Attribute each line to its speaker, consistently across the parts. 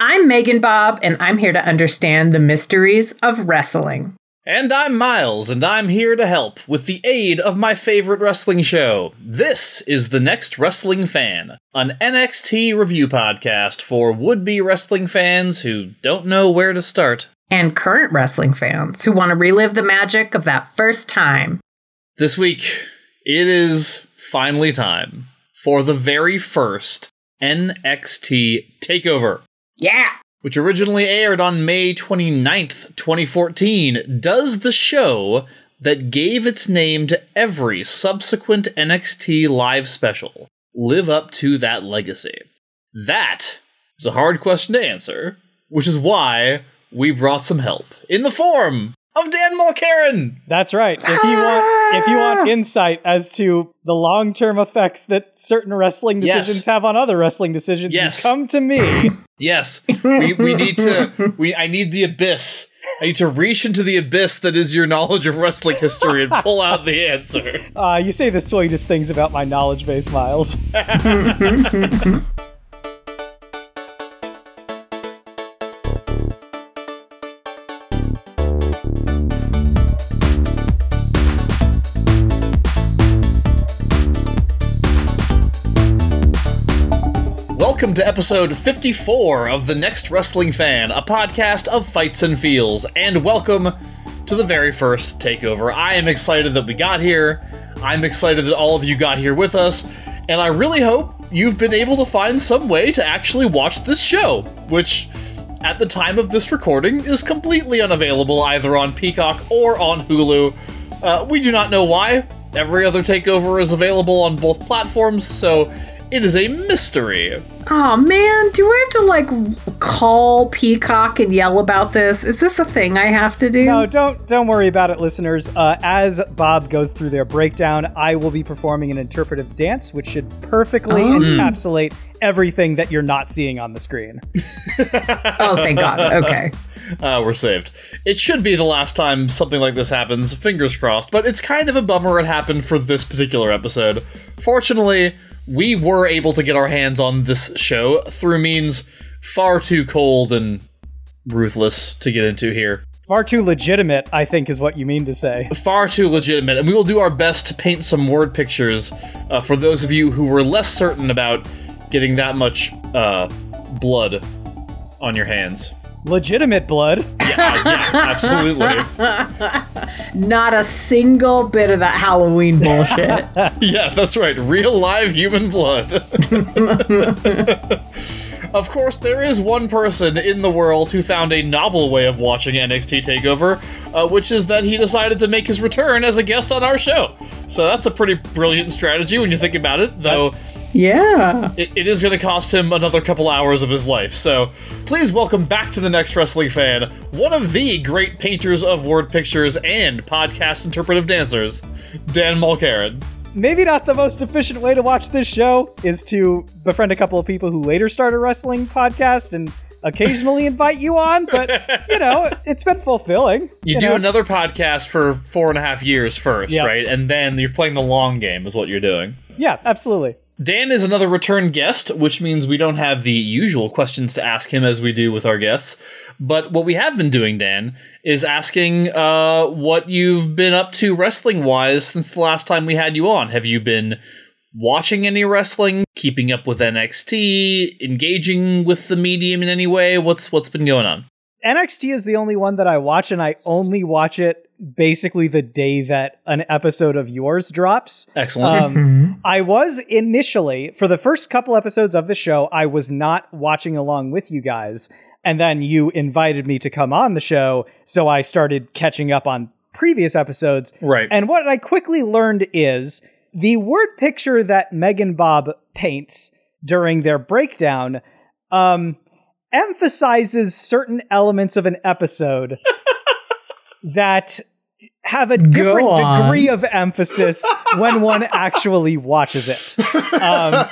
Speaker 1: I'm Megan Bob, and I'm here to understand the mysteries of wrestling.
Speaker 2: And I'm Miles, and I'm here to help with the aid of my favorite wrestling show. This is The Next Wrestling Fan, an NXT review podcast for would be wrestling fans who don't know where to start.
Speaker 1: And current wrestling fans who want to relive the magic of that first time.
Speaker 2: This week, it is finally time for the very first NXT TakeOver.
Speaker 1: Yeah.
Speaker 2: Which originally aired on May 29th, 2014, does the show that gave its name to every subsequent NXT live special live up to that legacy? That is a hard question to answer, which is why we brought some help in the form of Dan Mulkerin.
Speaker 3: That's right. If you want if you want insight as to the long-term effects that certain wrestling decisions
Speaker 2: Yes.
Speaker 3: have on other wrestling decisions,
Speaker 2: Yes.
Speaker 3: you come to me.
Speaker 2: Yes, we, we need to. We I need the abyss. I need to reach into the abyss that is your knowledge of wrestling history and pull out the answer.
Speaker 3: uh, you say the sweetest things about my knowledge base, Miles.
Speaker 2: Welcome to episode 54 of The Next Wrestling Fan, a podcast of fights and feels, and welcome to the very first takeover. I am excited that we got here. I'm excited that all of you got here with us, and I really hope you've been able to find some way to actually watch this show, which at the time of this recording is completely unavailable either on Peacock or on Hulu. Uh, we do not know why. Every other takeover is available on both platforms, so it is a mystery.
Speaker 1: Oh man, do I have to like call Peacock and yell about this? Is this a thing I have to do?
Speaker 3: No, don't don't worry about it, listeners. Uh, as Bob goes through their breakdown, I will be performing an interpretive dance, which should perfectly
Speaker 1: Oh.
Speaker 3: encapsulate everything that you're not seeing on the screen.
Speaker 1: Oh, thank God. Okay.
Speaker 2: Uh, we're saved. It should be the last time something like this happens, fingers crossed, but it's kind of a bummer it happened for this particular episode. Fortunately, we were able to get our hands on this show through means far too cold and ruthless to get into here.
Speaker 3: Far too legitimate, I think, is what you mean to say.
Speaker 2: Far too legitimate, and we will do our best to paint some word pictures uh, for those of you who were less certain about getting that much uh, blood on your hands.
Speaker 3: Legitimate blood.
Speaker 2: Uh, yeah, absolutely.
Speaker 1: Not a single bit of that Halloween bullshit.
Speaker 2: Yeah, that's right. Real live human blood. of course, there is one person in the world who found a novel way of watching NXT TakeOver, uh, which is that he decided to make his return as a guest on our show. So that's a pretty brilliant strategy when you think about it, though
Speaker 1: yeah.
Speaker 2: it, it is going to cost him another couple hours of his life. So please welcome back to the next wrestling fan, one of the great painters of word pictures and podcast interpretive dancers, Dan Mulkerin.
Speaker 3: maybe not the most efficient way to watch this show is to befriend a couple of people who later start a wrestling podcast and occasionally invite you on, but you know, it's been fulfilling.
Speaker 2: You, do
Speaker 3: know?
Speaker 2: another podcast for four and a half years first,
Speaker 3: Yeah.
Speaker 2: right? And then you're playing the long game, is what you're doing.
Speaker 3: Yeah, absolutely.
Speaker 2: Dan is another return guest, which means we don't have the usual questions to ask him as we do with our guests. But what we have been doing, Dan, is asking uh, what you've been up to wrestling wise since the last time we had you on. Have you been watching any wrestling, keeping up with NXT, engaging with the medium in any way? What's what's been going on?
Speaker 3: NXT is the only one that I watch, and I only watch it basically the day that an episode of yours drops.
Speaker 2: Excellent.
Speaker 3: Um, I was initially, for the first couple episodes of the show, I was not watching along with you guys. And then you invited me to come on the show. So I started catching up on previous episodes.
Speaker 2: right.
Speaker 3: And what I quickly learned is the word picture that Megan Bob paints during their breakdown um, emphasizes certain elements of an episode that have a different degree of emphasis when one actually watches it. Um,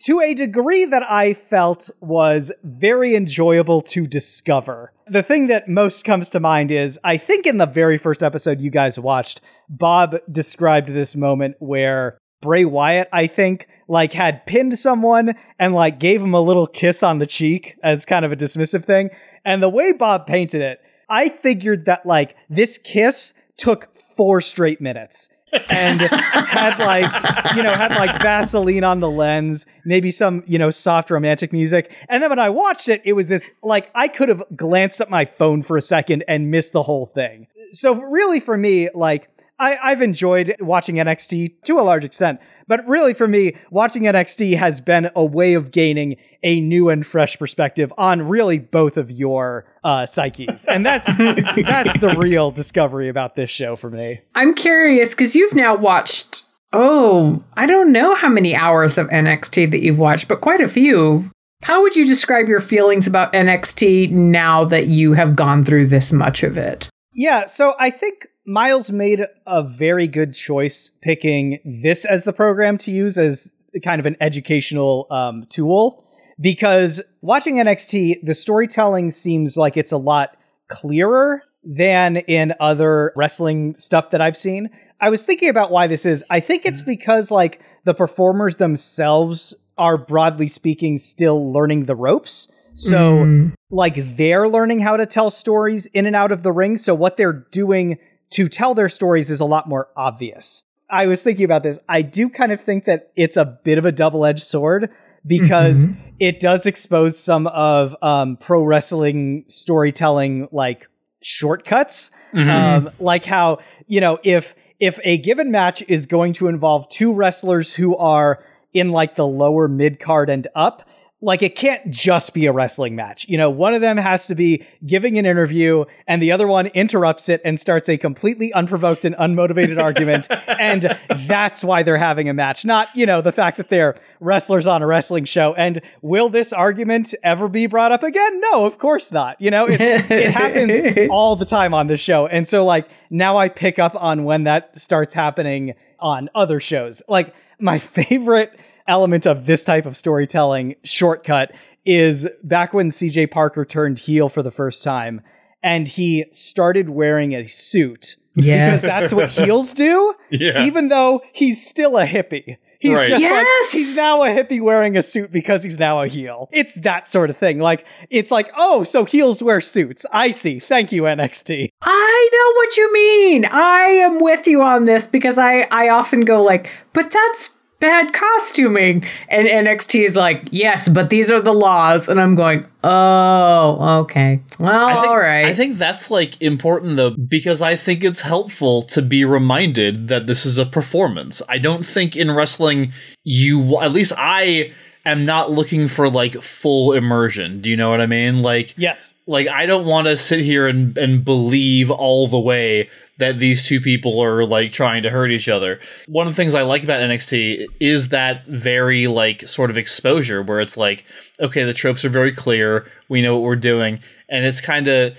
Speaker 3: to a degree that I felt was very enjoyable to discover. The thing that most comes to mind is I think in the very first episode you guys watched, Bob described this moment where Bray Wyatt, I think, like had pinned someone and like gave him a little kiss on the cheek as kind of a dismissive thing. And the way Bob painted it, I figured that like this kiss took four straight minutes and had like you know had like Vaseline on the lens, maybe some you know soft romantic music. And then when I watched it, it was this like I could have glanced at my phone for a second and missed the whole thing. So really, for me, like I, I've enjoyed watching NXT to a large extent, but really for me, watching NXT has been a way of gaining a new and fresh perspective on really both of your uh, psyches, and that's that's the real discovery about this show for me.
Speaker 1: I'm curious because you've now watched. Oh, I don't know how many hours of NXT that you've watched, but quite a few. How would you describe your feelings about NXT now that you have gone through this much of it?
Speaker 3: Yeah, so I think Miles made a very good choice picking this as the program to use as kind of an educational um, tool because watching NXT, the storytelling seems like it's a lot clearer than in other wrestling stuff that I've seen. I was thinking about why this is. I think it's because like the performers themselves are broadly speaking still learning the ropes. So mm. like they're learning how to tell stories in and out of the ring. So what they're doing to tell their stories is a lot more obvious. I was thinking about this. I do kind of think that it's a bit of a double edged sword because mm-hmm. it does expose some of um, pro wrestling storytelling like shortcuts. Mm-hmm. Um, like how, you know, if if a given match is going to involve two wrestlers who are in like the lower mid card and up, like it can't just be a wrestling match. You know, one of them has to be giving an interview and the other one interrupts it and starts a completely unprovoked and unmotivated argument. And that's why they're having a match. Not, you know, the fact that they're wrestlers on a wrestling show. And will this argument ever be brought up again? No, of course not. You know, it happens all the time on this show. And so like now I pick up on when that starts happening on other shows. Like my favorite element of this type of storytelling shortcut is back when CJ Parker turned heel for the first time and he started wearing a suit.
Speaker 1: Yes.
Speaker 3: Because that's what heels do.
Speaker 2: Yeah.
Speaker 3: Even though he's still a hippie. He's
Speaker 2: Right.
Speaker 3: just
Speaker 1: Yes!
Speaker 3: like he's now a hippie wearing a suit because he's now a heel. It's that sort of thing. Like it's like, oh, so heels wear suits. I see. Thank you, NXT.
Speaker 1: I know what you mean. I am with you on this because I I often go like, but that's bad costuming. And NXT is like, yes, but these are the laws. And I'm going, oh, okay. Well,
Speaker 2: I think,
Speaker 1: all right.
Speaker 2: I think that's like important though because I think it's helpful to be reminded that this is a performance. I don't think in wrestling you at least I am not looking for like full immersion. Do you know what I mean? Like
Speaker 3: Yes.
Speaker 2: like I don't want to sit here and and believe all the way that these two people are like trying to hurt each other. One of the things I like about NXT is that very like sort of exposure where it's like okay, the tropes are very clear, we know what we're doing and it's kind of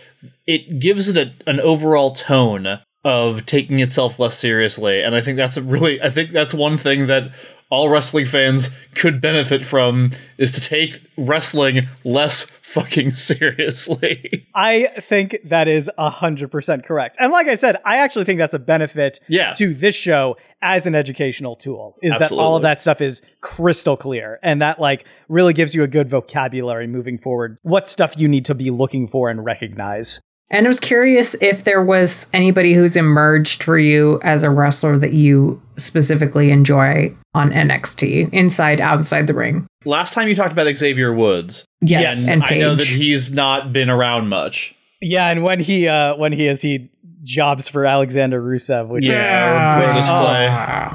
Speaker 2: it gives it a, an overall tone of taking itself less seriously and I think that's a really I think that's one thing that all wrestling fans could benefit from is to take wrestling less fucking seriously.
Speaker 3: I think that is 100% correct. And like I said, I actually think that's a benefit
Speaker 2: Yeah.
Speaker 3: to this show as an educational tool is that all of that stuff is crystal clear and that like really gives you a good vocabulary moving forward. What stuff you need to be looking for and recognize.
Speaker 1: And I was curious if there was anybody who's emerged for you as a wrestler that you specifically enjoy on NXT, inside, outside the ring.
Speaker 2: Last time you talked about Xavier Woods,
Speaker 1: Yes,
Speaker 2: and
Speaker 1: and
Speaker 2: I know that he's not been around much.
Speaker 3: Yeah, and when he uh when he is he jobs for Alexander Rusev, which
Speaker 2: Yeah,
Speaker 3: is
Speaker 2: Princess
Speaker 3: Oh.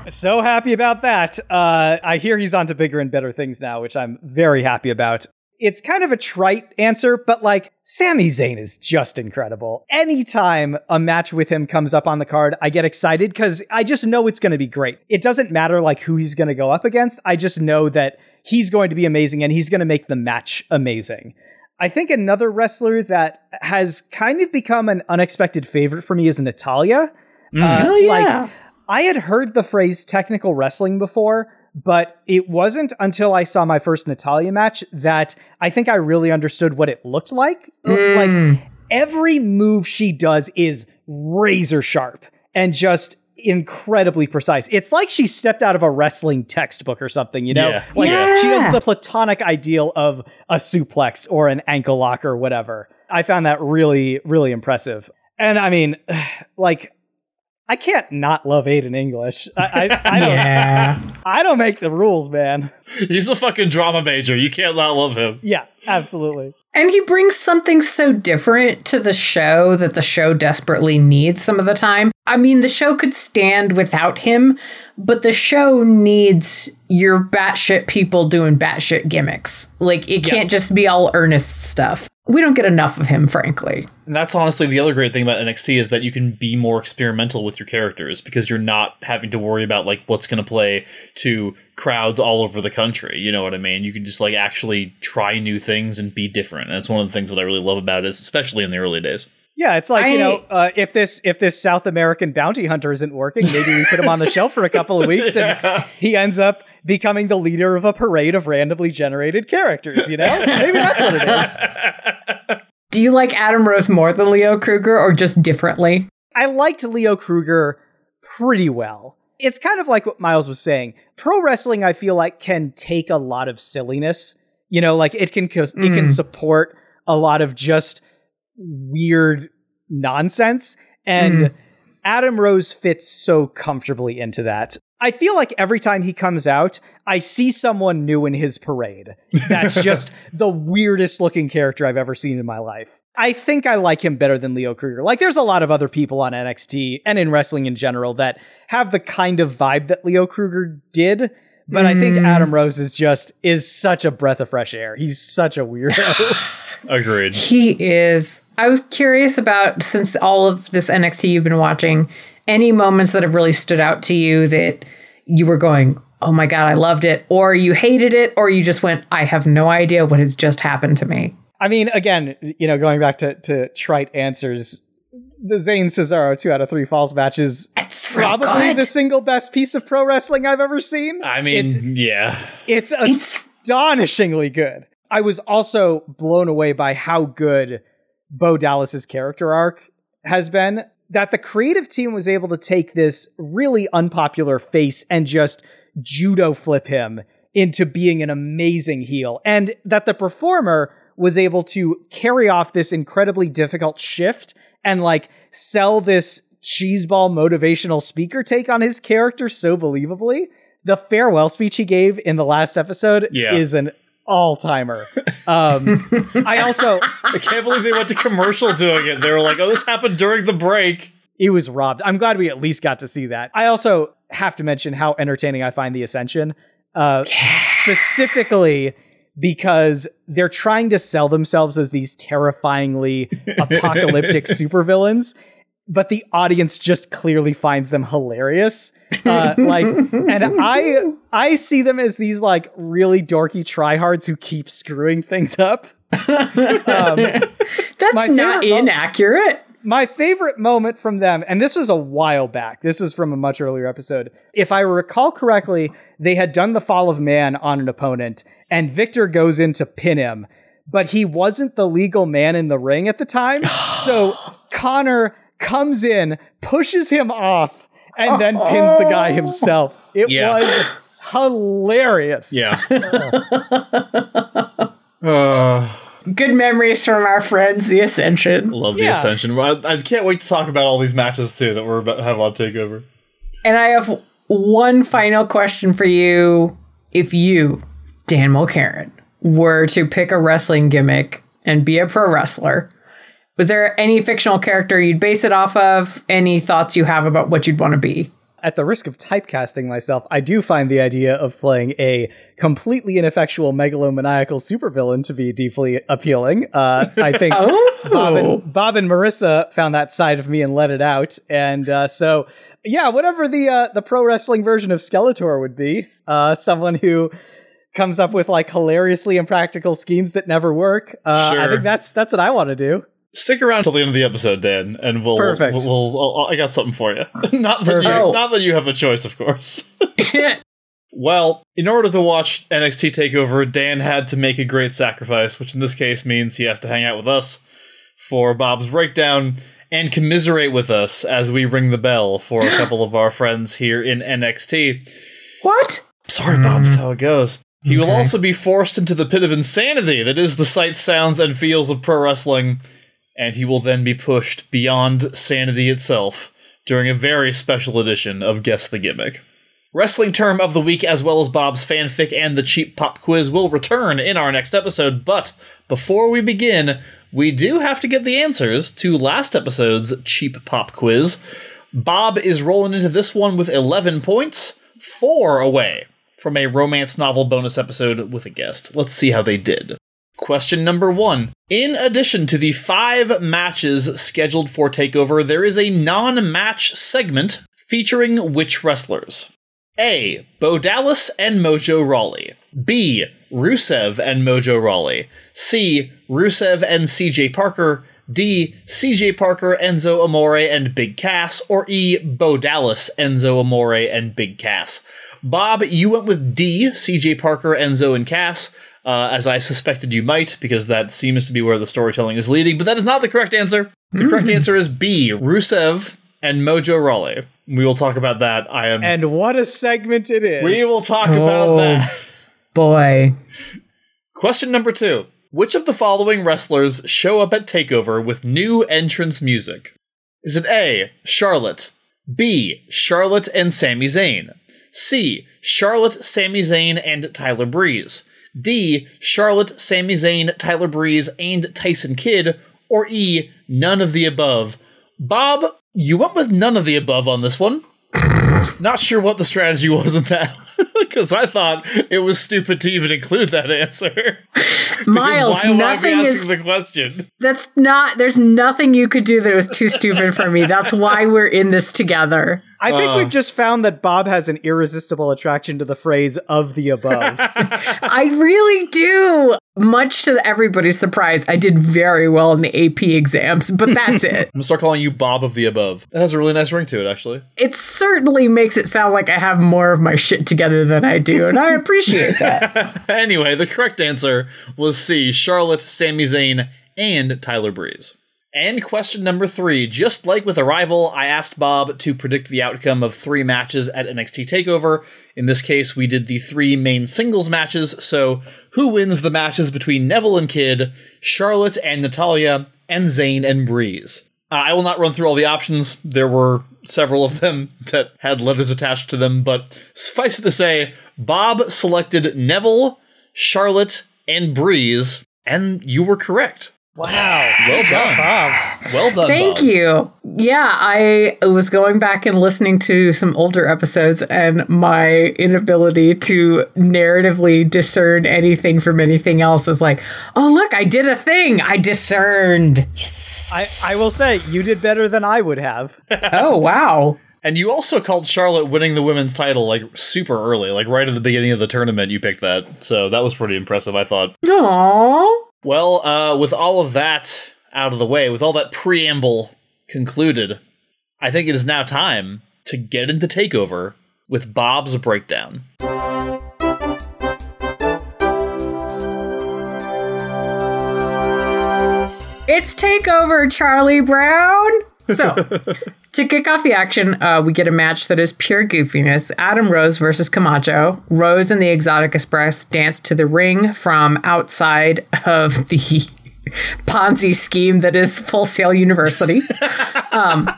Speaker 2: Play.
Speaker 3: So happy about that. Uh, I hear he's on to bigger and better things now, which I'm very happy about. It's kind of a trite answer, but like Sami Zayn is just incredible. Anytime a match with him comes up on the card, I get excited because I just know it's going to be great. It doesn't matter like who he's going to go up against. I just know that he's going to be amazing and he's going to make the match amazing. I think another wrestler that has kind of become an unexpected favorite for me is Natalya. Uh,
Speaker 1: oh, yeah.
Speaker 3: like, I had heard the phrase technical wrestling before, but it wasn't until I saw my first Natalya match that I think I really understood what it looked like. Like mm. every move she does is razor sharp and just incredibly precise. It's like she stepped out of a wrestling textbook or something, you know?
Speaker 2: Yeah.
Speaker 3: Like
Speaker 1: Yeah.
Speaker 3: she has the platonic ideal of a suplex or an ankle lock or whatever. I found that really, really impressive. And I mean, like, I can't not love Aiden English. I, I, I don't.
Speaker 1: Yeah.
Speaker 3: I don't make the rules, man.
Speaker 2: He's a fucking drama major. You can't not love him.
Speaker 3: Yeah, absolutely.
Speaker 1: And he brings something so different to the show that the show desperately needs some of the time. I mean, the show could stand without him, but the show needs your batshit people doing batshit gimmicks. Like, it can't just be all earnest stuff. We don't get enough of him, frankly.
Speaker 2: And that's honestly the other great thing about NXT is that you can be more experimental with your characters because you're not having to worry about like what's going to play to crowds all over the country. You know what I mean? You can just like actually try new things and be different. And it's one of the things that I really love about it, especially in the early days.
Speaker 3: Yeah, it's like you know, uh, if this if this South American bounty hunter isn't working, maybe we put him on the shelf for a couple of weeks, and he ends up becoming the leader of a parade of randomly generated characters. You know, maybe that's what it is.
Speaker 1: Do you like Adam Rose more than Leo Kruger or just differently?
Speaker 3: I liked Leo Kruger pretty well. It's kind of like what Miles was saying. Pro wrestling, I feel like, can take a lot of silliness. You know, like it can it can
Speaker 1: Mm.
Speaker 3: support a lot of just weird nonsense, and
Speaker 1: Mm.
Speaker 3: Adam Rose fits so comfortably into that. I feel like every time he comes out, I see someone new in his parade. That's just the weirdest looking character I've ever seen in my life. I think I like him better than Leo Kruger. Like, there's a lot of other people on NXT and in wrestling in general that have the kind of vibe that Leo Kruger did. But I think
Speaker 1: Mm.
Speaker 3: Adam Rose is just is such a breath of fresh air. He's such a weirdo.
Speaker 2: Agreed.
Speaker 1: He is. I was curious about since all of this NXT you've been watching, any moments that have really stood out to you that you were going, "Oh my god, I loved it," or you hated it, or you just went, "I have no idea what has just happened to me."
Speaker 3: I mean, again, you know, going back to, to trite answers, the Zayn Cesaro two out of three falls matches
Speaker 1: It's
Speaker 3: probably
Speaker 1: good.
Speaker 3: the single best piece of pro wrestling I've ever seen.
Speaker 2: I mean,
Speaker 3: it's
Speaker 2: yeah.
Speaker 3: it's
Speaker 1: It's-
Speaker 3: astonishingly good. I was also blown away by how good Bo Dallas's character arc has been. That the creative team was able to take this really unpopular face and just judo flip him into being an amazing heel, and that the performer was able to carry off this incredibly difficult shift and like sell this cheeseball motivational speaker take on his character so believably. The farewell speech he gave in the last episode
Speaker 2: Yeah.
Speaker 3: is an all timer. Um, I also
Speaker 2: I can't believe they went to commercial doing it. They were like, oh, this happened during the break.
Speaker 3: he was robbed. I'm glad we at least got to see that. I also have to mention how entertaining I find the Ascension, uh, specifically because they're trying to sell themselves as these terrifyingly apocalyptic supervillains. But the audience just clearly finds them hilarious, uh, like, and I I see them as these like really dorky tryhards who keep screwing things up. Um,
Speaker 1: That's not
Speaker 3: favorite
Speaker 1: inaccurate.
Speaker 3: My favorite moment from them, and this was a while back, this was from a much earlier episode. If I recall correctly, they had done the fall of man on an opponent, and Viktor goes in to pin him, but he wasn't the legal man in the ring at the time. so Konnor comes in, pushes him off, and then pins the guy himself. It
Speaker 2: Yeah.
Speaker 3: was hilarious.
Speaker 2: Yeah. uh,
Speaker 1: Good memories from our friends, the Ascension.
Speaker 2: love the
Speaker 3: Yeah.
Speaker 2: Ascension. I, I can't wait to talk about all these matches too that we're about to have on Takeover.
Speaker 1: And I have one final question for you. If you, Dan Mulkerin, were to pick a wrestling gimmick and be a pro wrestler, was there any fictional character you'd base it off of? Any thoughts you have about what you'd want to be?
Speaker 3: At the risk of typecasting myself, I do find the idea of playing a completely ineffectual megalomaniacal supervillain to be deeply appealing. Uh, I think
Speaker 1: Oh.
Speaker 3: Bob, and, Bob and Marissa found that side of me and let it out, and uh, so yeah, whatever the uh, the pro wrestling version of Skeletor would be, uh, someone who comes up with like hilariously impractical schemes that never work. Uh, I think that's that's what I want to do.
Speaker 2: Stick around till the end of the episode, Dan, and we'll.
Speaker 3: Perfect.
Speaker 2: We'll, we'll- I'll- I got something for you. not that you,
Speaker 1: Perfect.
Speaker 2: not that you have a choice, of course. Well, in order to watch NXT Takeover, Dan had to make a great sacrifice, which in this case means he has to hang out with us for Bob's breakdown. and commiserate with us as we ring the bell for a couple of our friends here in NXT.
Speaker 1: What?
Speaker 2: Sorry, Bob, that's hmm. how it goes. He will also be forced into the pit of insanity that is the sights, sounds, and feels of pro wrestling, and he will then be pushed beyond sanity itself during a very special edition of Guess the Gimmick. Wrestling term of the week, as well as Bob's fanfic and the cheap pop quiz, will return in our next episode. But before we begin, we do have to get the answers to last episode's cheap pop quiz. Bob is rolling into this one with 11 points, four away from a romance novel bonus episode with a guest. Let's see how they did. Question number one. In addition to the five matches scheduled for TakeOver, there is a non match segment featuring which wrestlers? A. Bo Dallas and Mojo Rawley. B. Rusev and Mojo Rawley. C. Rusev and CJ Parker. D. CJ Parker, Enzo Amore, and Big Cass. Or E. Bo Dallas, Enzo Amore, and Big Cass. Bob, you went with D. CJ Parker, Enzo, and Cass, uh, as I suspected you might, because that seems to be where the storytelling is leading. But that is not the correct answer. The correct answer is B. Rusev and Mojo Rawley. We will talk about that. I am.
Speaker 3: And what a segment it is.
Speaker 2: we will talk about
Speaker 1: Oh.
Speaker 2: that.
Speaker 1: Boy.
Speaker 2: Question number two. Which of the following wrestlers show up at TakeOver with new entrance music? Is it A. Charlotte? B. Charlotte and Sami Zayn? C. Charlotte, Sami Zayn, and Tyler Breeze? D. Charlotte, Sami Zayn, Tyler Breeze, and Tyson Kidd? Or E. None of the above? Bob, you went with none of the above on this one. Not sure what the strategy was in that. Because I thought it was stupid to even include that answer.
Speaker 1: Miles,
Speaker 2: Why would I be
Speaker 1: nothing
Speaker 2: asking
Speaker 1: is
Speaker 2: the question?
Speaker 1: that's not there's nothing you could do that was too stupid for me. That's why we're in this together.
Speaker 3: I think
Speaker 2: Uh.
Speaker 3: we've just found that Bob has an irresistible attraction to the phrase of the above.
Speaker 1: I really do. Much to everybody's surprise, I did very well in the AP exams, but that's it.
Speaker 2: I'm gonna start calling you Bob of the Above. That has a really nice ring to it, actually.
Speaker 1: It certainly makes it sound like I have more of my shit together than I do, and I appreciate that.
Speaker 2: anyway, the correct answer was C. Charlotte, Sami Zayn, and Tyler Breeze. And question number three. Just like with Arrival, I asked Bob to predict the outcome of three matches at NXT TakeOver. In this case, we did the three main singles matches. So, who wins the matches between Neville and Kidd, Charlotte and Natalya, and Zayn and Breeze? Uh, I will not run through all the options. There were several of them that had letters attached to them, but suffice it to say, Bob selected Neville, Charlotte, and Breeze, and you were correct.
Speaker 3: wow.
Speaker 2: Well done.
Speaker 3: Bob.
Speaker 2: Well done.
Speaker 1: Thank
Speaker 2: Bob.
Speaker 1: you. Yeah, I was going back and listening to some older episodes, and my inability to narratively discern anything from anything else is like, oh, look, I did a thing. I discerned. Yes.
Speaker 3: I, I will say, you did better than I would have.
Speaker 1: oh, wow.
Speaker 2: And you also called Charlotte winning the women's title like super early, like right at the beginning of the tournament. You picked that, so that was pretty impressive. I thought.
Speaker 1: Aww.
Speaker 2: Well, uh, with all of that out of the way, with all that preamble concluded, I think it is now time to get into takeover with Bob's breakdown.
Speaker 1: It's takeover, Charlie Brown. So, to kick off the action, uh, we get a match that is pure goofiness. Adam Rose versus Camacho. Rose and the Exotic Express dance to the ring from outside of the Ponzi scheme that is Full Sail University. Um,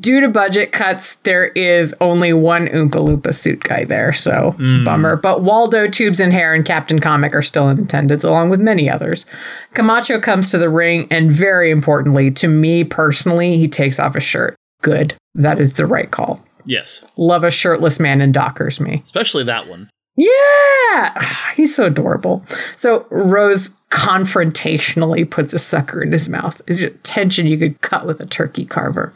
Speaker 1: due to budget cuts, there is only one Oompa Loompa suit guy there, so bummer. But Waldo, Tubes and Hair, and Captain Comic are still in attendance, along with many others. Camacho comes to the ring, and very importantly, to me personally, he takes off his shirt. Good. That is the right call.
Speaker 2: Yes,
Speaker 1: Love a shirtless man in Dockers me.
Speaker 2: especially that one.
Speaker 1: Yeah, he's so adorable. So Rose confrontationally puts a sucker in his mouth. It's just tension you could cut with a turkey carver.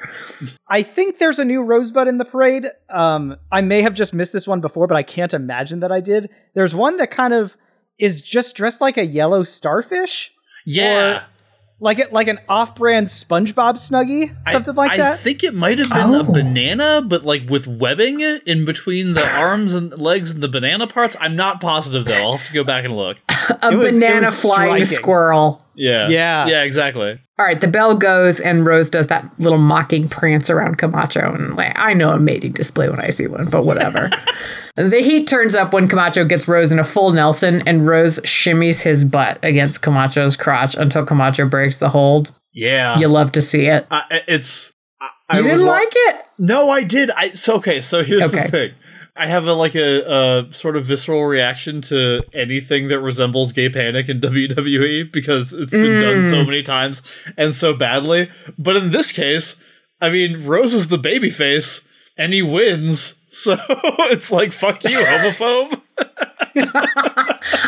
Speaker 3: I think there's a new Rosebud in the parade. Um, I may have just missed this one before, but I can't imagine that I did. There's one that kind of is just dressed like a yellow starfish,
Speaker 2: Yeah,
Speaker 3: like it like an off-brand SpongeBob Snuggie, something
Speaker 2: I,
Speaker 3: like
Speaker 2: I
Speaker 3: that.
Speaker 2: I think it might have been a
Speaker 1: Oh.
Speaker 2: banana, but like with webbing in between the arms and legs and the banana parts. I'm not positive though. I'll have to go back and look.
Speaker 1: A
Speaker 3: It was-
Speaker 1: banana
Speaker 3: was
Speaker 1: flying
Speaker 3: striking.
Speaker 1: squirrel.
Speaker 2: Yeah.
Speaker 3: Yeah.
Speaker 2: Yeah, exactly.
Speaker 1: All right, the bell goes and Rose does that little mocking prance around Camacho. And like, I know a mating display when I see one, but whatever. the heat turns up when Camacho gets Rose in a full Nelson and Rose shimmies his butt against Camacho's crotch until Camacho breaks the hold.
Speaker 2: Yeah.
Speaker 1: You love to see it.
Speaker 2: I, it's. I, I
Speaker 1: You didn't like it?
Speaker 2: No, I did. I so okay. So here's
Speaker 1: Okay.
Speaker 2: the thing. I have a like a, a sort of visceral reaction to anything that resembles gay panic in WWE because it's been done so
Speaker 1: Mm.
Speaker 2: many times and so badly. But in this case, I mean, Rose is the baby face and he wins. So it's like fuck you, homophobe.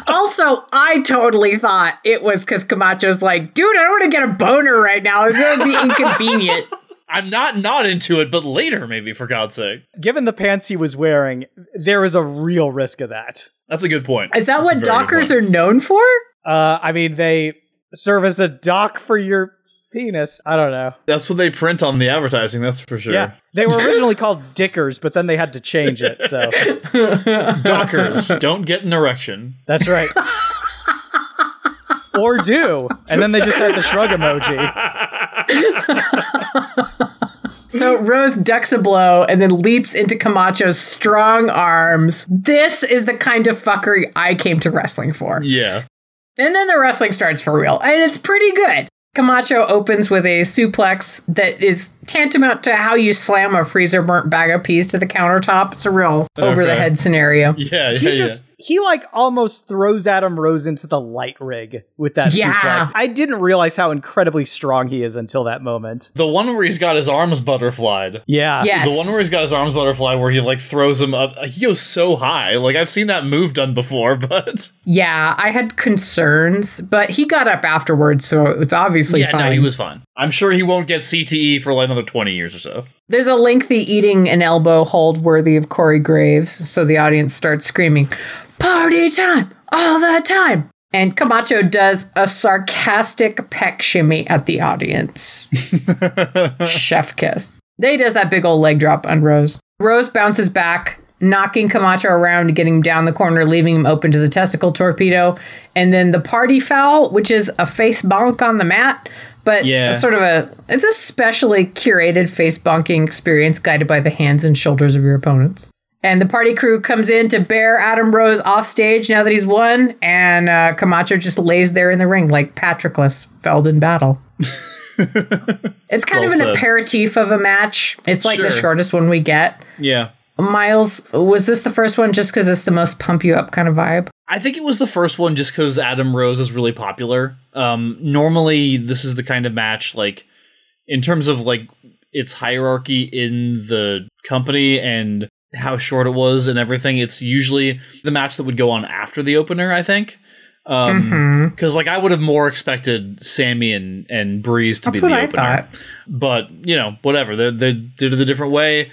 Speaker 1: Also, I totally thought it was because Camacho's like, dude, I don't want to get a boner right now. It's going to be inconvenient.
Speaker 2: I'm not not into it, but later maybe for God's sake.
Speaker 3: Given the pants he was wearing, there is a real risk of that.
Speaker 2: That's a good point.
Speaker 1: Is that
Speaker 2: That's
Speaker 1: what dockers are known for?
Speaker 3: Uh, I mean, they serve as a dock for your penis. I don't know.
Speaker 2: That's what they print on the advertising. That's for sure.
Speaker 3: Yeah, they were originally called dickers, but then they had to change it. So
Speaker 2: Dockers don't get an erection.
Speaker 3: that's right. or do, and then they just had the shrug emoji.
Speaker 1: So Rose ducks a blow and then leaps into Camacho's strong arms. This is the kind of fuckery I came to wrestling for.
Speaker 2: Yeah.
Speaker 1: And then the wrestling starts for real, and it's pretty good. Camacho opens with a suplex that is tantamount to how you slam a freezer burnt bag of peas to the countertop. It's a real over the head scenario.
Speaker 2: Yeah, yeah,
Speaker 3: He
Speaker 2: yeah.
Speaker 3: just he like almost throws Adam Rose into the light rig with that
Speaker 1: Yeah.
Speaker 3: suplex. I didn't realize how incredibly strong he is until that moment.
Speaker 2: The one where he's got his arms butterflied.
Speaker 3: Yeah.
Speaker 1: Yes.
Speaker 2: The one where he's got his arms butterfly where he like throws him up. He goes so high. Like I've seen that move done before, but
Speaker 1: Yeah, I had concerns, but he got up afterwards, so it's obviously
Speaker 2: yeah,
Speaker 1: fine.
Speaker 2: no, he was fine. I'm sure he won't get CTE for like another 20 years or so.
Speaker 1: There's a lengthy eating an elbow hold worthy of Corey Graves, so the audience starts screaming, Party time! All the time! And Camacho does a sarcastic peck shimmy at the audience. Chef kiss. Then he does that big old leg drop on Rose. Rose bounces back, knocking Camacho around, getting him down the corner, leaving him open to the testicle torpedo. And then the party foul, which is a face bonk on the mat, but
Speaker 2: Yeah.
Speaker 1: sort of a it's a specially curated face bonking experience guided by the hands and shoulders of your opponents. And the party crew comes in to bear Adam Rose off stage now that he's won, and uh, Camacho just lays there in the ring like Patroclus felled in battle. it's kind
Speaker 2: Well
Speaker 1: of an
Speaker 2: said.
Speaker 1: aperitif of a match. It's like the shortest one we get.
Speaker 2: Yeah.
Speaker 1: Miles, was this the first one just because it's the most pump you up kind of vibe?
Speaker 2: I think it was the first one just because Adam Rose is really popular. Um, normally, this is the kind of match, like, in terms of, like, its hierarchy in the company and how short it was and everything, it's usually the match that would go on after the opener, I think. Um,
Speaker 1: Mhm.
Speaker 2: because like I would have more expected Sami and and Breeze to
Speaker 1: That's
Speaker 2: be
Speaker 1: what
Speaker 2: the
Speaker 1: I
Speaker 2: opener,
Speaker 1: thought.
Speaker 2: but you know whatever they they did it a different way.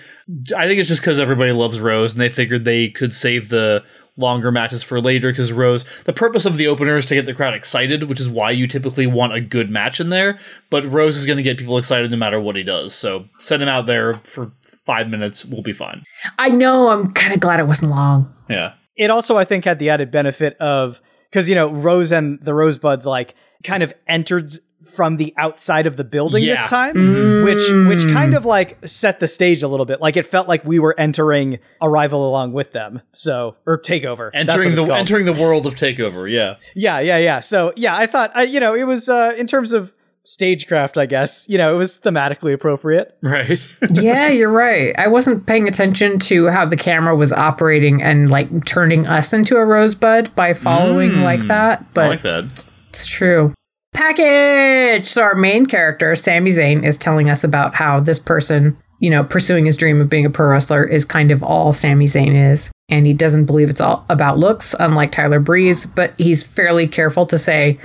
Speaker 2: I think it's just because everybody loves Rose and they figured they could save the longer matches for later because Rose. The purpose of the opener is to get the crowd excited, which is why you typically want a good match in there. But Rose is going to get people excited no matter what he does. So send him out there for five minutes, we'll be fine.
Speaker 1: I know. I'm kind of glad it wasn't long.
Speaker 2: Yeah,
Speaker 3: It also, I think, had the added benefit of because you know Rose and the Rosebuds like kind of entered from the outside of the building this time,
Speaker 1: Mm.
Speaker 3: which which kind of like set the stage a little bit. Like it felt like we were entering Arrival along with them. So or Takeover,
Speaker 2: entering the
Speaker 3: called.
Speaker 2: entering the world of Takeover. Yeah.
Speaker 3: Yeah, yeah, yeah. So yeah, I thought I, you know it was uh, in terms of stagecraft, I guess you know it was thematically appropriate.
Speaker 2: Right.
Speaker 1: yeah, you're right. I wasn't paying attention to how the camera was operating and like turning us into a rosebud by following
Speaker 2: Mm.
Speaker 1: like that,
Speaker 2: I
Speaker 1: but
Speaker 2: like that.
Speaker 1: it's true. Package! So, our main character, Sami Zayn, is telling us about how this person, you know, pursuing his dream of being a pro wrestler is kind of all Sami Zayn is. And he doesn't believe it's all about looks, unlike Tyler Breeze, but he's fairly careful to say,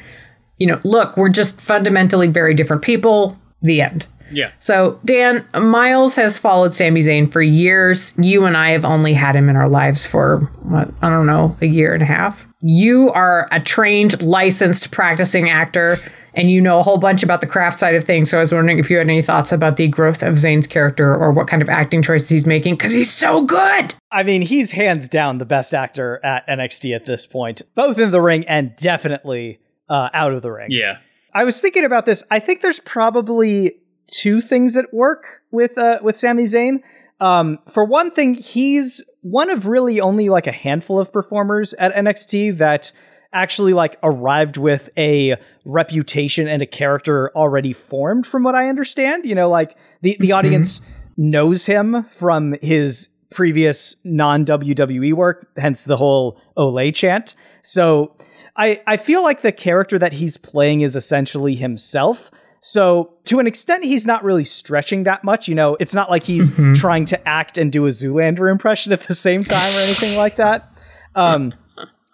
Speaker 1: you know, look, we're just fundamentally very different people. The end.
Speaker 2: Yeah.
Speaker 1: So, Dan, Miles has followed Sami Zayn for years. You and I have only had him in our lives for, what, I don't know, a year and a half. You are a trained, licensed, practicing actor, and you know a whole bunch about the craft side of things. So, I was wondering if you had any thoughts about the growth of Zayn's character or what kind of acting choices he's making, because he's so good.
Speaker 3: I mean, he's hands down the best actor at NXT at this point, both in the ring and definitely uh, out of the ring.
Speaker 2: Yeah.
Speaker 3: I was thinking about this. I think there's probably two things at work with uh, with Sami Zayn. Um, for one thing, he's one of really only like a handful of performers at NXT that actually like arrived with a reputation and a character already formed from what I understand. You know, like the, the mm-hmm. audience knows him from his previous non WWE work, hence the whole Olay chant. So I, I feel like the character that he's playing is essentially himself. So to an extent, he's not really stretching that much. You know, it's not like he's mm-hmm. trying to act and do a Zoolander impression at the same time or anything like that. Um,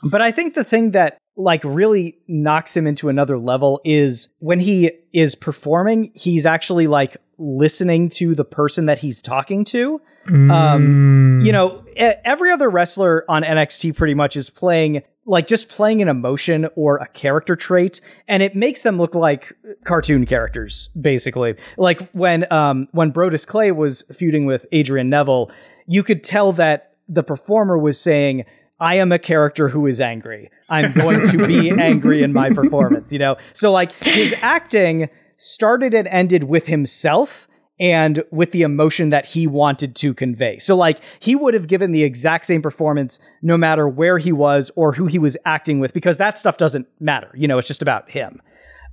Speaker 3: but I think the thing that like really knocks him into another level is when he is performing, he's actually like listening to the person that he's talking to. Mm. Um, you know, every other wrestler on NXT pretty much is playing like just playing an emotion or a character trait and it makes them look like cartoon characters basically like when um when Brodus Clay was feuding with Adrian Neville you could tell that the performer was saying I am a character who is angry. I'm going to be angry in my performance, you know? So like his acting started and ended with himself and with the emotion that he wanted to convey. So, like, he would have given the exact same performance no matter where he was or who he was acting with, because that stuff doesn't matter. You know, it's just about him.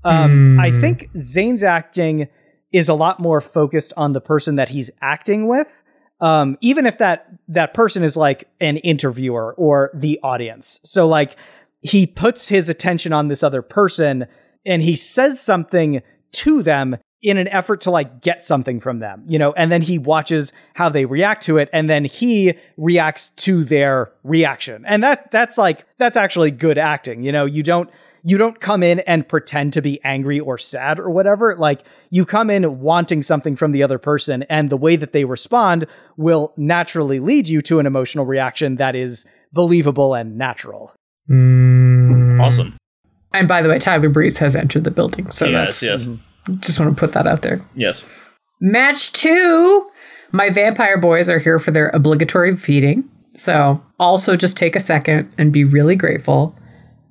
Speaker 3: Um, mm. I think Zayn's acting is a lot more focused on the person that he's acting with. Um, even if that that person is like an interviewer or the audience. So like he puts his attention on this other person and he says something to them in an effort to like get something from them, you know, and then he watches how they react to it and then he reacts to their reaction. And that that's like that's actually good acting, you know, you don't you don't come in and pretend to be angry or sad or whatever. Like you come in wanting something from the other person and the way that they respond will naturally lead you to an emotional reaction that is believable and natural.
Speaker 2: Mm. Awesome.
Speaker 1: And by the way, Tyler Breeze has entered the building. So yes, that's yes. Mm-hmm. Just want to put that out there.
Speaker 2: Yes.
Speaker 1: Match two. My vampire boys are here for their obligatory feeding. So also just take a second and be really grateful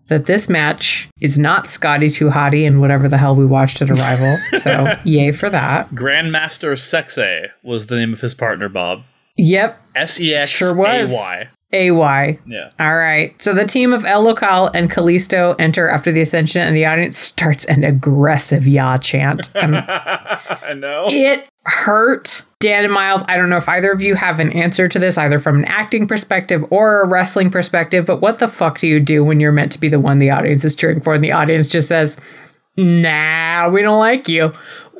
Speaker 1: that this match is not Scotty Too Hottie and whatever the hell we watched at Arrival. so yay for that.
Speaker 2: Grandmaster Sexay was the name of his partner, Bob.
Speaker 1: Yep.
Speaker 2: S E X A Y.
Speaker 1: AY.
Speaker 2: Yeah.
Speaker 1: All right. So the team of El Local and Kalisto enter after the Ascension, and the audience starts an aggressive Ya chant.
Speaker 2: Um, I know.
Speaker 1: It hurt. Dan and Miles, I don't know if either of you have an answer to this, either from an acting perspective or a wrestling perspective, but what the fuck do you do when you're meant to be the one the audience is cheering for and the audience just says, nah, we don't like you?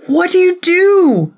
Speaker 1: What do you do?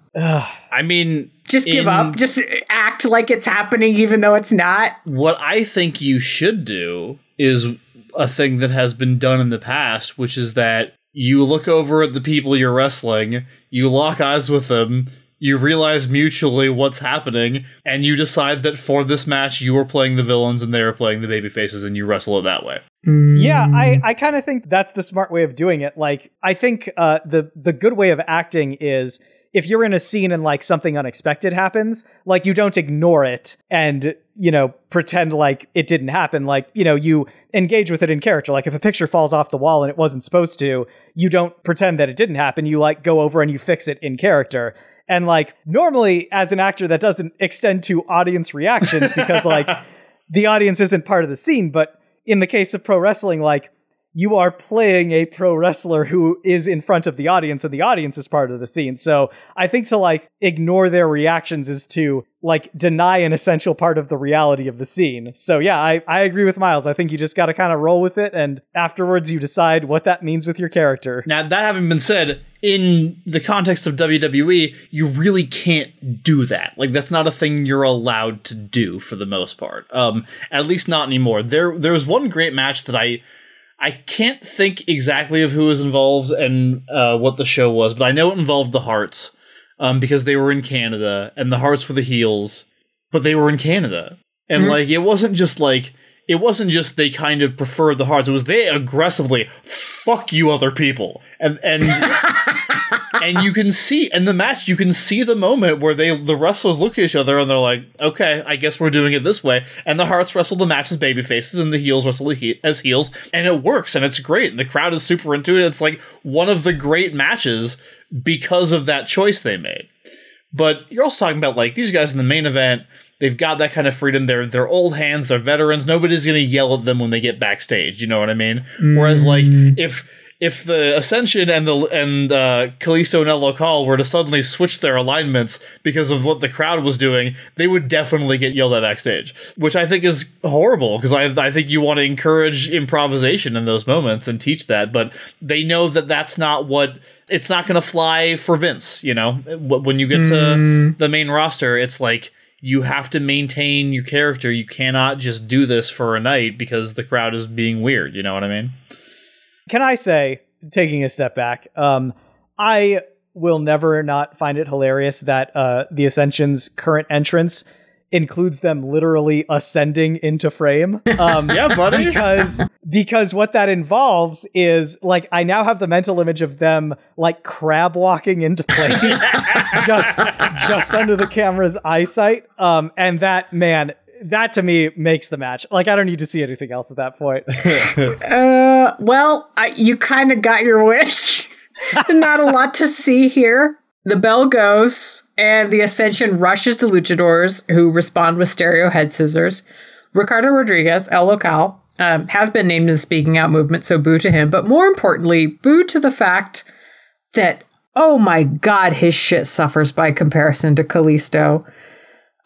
Speaker 2: I mean,
Speaker 1: just give up. Just act like it's happening, even though it's not.
Speaker 2: What I think you should do is a thing that has been done in the past, which is that you look over at the people you're wrestling, you lock eyes with them, you realize mutually what's happening, and you decide that for this match you are playing the villains and they are playing the baby faces, and you wrestle it that way.
Speaker 3: Yeah, I, I kind of think that's the smart way of doing it. Like, I think uh, the the good way of acting is if you're in a scene and like something unexpected happens, like you don't ignore it and, you know, pretend like it didn't happen. Like, you know, you engage with it in character. Like if a picture falls off the wall and it wasn't supposed to, you don't pretend that it didn't happen. You like go over and you fix it in character. And like normally as an actor that doesn't extend to audience reactions because like the audience isn't part of the scene, but in the case of pro wrestling, like you are playing a pro wrestler who is in front of the audience and the audience is part of the scene. So I think to like ignore their reactions is to like deny an essential part of the reality of the scene. So yeah, I, I agree with Miles. I think you just got to kind of roll with it and afterwards you decide what that means with your character.
Speaker 2: Now, that having been said, in the context of WWE, you really can't do that. Like that's not a thing you're allowed to do for the most part. Um, at least not anymore. There, there was one great match that I I can't think exactly of who was involved and uh, what the show was, but I know it involved the Hearts um, because they were in Canada and the Hearts were the heels, but they were in Canada. And mm-hmm. like, it wasn't just like, it wasn't just they kind of preferred the Hearts, it was they aggressively fuck you other people. And, and, and you can see in the match, you can see the moment where they the wrestlers look at each other and they're like, "Okay, I guess we're doing it this way." And the Hearts wrestle the match as baby faces, and the heels wrestle as heels, and it works, and it's great. And the crowd is super into it. It's like one of the great matches because of that choice they made. But you're also talking about like these guys in the main event. They've got that kind of freedom. They're they're old hands. They're veterans. Nobody's gonna yell at them when they get backstage. You know what I mean? Mm. Whereas like if if the Ascension and the and uh, Kalisto and El Local were to suddenly switch their alignments because of what the crowd was doing, they would definitely get yelled at backstage, which I think is horrible because I I think you want to encourage improvisation in those moments and teach that, but they know that that's not what it's not going to fly for Vince. You know, when you get mm. to the main roster, it's like you have to maintain your character. You cannot just do this for a night because the crowd is being weird. You know what I mean?
Speaker 3: Can I say, taking a step back, um, I will never not find it hilarious that uh, the Ascension's current entrance includes them literally ascending into frame. Um,
Speaker 2: yeah, buddy.
Speaker 3: Because because what that involves is like I now have the mental image of them like crab walking into place, just just under the camera's eyesight. Um, and that man, that to me makes the match. Like I don't need to see anything else at that point.
Speaker 1: uh, well, I, you kind of got your wish. Not a lot to see here. The bell goes, and the Ascension rushes the luchadors, who respond with stereo head scissors. Ricardo Rodriguez, El Local, um, has been named in the speaking out movement, so boo to him. But more importantly, boo to the fact that, oh my god, his shit suffers by comparison to Kalisto.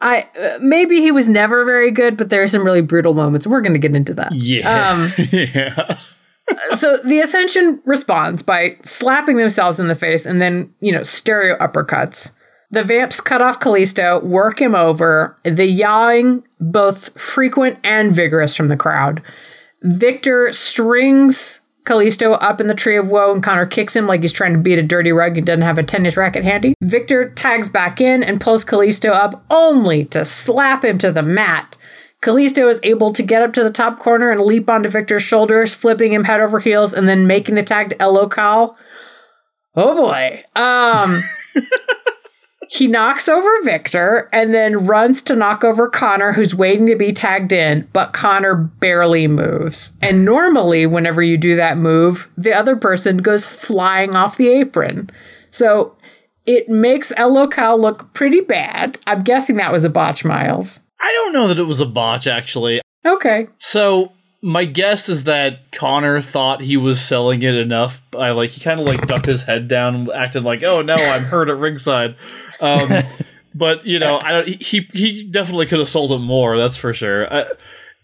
Speaker 1: I uh, maybe he was never very good, but there are some really brutal moments. We're going to get into that.
Speaker 2: Yeah. Um, yeah.
Speaker 1: so the Ascension responds by slapping themselves in the face and then, you know, stereo uppercuts. The Vamps cut off Kalisto, work him over, the yawing both frequent and vigorous from the crowd. Viktor strings Kalisto up in the tree of woe and Konnor kicks him like he's trying to beat a dirty rug and doesn't have a tennis racket handy. Viktor tags back in and pulls Kalisto up only to slap him to the mat. Kalisto is able to get up to the top corner and leap onto Viktor's shoulders, flipping him head over heels and then making the tag to El Local. Oh boy. Um He knocks over Viktor and then runs to knock over Konnor, who's waiting to be tagged in, but Konnor barely moves. And normally, whenever you do that move, the other person goes flying off the apron. So it makes El Local look pretty bad. I'm guessing that was a botch, Miles.
Speaker 2: I don't know that it was a botch, actually.
Speaker 1: Okay.
Speaker 2: So my guess is that Konnor thought he was selling it enough. I like he kind of like ducked his head down, acted like, "Oh no, I'm hurt at ringside." Um, but you know, I don't. He he definitely could have sold it more. That's for sure. I,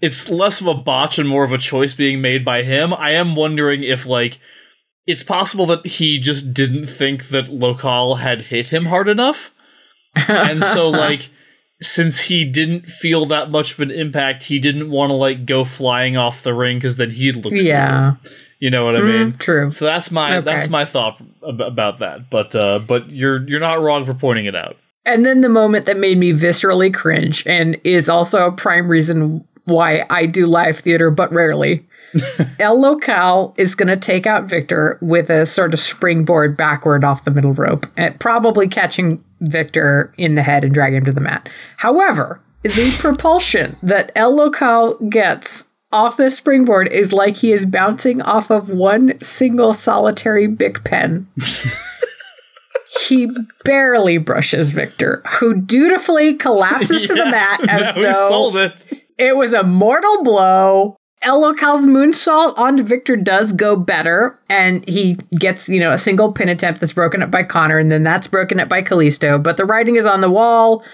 Speaker 2: it's less of a botch and more of a choice being made by him. I am wondering if like it's possible that he just didn't think that Local had hit him hard enough, and so like since he didn't feel that much of an impact, he didn't want to like go flying off the ring because then he'd look yeah. Stupid. You know what I mean?
Speaker 1: Mm, true.
Speaker 2: So that's my okay. that's my thought about that. But uh, but you're you're not wrong for pointing it out.
Speaker 1: And then the moment that made me viscerally cringe and is also a prime reason why I do live theater, but rarely. El Local is going to take out Viktor with a sort of springboard backward off the middle rope, and probably catching Viktor in the head and drag him to the mat. However, the propulsion that El Local gets off the springboard is like he is bouncing off of one single solitary Bic pen. he barely brushes Viktor, who dutifully collapses yeah, to the mat as though
Speaker 2: it.
Speaker 1: it was a mortal blow. El Local's moonsault onto Viktor does go better, and he gets, you know, a single pin attempt that's broken up by Konnor, and then that's broken up by Kalisto. But the writing is on the wall.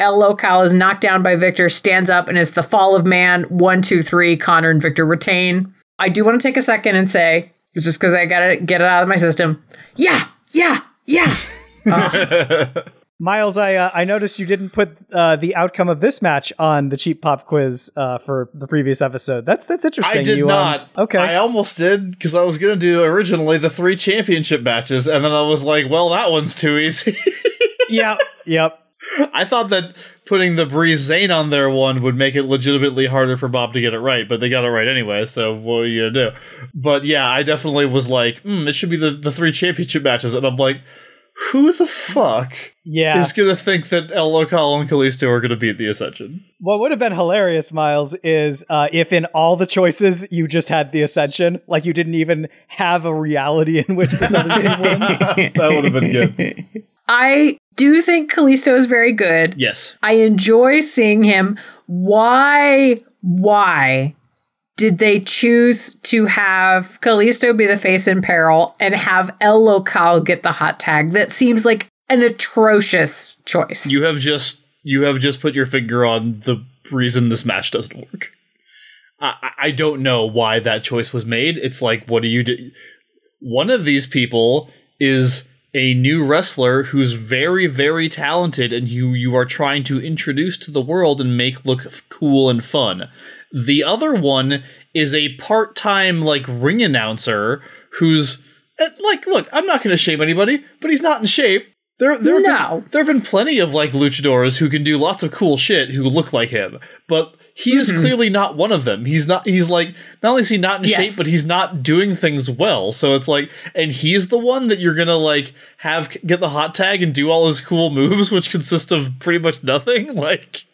Speaker 1: El Local is knocked down by Viktor, stands up, and it's the fall of man. One, two, three. Konnor and Viktor retain. I do want to take a second and say, it's just because I gotta get it out of my system. Yeah, yeah, yeah. uh.
Speaker 3: Miles, I uh, I noticed you didn't put uh, the outcome of this match on the cheap pop quiz uh, for the previous episode. That's that's interesting.
Speaker 2: I did
Speaker 3: you,
Speaker 2: um, not.
Speaker 3: Um, okay,
Speaker 2: I almost did because I was going to do originally the three championship matches, and then I was like, well, that one's too easy.
Speaker 3: yep, yep.
Speaker 2: I thought that putting the Breeze Zayn on their one would make it legitimately harder for Bob to get it right, but they got it right anyway. So what are you gonna do? But yeah, I definitely was like, mm, it should be the the three championship matches, and I'm like Who the fuck
Speaker 3: Yeah.
Speaker 2: is gonna think that El Local and Kalisto are gonna beat the Ascension?
Speaker 3: what would have been hilarious, Miles, is uh, if in all the choices you just had the Ascension, like you didn't even have a reality in which this other team wins.
Speaker 2: that would have been good.
Speaker 1: I do think Kalisto is very good.
Speaker 2: Yes.
Speaker 1: I enjoy seeing him. Why? Why did they choose to have Kalisto be the face in peril and have El Local get the hot tag? That seems like an atrocious choice.
Speaker 2: You have just you have just put your finger on the reason this match doesn't work. I, I- don't know why that choice was made. It's like, what do you do? One of these people is a new wrestler who's very, very talented and who you are trying to introduce to the world and make look cool and fun. The other one is a part-time like ring announcer who's eh, like, look, I'm not going to shame anybody, but he's not in shape. There, there, have
Speaker 1: No.
Speaker 2: been, there have been plenty of like luchadors who can do lots of cool shit who look like him, but he is clearly not one of them. He's not. He's like not only is he not in shape, but he's not doing things well. So it's like, and he's the one that you're gonna like have get the hot tag and do all his cool moves, which consist of pretty much nothing. Like,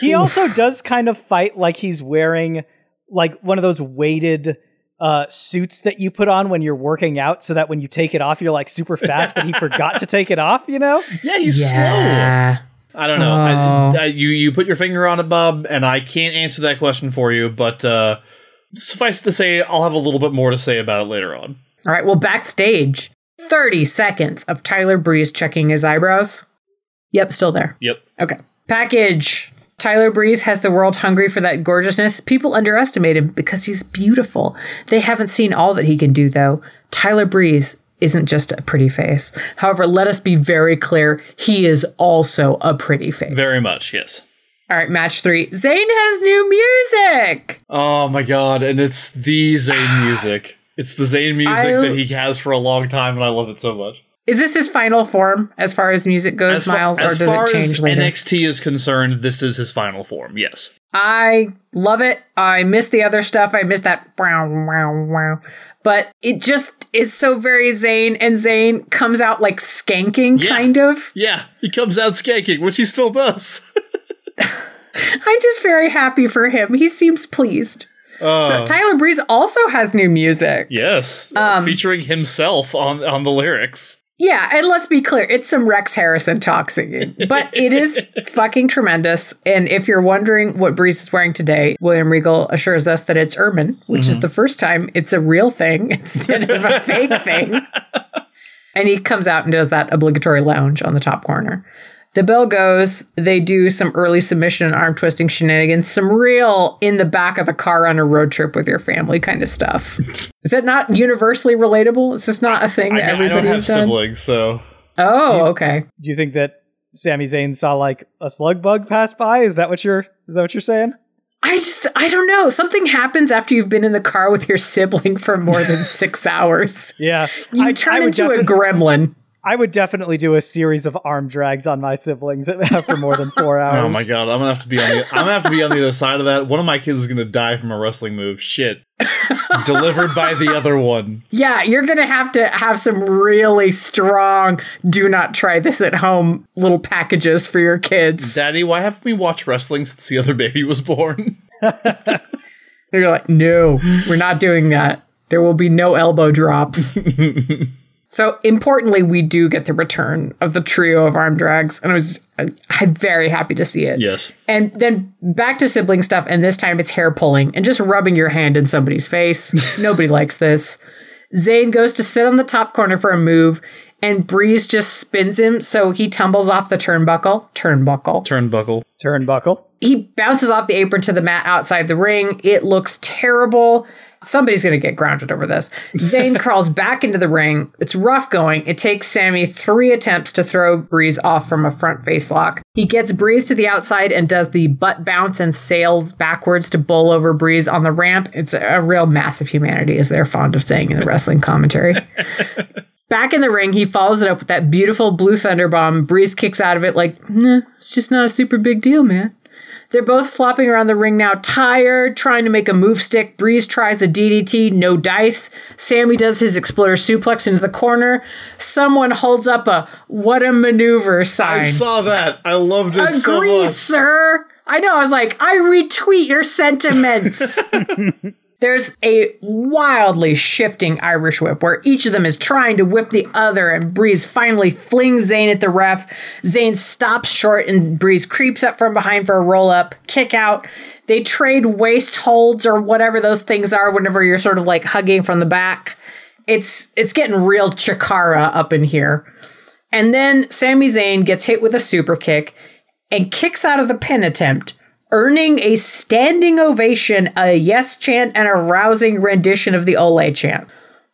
Speaker 3: He also does kind of fight like he's wearing like one of those weighted uh, suits that you put on when you're working out, so that when you take it off, you're like super fast. but he forgot to take it off. You know?
Speaker 2: yeah, he's slow. I don't know.
Speaker 1: Oh.
Speaker 2: I, I, you you put your finger on it, Bob, and I can't answer that question for you. But uh, suffice to say, I'll have a little bit more to say about it later on.
Speaker 1: All right. Well, backstage, 30 seconds of Tyler Breeze checking his eyebrows. Yep, still there.
Speaker 2: Yep.
Speaker 1: Okay. Package. Tyler Breeze has the world hungry for that gorgeousness. People underestimate him because he's beautiful. They haven't seen all that he can do, though. Tyler Breeze isn't just a pretty face. However, let us be very clear he is also a pretty face.
Speaker 2: Very much. Yes.
Speaker 1: All right, match three. Zayn has new music.
Speaker 2: Oh my god, and it's the Zayn music. It's the Zayn music
Speaker 1: I-
Speaker 2: that he has for a long time, and I love it so much.
Speaker 1: Is this his final form as far as music goes,
Speaker 2: far-
Speaker 1: Miles, or does
Speaker 2: far
Speaker 1: it change
Speaker 2: as
Speaker 1: later?
Speaker 2: NXT is concerned, this is his final form. Yes.
Speaker 1: I love it. I miss the other stuff. I miss that wow wow wow. But it just is so very Zayn, and Zayn comes out like skanking,
Speaker 2: Yeah.
Speaker 1: kind of.
Speaker 2: Yeah, he comes out skanking, which he still does.
Speaker 1: I'm just very happy for him. He seems pleased.
Speaker 2: Uh,
Speaker 1: So Tyler Breeze also has new music.
Speaker 2: yes,
Speaker 1: Um,
Speaker 2: featuring himself on on the lyrics.
Speaker 1: Yeah, and let's be clear, it's some Rex Harrison talk singing, but it is fucking tremendous. And if you're wondering what Breeze is wearing today, William Regal assures us that it's ermine, which is mm-hmm. the first time it's a real thing instead of a fake thing. And he comes out and does that obligatory lounge on the top corner. The bell goes, they do some early submission and arm twisting shenanigans, some real in the back of the car on a road trip with your family kind of stuff. Is that not universally relatable? Is this not a thing
Speaker 2: I,
Speaker 1: that
Speaker 2: I don't
Speaker 1: everybody
Speaker 2: have
Speaker 1: has done?
Speaker 2: siblings, so
Speaker 1: Oh, okay.
Speaker 3: Do you think that Sami Zayn saw like a slug bug pass by? Is that what you're? Is that what you're saying?
Speaker 1: I just, I don't know. Something happens after you've been in the car with your sibling for more than six hours.
Speaker 3: Yeah,
Speaker 1: You
Speaker 3: I,
Speaker 1: turn
Speaker 3: I would
Speaker 1: into a gremlin.
Speaker 3: I would definitely do a series of arm drags on my siblings after more than four hours.
Speaker 2: Oh my god, I'm gonna have to be on the I'm gonna have to be on the other side of that. One of my kids is gonna die from a wrestling move. Shit. Delivered by the other one.
Speaker 1: Yeah, you're going to have to have some really strong, do not try this at home little packages for your kids.
Speaker 2: Daddy, why haven't we watched wrestling since the other baby was born?
Speaker 1: You're like, no, we're not doing that. There will be no elbow drops. So importantly, we do get the return of the trio of arm drags, and I was I, I'm very happy to see it.
Speaker 2: yes.
Speaker 1: And then back to sibling stuff, and this time it's hair pulling and just rubbing your hand in somebody's face. Nobody likes this. Zayn goes to sit on the top corner for a move, and Breeze just spins him, so he tumbles off the turnbuckle. Turnbuckle.
Speaker 2: Turnbuckle.
Speaker 3: Turnbuckle.
Speaker 1: he bounces off the apron to the mat outside the ring. It looks terrible. Somebody's going to get grounded over this. Zayn crawls back into the ring. It's rough going. It takes Sami three attempts to throw Breeze off from a front face lock. He gets Breeze to the outside and does the butt bounce and sails backwards to bowl over Breeze on the ramp. It's a real mass of humanity, as they're fond of saying in the wrestling commentary. Back in the ring, he follows it up with that beautiful blue thunder bomb. Breeze kicks out of it like, nah, it's just not a super big deal, man. They're both flopping around the ring now, tired, trying to make a move stick. Breeze tries a DDT, no dice. Sami does his exploder suplex into the corner. Someone holds up a what a maneuver sign.
Speaker 2: I saw that. I loved it so
Speaker 1: Agree,
Speaker 2: much.
Speaker 1: sir. I know. I was like, I retweet your sentiments. There's a wildly shifting Irish whip where each of them is trying to whip the other, and Breeze finally flings Zayn at the ref. Zayn stops short, and Breeze creeps up from behind for a roll up, kick out. They trade waist holds or whatever those things are whenever you're sort of like hugging from the back. It's it's getting real Chikara up in here. And then Sami Zayn gets hit with a super kick and kicks out of the pin attempt, earning a standing ovation, a yes chant, and a rousing rendition of the Ole chant.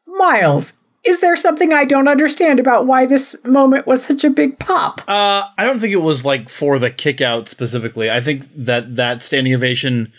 Speaker 1: Miles, is there something I don't understand about why this moment was such a big pop?
Speaker 2: Uh, I don't think it was like for the kick out specifically. I think that that standing ovation,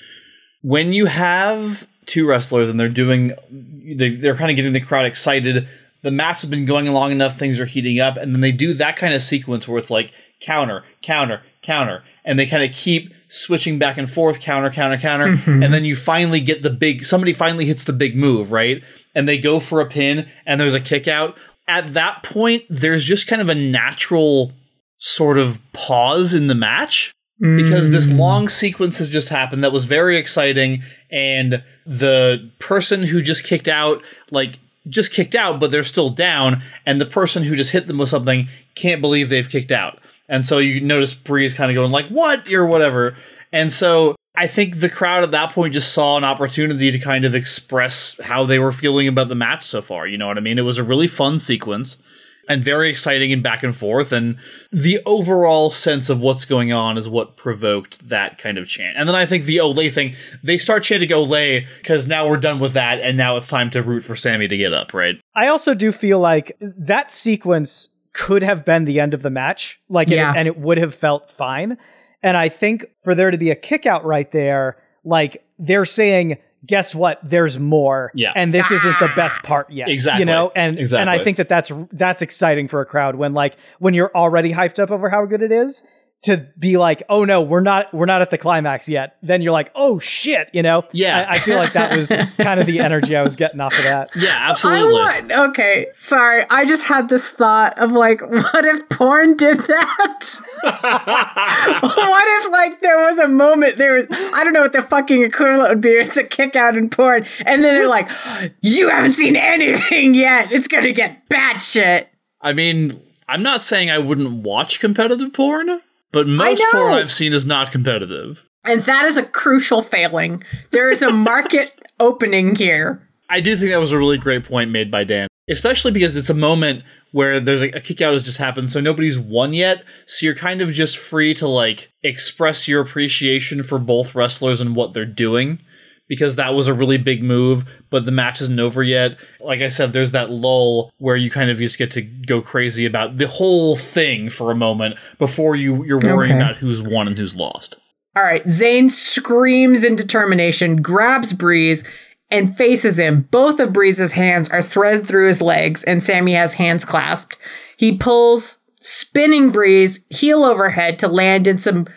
Speaker 2: when you have two wrestlers and they're doing, they, they're kind of getting the crowd excited. The match has been going along enough, things are heating up, and then they do that kind of sequence where it's like counter, counter, counter, and they kind of keep switching back and forth, counter, counter, counter, mm-hmm. and then you finally get the big. Somebody finally hits the big move, right? And they go for a pin, and there's a kick out. At that point, there's just kind of a natural sort of pause in the match because this mm. long sequence has just happened that was very exciting and the person who just kicked out like just kicked out but they're still down and the person who just hit them with something can't believe they've kicked out and so you notice breeze kind of going like what or whatever and so i think the crowd at that point just saw an opportunity to kind of express how they were feeling about the match so far you know what i mean it was a really fun sequence and very exciting and back and forth. And the overall sense of what's going on is what provoked that kind of chant. And then I think the Olay thing, they start chanting Olay because now we're done with that, and now it's time to root for Sami to get up, right?
Speaker 3: I also do feel like that sequence could have been the end of the match, like, and it- and it would have felt fine. And I think for there to be a kick out right there, like they're saying, guess what? There's more.
Speaker 2: Yeah.
Speaker 3: And this isn't the best part yet.
Speaker 2: Exactly.
Speaker 3: You know, and
Speaker 2: exactly.
Speaker 3: and I think that that's that's exciting for a crowd when like when you're already hyped up over how good it is to be like, oh no, we're not we're not at the climax yet. Then you're like, oh shit, you know.
Speaker 2: Yeah.
Speaker 3: I, I feel like that was kind of the energy I was getting off of that.
Speaker 2: Yeah,
Speaker 1: I
Speaker 2: absolutely.
Speaker 1: want, okay, sorry. I just had this thought of like, what if porn did that? what if like there was a moment there was I don't know what the fucking equivalent would be. It's a kick out in porn, and then they're like, "You haven't seen anything yet. It's gonna get bad shit.
Speaker 2: I mean, I'm not saying I wouldn't watch competitive porn, but most porn I've seen is not competitive.
Speaker 1: And that is a crucial failing. There is a market opening here.
Speaker 2: I do think that was a really great point made by Dan, especially because it's a moment where there's a, a kick out has just happened, so nobody's won yet. So you're kind of just free to like express your appreciation for both wrestlers and what they're doing. Because that was a really big move, but the match isn't over yet. Like I said, there's that lull where you kind of just get to go crazy about the whole thing for a moment before you you're worrying
Speaker 1: Okay.
Speaker 2: about who's won and who's lost.
Speaker 1: All right, Zayn screams in determination, grabs Breeze, and faces him. Both of Breeze's hands are threaded through his legs, and Sami has hands clasped. He pulls, spinning Breeze, heel over head to land in some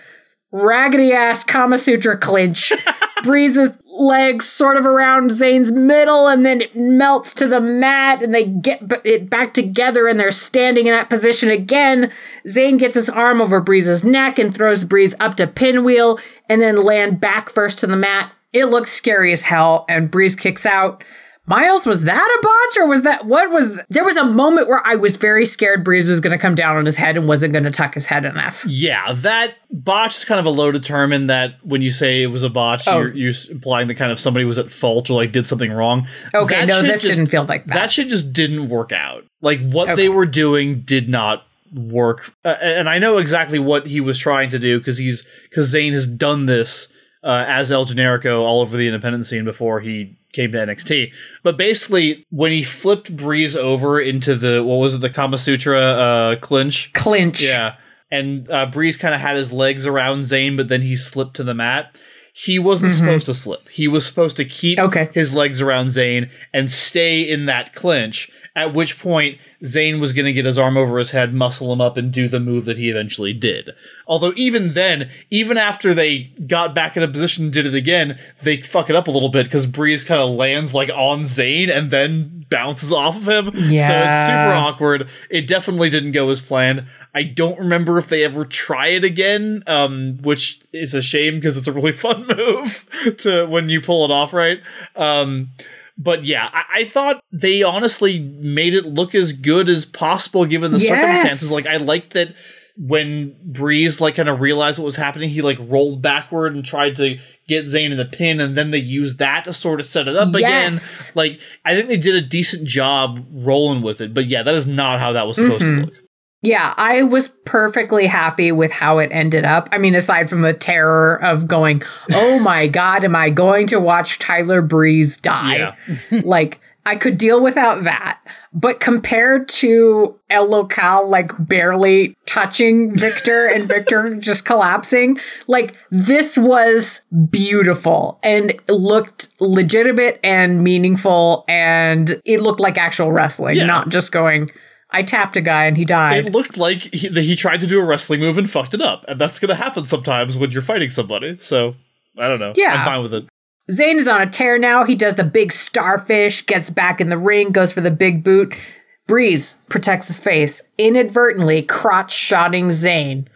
Speaker 1: raggedy ass Kama Sutra clinch. Breeze's legs sort of around Zayn's middle, and then it melts to the mat, and they get it back together, and they're standing in that position again. Zayn gets his arm over Breeze's neck and throws Breeze up to pinwheel, and then land back first to the mat. It looks scary as hell, and Breeze kicks out. Miles, was that a botch or was that what was there was a moment where I was very scared Breeze was gonna come down on his head and wasn't gonna tuck his head enough.
Speaker 2: Yeah, that botch is kind of a loaded term in that when you say it was a botch,
Speaker 1: Oh.
Speaker 2: you're, you're implying that kind of somebody was at fault or like did something wrong.
Speaker 1: Okay,
Speaker 2: That
Speaker 1: no, this
Speaker 2: just-
Speaker 1: didn't feel like that.
Speaker 2: That shit just didn't work out. Like what
Speaker 1: Okay.
Speaker 2: they were doing did not work. Uh, and I know exactly what he was trying to do because he's because Zayn has done this uh, as El Generico all over the independent scene before he came to NXT. But basically, when he flipped Breeze over into the what was it, the Kama Sutra uh, clinch,
Speaker 1: Clinch.
Speaker 2: yeah. And uh, Breeze kind of had his legs around Zayn, but then he slipped to the mat. he wasn't supposed to slip. He was supposed to keep
Speaker 1: Okay.
Speaker 2: his legs around Zayn and stay in that clinch. At which point, Zayn was going to get his arm over his head, muscle him up, and do the move that he eventually did. Although, even then, even after they got back in a position and did it again, they fuck it up a little bit because Breeze kind of lands like on Zayn and then bounces off of him. Yeah. So it's super awkward. It definitely didn't go as planned. I don't remember if they ever try it again, um, which is a shame because it's a really fun move to when you pull it off right. Um, but yeah, I, I thought they honestly made it look as good as possible given the
Speaker 1: Yes.
Speaker 2: circumstances. Like I liked that when Breeze like kind of realized what was happening, he like rolled backward and tried to get Zayn in the pin, and then they used that to sort of set it up
Speaker 1: Yes.
Speaker 2: again. Like I think they did a decent job rolling with it, but yeah, that is not how that was supposed
Speaker 1: Mhm.
Speaker 2: to look.
Speaker 1: Yeah, I was perfectly happy with how it ended up. I mean, aside from the terror of going, oh my God, am I going to watch Tyler Breeze die? like, I could deal without that. But compared to El Local, like barely touching Viktor and Viktor just collapsing, like this was beautiful and looked legitimate and meaningful. And it looked like actual wrestling,
Speaker 2: Yeah.
Speaker 1: not just going, I tapped a guy and he died.
Speaker 2: It looked like he, he tried to do a wrestling move and fucked it up, and that's going to happen sometimes when you're fighting somebody. So I don't know.
Speaker 1: Yeah.
Speaker 2: I'm fine with it.
Speaker 1: Zayn is on a tear now. He does the big starfish, gets back in the ring, goes for the big boot. Breeze protects his face, inadvertently crotch shotting Zayn.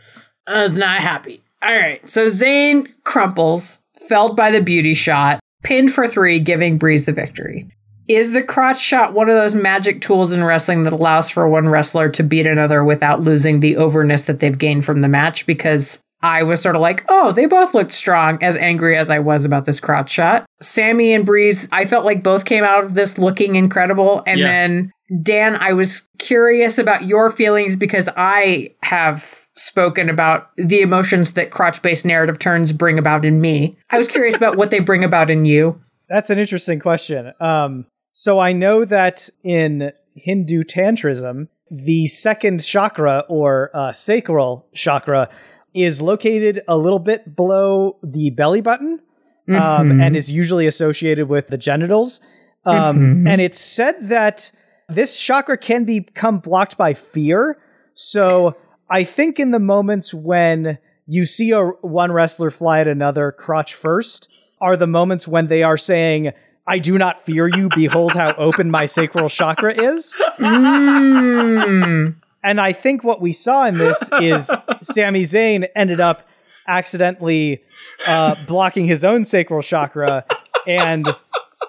Speaker 1: I was not happy. All right, so Zayn crumples, felled by the beauty shot, pinned for three, giving Breeze the victory. Is the crotch shot one of those magic tools in wrestling that allows for one wrestler to beat another without losing the overness that they've gained from the match? Because I was sort of like, oh, they both looked strong, as angry as I was about this crotch shot. Sami and Breeze, I felt like both came out of this looking incredible. And
Speaker 2: Yeah.
Speaker 1: then, Dan, I was curious about your feelings because I have spoken about the emotions that crotch based narrative turns bring about in me. I was curious about what they bring about in you.
Speaker 3: That's an interesting question. Um, so I know that in Hindu Tantrism, the second chakra or uh, sacral chakra is located a little bit below the belly button um,
Speaker 1: Mhm.
Speaker 3: and is usually associated with the genitals. Um,
Speaker 1: Mhm.
Speaker 3: And it's said that this chakra can become blocked by fear. So I think in the moments when you see a one wrestler fly at another crotch first are the moments when they are saying, I do not fear you. Behold how open my sacral chakra is.
Speaker 1: Mm.
Speaker 3: And I think what we saw in this is Sami Zayn ended up accidentally uh, blocking his own sacral chakra. And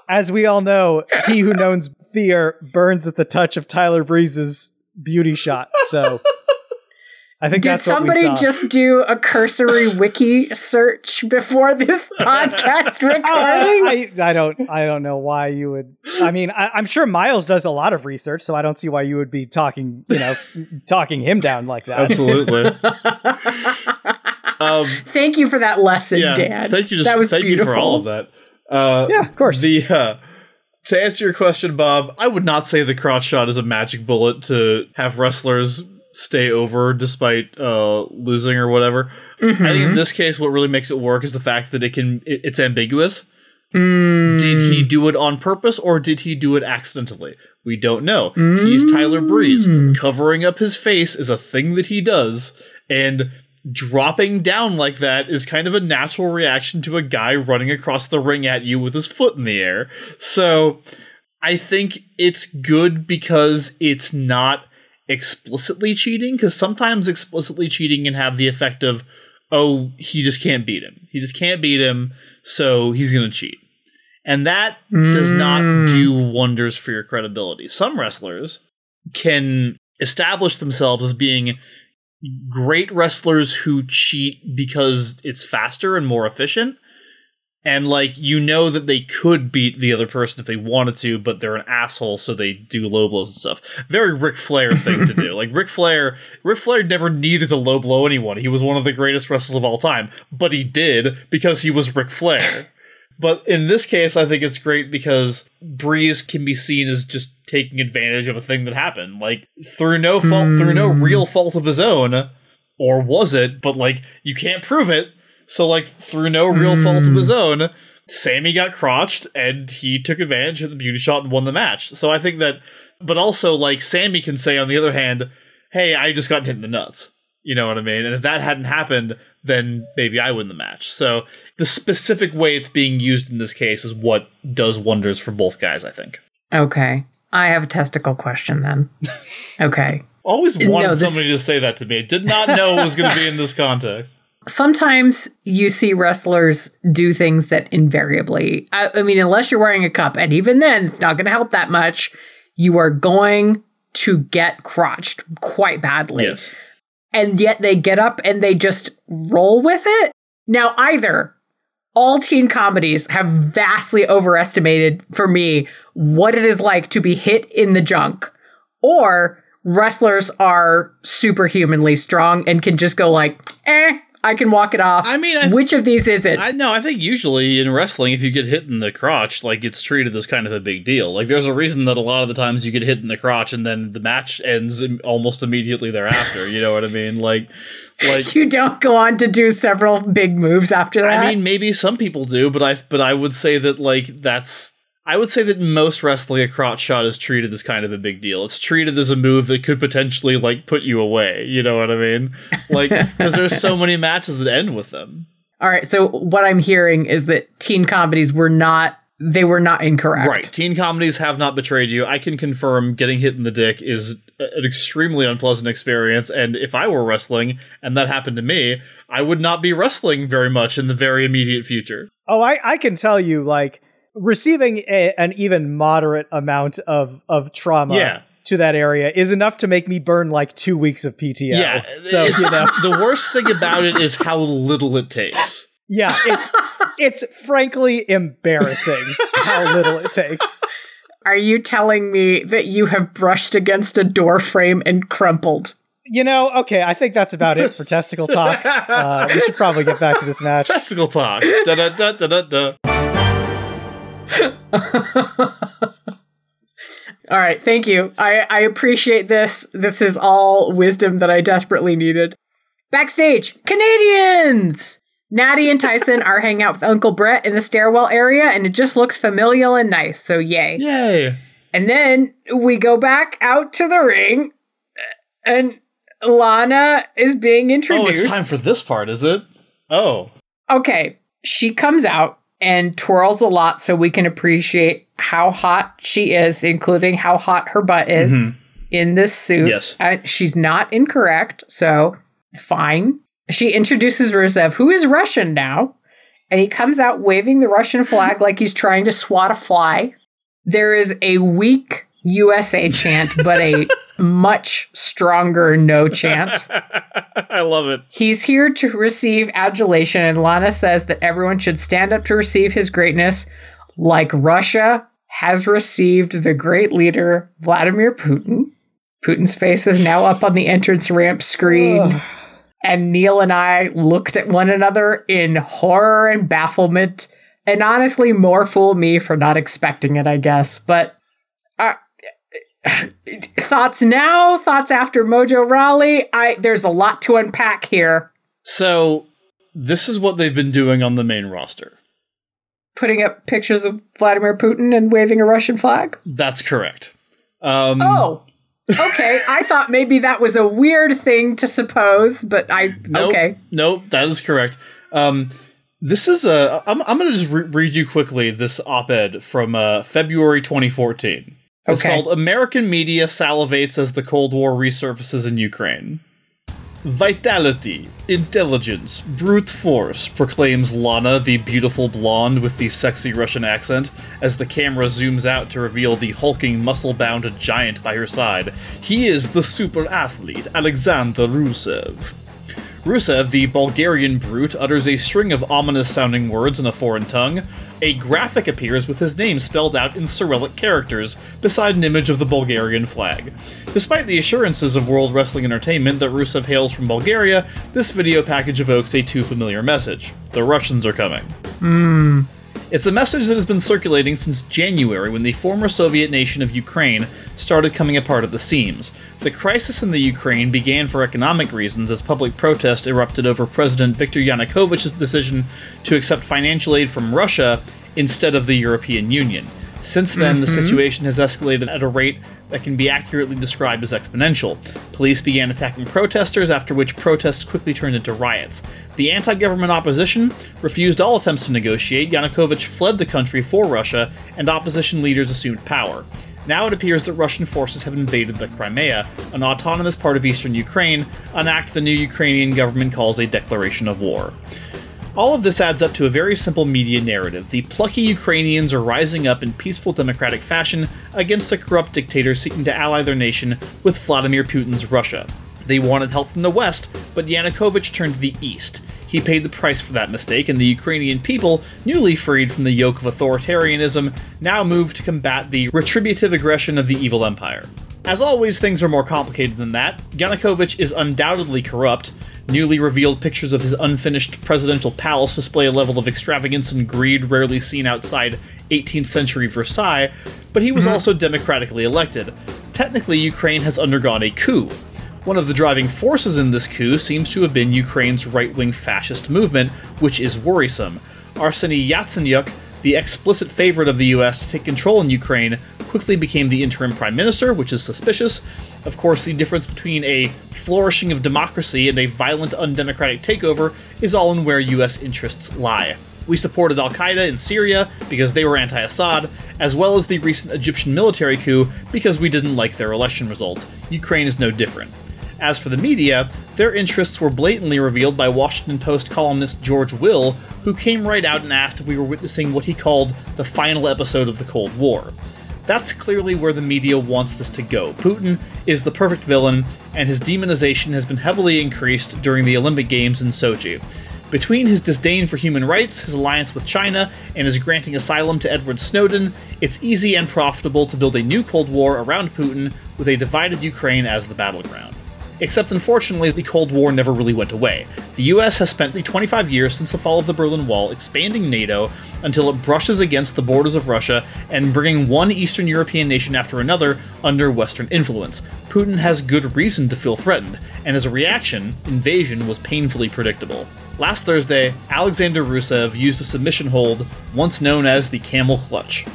Speaker 3: as we all know, he who knows fear burns at the touch of Tyler Breeze's beauty shot. So I think
Speaker 1: Did
Speaker 3: that's what we
Speaker 1: somebody
Speaker 3: saw.
Speaker 1: just do a cursory wiki search before this podcast recording?
Speaker 3: I, I don't I don't know why you would I mean I, I'm sure Miles does a lot of research so I don't see why you would be talking you know talking him down like that
Speaker 2: Absolutely. um,
Speaker 1: Thank you for that lesson,
Speaker 2: yeah.
Speaker 1: Dan.
Speaker 2: Thank you. Just,
Speaker 1: that was
Speaker 2: thank
Speaker 1: beautiful.
Speaker 2: you for all of that. Uh,
Speaker 3: yeah of course
Speaker 2: The uh, to answer your question, Bob, I would not say the crotch shot is a magic bullet to have wrestlers stay over despite uh, losing or whatever.
Speaker 1: Mhm.
Speaker 2: I think in this case, what really makes it work is the fact that it can it, it's ambiguous.
Speaker 1: Mm.
Speaker 2: Did he do it on purpose or did he do it accidentally? We don't know. He's Tyler Breeze.
Speaker 1: Mm.
Speaker 2: Covering up his face is a thing that he does, and dropping down like that is kind of a natural reaction to a guy running across the ring at you with his foot in the air. So I think it's good because it's not explicitly cheating, because sometimes explicitly cheating can have the effect of, oh, he just can't beat him. He just can't beat him, so he's going to cheat. And that does not
Speaker 1: Mm.
Speaker 2: do wonders for your credibility. Some wrestlers can establish themselves as being great wrestlers who cheat because it's faster and more efficient. And like you know that they could beat the other person if they wanted to, but they're an asshole, so they do low blows and stuff. Very Ric Flair thing to do. Like Ric Flair, Ric Flair never needed to low blow anyone. He was one of the greatest wrestlers of all time, but he did because he was Ric Flair. But in this case, I think it's great because Breeze can be seen as just taking advantage of a thing that happened, like through no fault, through no
Speaker 1: Hmm.
Speaker 2: real fault of his own, or was it? But like you can't prove it. So, like, through no real fault of his hmm. own, Sami got crotched and he took advantage of the beauty shot and won the match. So I think that, but also, like, Sami can say, on the other hand, hey, I just got hit in the nuts. You know what I mean? And if that hadn't happened, then maybe I win the match. So the specific way it's being used in this case is what does wonders for both guys, I think.
Speaker 1: Okay. I have a testicle question then. Okay.
Speaker 2: Always wanted
Speaker 1: No, this-
Speaker 2: somebody to say that to me. Did not know it was going to be in this context.
Speaker 1: Sometimes you see wrestlers do things that invariably, I, I mean, unless you're wearing a cup, and even then, it's not going to help that much. You are going to get crotched quite badly.
Speaker 2: Yes.
Speaker 1: and yet they get up and they just roll with it. Now, either all teen comedies have vastly overestimated for me what it is like to be hit in the junk, or wrestlers are superhumanly strong and can just go like, eh, I can walk it off.
Speaker 2: I mean, I th-
Speaker 1: which of these is it?
Speaker 2: I know. I think usually in wrestling, if you get hit in the crotch, like it's treated as kind of a big deal. Like there's a reason that a lot of the times you get hit in the crotch and then the match ends almost immediately thereafter. you know what I mean? Like, like
Speaker 1: you don't go on to do several big moves after that.
Speaker 2: I mean, maybe some people do, but I but I would say that like that's. I would say that most wrestling a crotch shot is treated as kind of a big deal. It's treated as a move that could potentially like put you away. You know what I mean? Like because there's so many matches that end with them.
Speaker 1: all right. So what I'm hearing is that teen comedies were not they were not incorrect.
Speaker 2: Right. Teen comedies have not betrayed you. I can confirm getting hit in the dick is an extremely unpleasant experience. And if I were wrestling and that happened to me, I would not be wrestling very much in the very immediate future.
Speaker 3: Oh, I, I can tell you, like receiving a, an even moderate amount of of trauma
Speaker 2: Yeah.
Speaker 3: to that area is enough to make me burn like two weeks of PTO.
Speaker 2: Yeah.
Speaker 3: so you know,
Speaker 2: the worst thing about it is how little it takes.
Speaker 3: yeah, it's it's frankly embarrassing how little it takes.
Speaker 1: Are you telling me that you have brushed against a door frame and crumpled?
Speaker 3: You know, okay, I think that's about it for testicle talk. Uh, we should probably get back to this match.
Speaker 2: Testicle talk. Da da da da da da.
Speaker 1: All right, thank you. I, I appreciate this. This is all wisdom that I desperately needed. Backstage, Canadians! Natty and Tyson are hanging out with Uncle Bret in the stairwell area, and it just looks familial and nice, so yay.
Speaker 2: Yay.
Speaker 1: And then we go back out to the ring, and Lana is being
Speaker 2: Oh,
Speaker 1: introduced.
Speaker 2: it's time for this part, is it? Oh.
Speaker 1: okay, she comes out and twirls a lot so we can appreciate how hot she is, including how hot her butt is
Speaker 2: Mhm.
Speaker 1: in this suit.
Speaker 2: Yes.
Speaker 1: Uh, she's not incorrect, so fine. She introduces Rusev, who is Russian now, and he comes out waving the Russian flag like he's trying to swat a fly. There is a weak USA chant, but a much stronger no chant.
Speaker 2: I love it.
Speaker 1: He's here to receive adulation, and Lana says that everyone should stand up to receive his greatness, like Russia has received the great leader, Vladimir Putin. Putin's face is now up on the entrance ramp screen, and Neil and I looked at one another in horror and bafflement, and honestly, more fool me for not expecting it, I guess. But thoughts now, thoughts after Mojo Rawley. I there's a lot to unpack here.
Speaker 2: So, this is what they've been doing on the main roster.
Speaker 1: Putting up pictures of Vladimir Putin and waving a Russian flag.
Speaker 2: That's correct. Um,
Speaker 1: Oh, okay. I thought maybe that was a weird thing to suppose, but I
Speaker 2: Nope,
Speaker 1: okay.
Speaker 2: Nope, that is correct. Um, this is a. I'm, I'm going to just re- read you quickly this op ed from uh, February 2014. It's
Speaker 1: Okay.
Speaker 2: called American Media Salivates as the Cold War Resurfaces in Ukraine. Vitality, intelligence, brute force, proclaims Lana, the beautiful blonde with the sexy Russian accent, as the camera zooms out to reveal the hulking, muscle bound giant by her side. He is the super athlete, Alexander Rusev. Rusev, the Bulgarian brute, utters a string of ominous sounding words in a foreign tongue. A graphic appears with his name spelled out in Cyrillic characters, beside an image of the Bulgarian flag. Despite the assurances of World Wrestling Entertainment that Rusev hails from Bulgaria, this video package evokes a too familiar message. The Russians are coming. Hmm. It's a message that has been circulating since January when the former Soviet nation of Ukraine started coming apart at the seams. The crisis in the Ukraine began for economic reasons as public protest erupted over President Viktor Yanukovych's decision to accept financial aid from Russia instead of the European Union. Since then, mm-hmm. the situation has escalated at a rate that can be accurately described as exponential. Police began attacking protesters, after which protests quickly turned into riots. The anti government opposition refused all attempts to negotiate, Yanukovych fled the country for Russia, and opposition leaders assumed power. Now it appears that Russian forces have invaded the Crimea, an autonomous part of eastern Ukraine, an act the new Ukrainian government calls a declaration of war. All of this adds up to a very simple media narrative. The plucky Ukrainians are rising up in peaceful democratic fashion against a corrupt dictator seeking to ally their nation with Vladimir Putin's Russia. They wanted help from the West, but Yanukovych turned to the East. He paid the price for that mistake, and the Ukrainian people, newly freed from the yoke of authoritarianism, now moved to combat the retributive aggression of the evil empire. As always, things are more complicated than that. Yanukovych is undoubtedly corrupt, Newly revealed pictures of his unfinished presidential palace display a level of extravagance and greed rarely seen outside 18th century Versailles, but he was mm-hmm. also democratically elected. Technically, Ukraine has undergone a coup. One of the driving forces in this coup seems to have been Ukraine's right wing fascist movement, which is worrisome. Arseny Yatsenyuk, the explicit favorite of the US to take control in Ukraine, quickly became the interim prime minister, which is suspicious. Of course, the difference between a flourishing of democracy and a violent, undemocratic takeover is all in where US interests lie. We supported Al Qaeda in Syria because they were anti Assad, as well as the recent Egyptian military coup because we didn't like their election results. Ukraine is no different. As for the media, their interests were blatantly revealed by Washington Post columnist George Will, who came right out and asked if we were witnessing what he called the final episode of the Cold War. That's clearly where the media wants this to go. Putin is the perfect villain, and his demonization has been heavily increased during the Olympic Games in Sochi. Between his disdain for human rights, his alliance with China, and his granting asylum to Edward Snowden, it's easy and profitable to build a new Cold War around Putin with a divided Ukraine as the battleground. Except unfortunately, the Cold War never really went away. The US has spent the 25 years since the fall of the Berlin Wall expanding NATO until it brushes against the borders of Russia and bringing one Eastern European nation after another under Western influence. Putin has good reason to feel threatened, and as a reaction, invasion was painfully predictable. Last Thursday, Alexander Rusev used a submission hold once known as the camel clutch.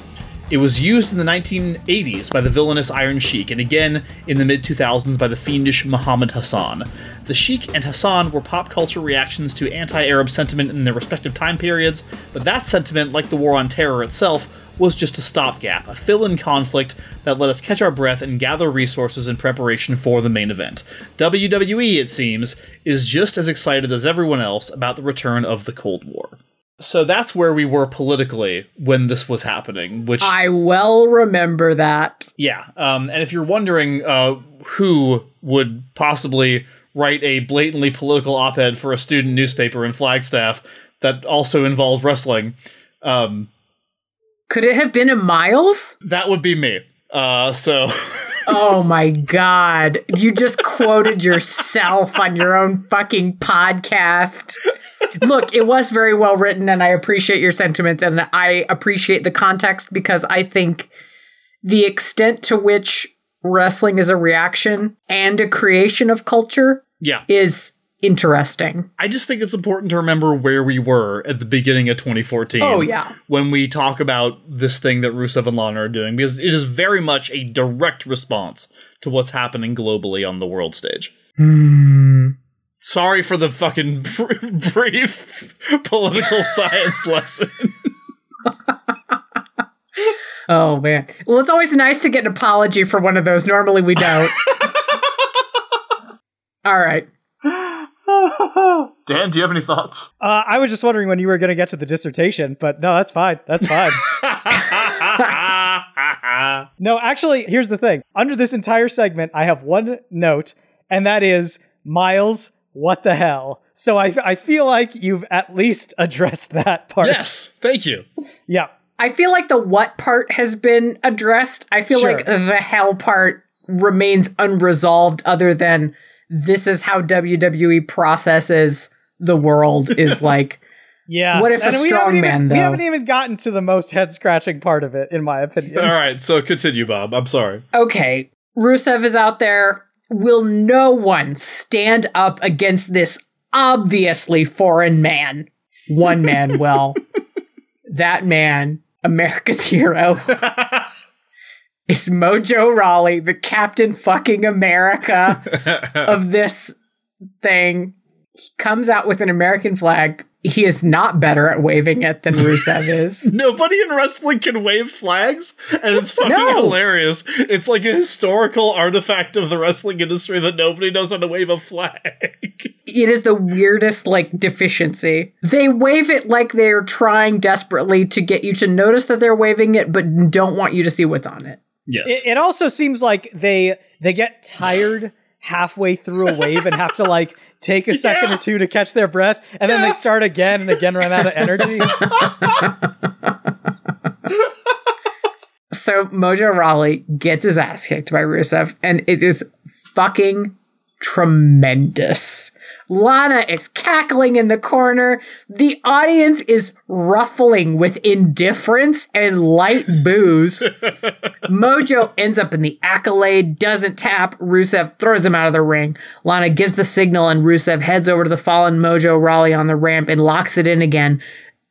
Speaker 2: It was used in the 1980s by the villainous Iron Sheik, and again in the mid 2000s by the fiendish Muhammad Hassan. The Sheik and Hassan were pop culture reactions to anti Arab sentiment in their respective time periods, but that sentiment, like the War on Terror itself, was just a stopgap, a fill in conflict that let us catch our breath and gather resources in preparation for the main event. WWE, it seems, is just as excited as everyone else about the return of the Cold War. So that's where we were politically when this was happening, which
Speaker 1: I well remember that.
Speaker 2: Yeah. Um, and if you're wondering uh, who would possibly write a blatantly political op ed for a student newspaper in Flagstaff that also involved wrestling, um,
Speaker 1: could it have been a Miles?
Speaker 2: That would be me. Uh, so.
Speaker 1: oh my god. You just quoted yourself on your own fucking podcast. Look, it was very well written and I appreciate your sentiments and I appreciate the context because I think the extent to which wrestling is a reaction and a creation of culture
Speaker 2: yeah.
Speaker 1: is interesting.
Speaker 2: I just think it's important to remember where we were at the beginning of 2014.
Speaker 1: Oh, yeah.
Speaker 2: When we talk about this thing that Rusev and Lana are doing, because it is very much a direct response to what's happening globally on the world stage.
Speaker 1: Hmm.
Speaker 2: Sorry for the fucking brief political science lesson.
Speaker 1: oh, man. Well, it's always nice to get an apology for one of those. Normally we don't. All right.
Speaker 2: Dan, do you have any thoughts?
Speaker 3: Uh, I was just wondering when you were going to get to the dissertation, but no, that's fine. That's fine. no, actually, here's the thing. Under this entire segment, I have one note, and that is Miles, what the hell? So I, I feel like you've at least addressed that part.
Speaker 2: Yes, thank you.
Speaker 3: Yeah.
Speaker 1: I feel like the what part has been addressed. I feel sure. like the hell part remains unresolved, other than this is how WWE processes the world is like
Speaker 3: Yeah.
Speaker 1: What if a
Speaker 3: And we
Speaker 1: strong
Speaker 3: haven't
Speaker 1: man,
Speaker 3: even,
Speaker 1: though?
Speaker 3: We haven't even gotten to the most head scratching part of it, in my opinion.
Speaker 2: All right, so continue, Bob. I'm sorry.
Speaker 1: Okay, Rusev is out there. Will no one stand up against this obviously foreign man? One man will. that man, America's hero, is Mojo Rawley, the Captain fucking America of this thing. He comes out with an American flag. He is not better at waving it than Rusev is.
Speaker 2: Nobody in wrestling can wave flags, and it's fucking
Speaker 1: No.
Speaker 2: hilarious. It's like a historical artifact of the wrestling industry that nobody knows how to wave a flag.
Speaker 1: it is the weirdest like deficiency. They wave it like they're trying desperately to get you to notice that they're waving it, but don't want you to see what's on it.
Speaker 2: Yes.
Speaker 3: It, it also seems like they they get tired halfway through a wave and have to like take a second
Speaker 2: Yeah.
Speaker 3: or two to catch their breath, and then they start again and again run out of energy.
Speaker 1: So Mojo Rawley gets his ass kicked by Rusev, and it is fucking tremendous. Lana is cackling in the corner. The audience is ruffling with indifference and light boos. Mojo ends up in the accolade, doesn't tap. Rusev throws him out of the ring. Lana gives the signal, and Rusev heads over to the fallen Mojo Rawley on the ramp and locks it in again.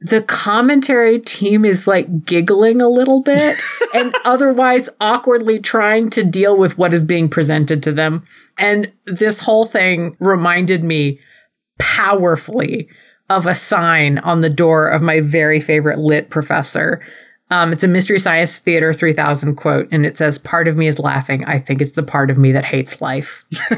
Speaker 1: The commentary team is like giggling a little bit and otherwise awkwardly trying to deal with what is being presented to them. And this whole thing reminded me powerfully of a sign on the door of my very favorite lit professor. Um, it's a Mystery Science Theater 3000 quote, and it says, Part of me is laughing. I think it's the part of me that hates life.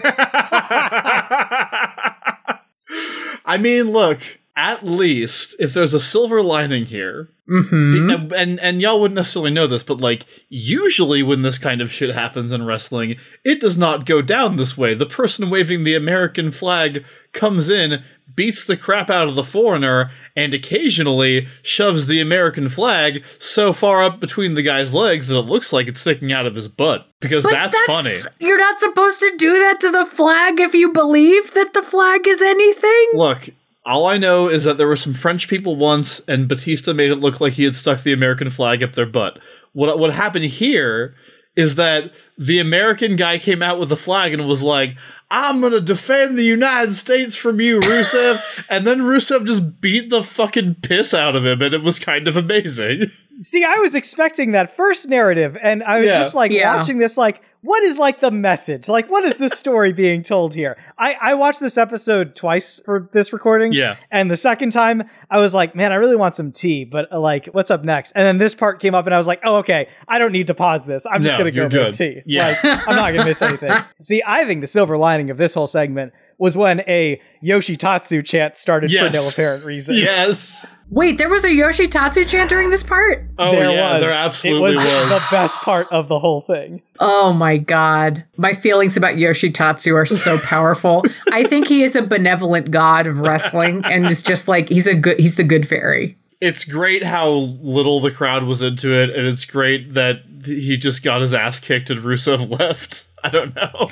Speaker 2: I mean, look, at least if there's a silver lining here,
Speaker 1: hmm
Speaker 2: and, and and y'all wouldn't necessarily know this, but like usually when this kind of shit happens in wrestling, it does not go down this way. The person waving the American flag comes in, beats the crap out of the foreigner, and occasionally shoves the American flag so far up between the guy's legs that it looks like it's sticking out of his butt. Because
Speaker 1: But
Speaker 2: that's, funny.
Speaker 1: You're not supposed to do that to the flag if you believe that the flag is anything.
Speaker 2: Look, all I know is that there were some French people once, and Batista made it look like he had stuck the American flag up their butt. What what happened here is that the American guy came out with the flag and was like, "I'm gonna defend the United States from you, Rusev," and then Rusev just beat the fucking piss out of him, and it was kind of amazing.
Speaker 3: See, I was expecting that first narrative, and I was
Speaker 2: Yeah.
Speaker 3: just like
Speaker 1: Yeah.
Speaker 3: watching this, like, what is like the message? Like, what is this story being told here? I, I watched this episode twice for this recording.
Speaker 2: Yeah.
Speaker 3: And the second time, I was like, man, I really want some tea, but uh, like, what's up next? And then this part came up, and I was like, oh, okay, I don't need to pause this. I'm just
Speaker 2: No,
Speaker 3: going to go
Speaker 2: you're
Speaker 3: get tea.
Speaker 2: Yeah.
Speaker 3: Like, I'm not going to miss anything. See, I think the silver lining of this whole segment was when a Yoshitatsu chant started
Speaker 2: Yes.
Speaker 3: for no apparent reason.
Speaker 2: Yes.
Speaker 1: Wait, there was a Yoshitatsu chant during this part?
Speaker 2: Oh
Speaker 3: there
Speaker 2: yeah,
Speaker 3: was.
Speaker 2: there absolutely
Speaker 3: it was,
Speaker 2: was.
Speaker 3: the best part of the whole thing.
Speaker 1: Oh my god. My feelings about Yoshitatsu are so powerful. I think he is a benevolent god of wrestling and is just like he's a good he's the good fairy.
Speaker 2: It's great how little the crowd was into it, and it's great that he just got his ass kicked and Rusev left. I don't know.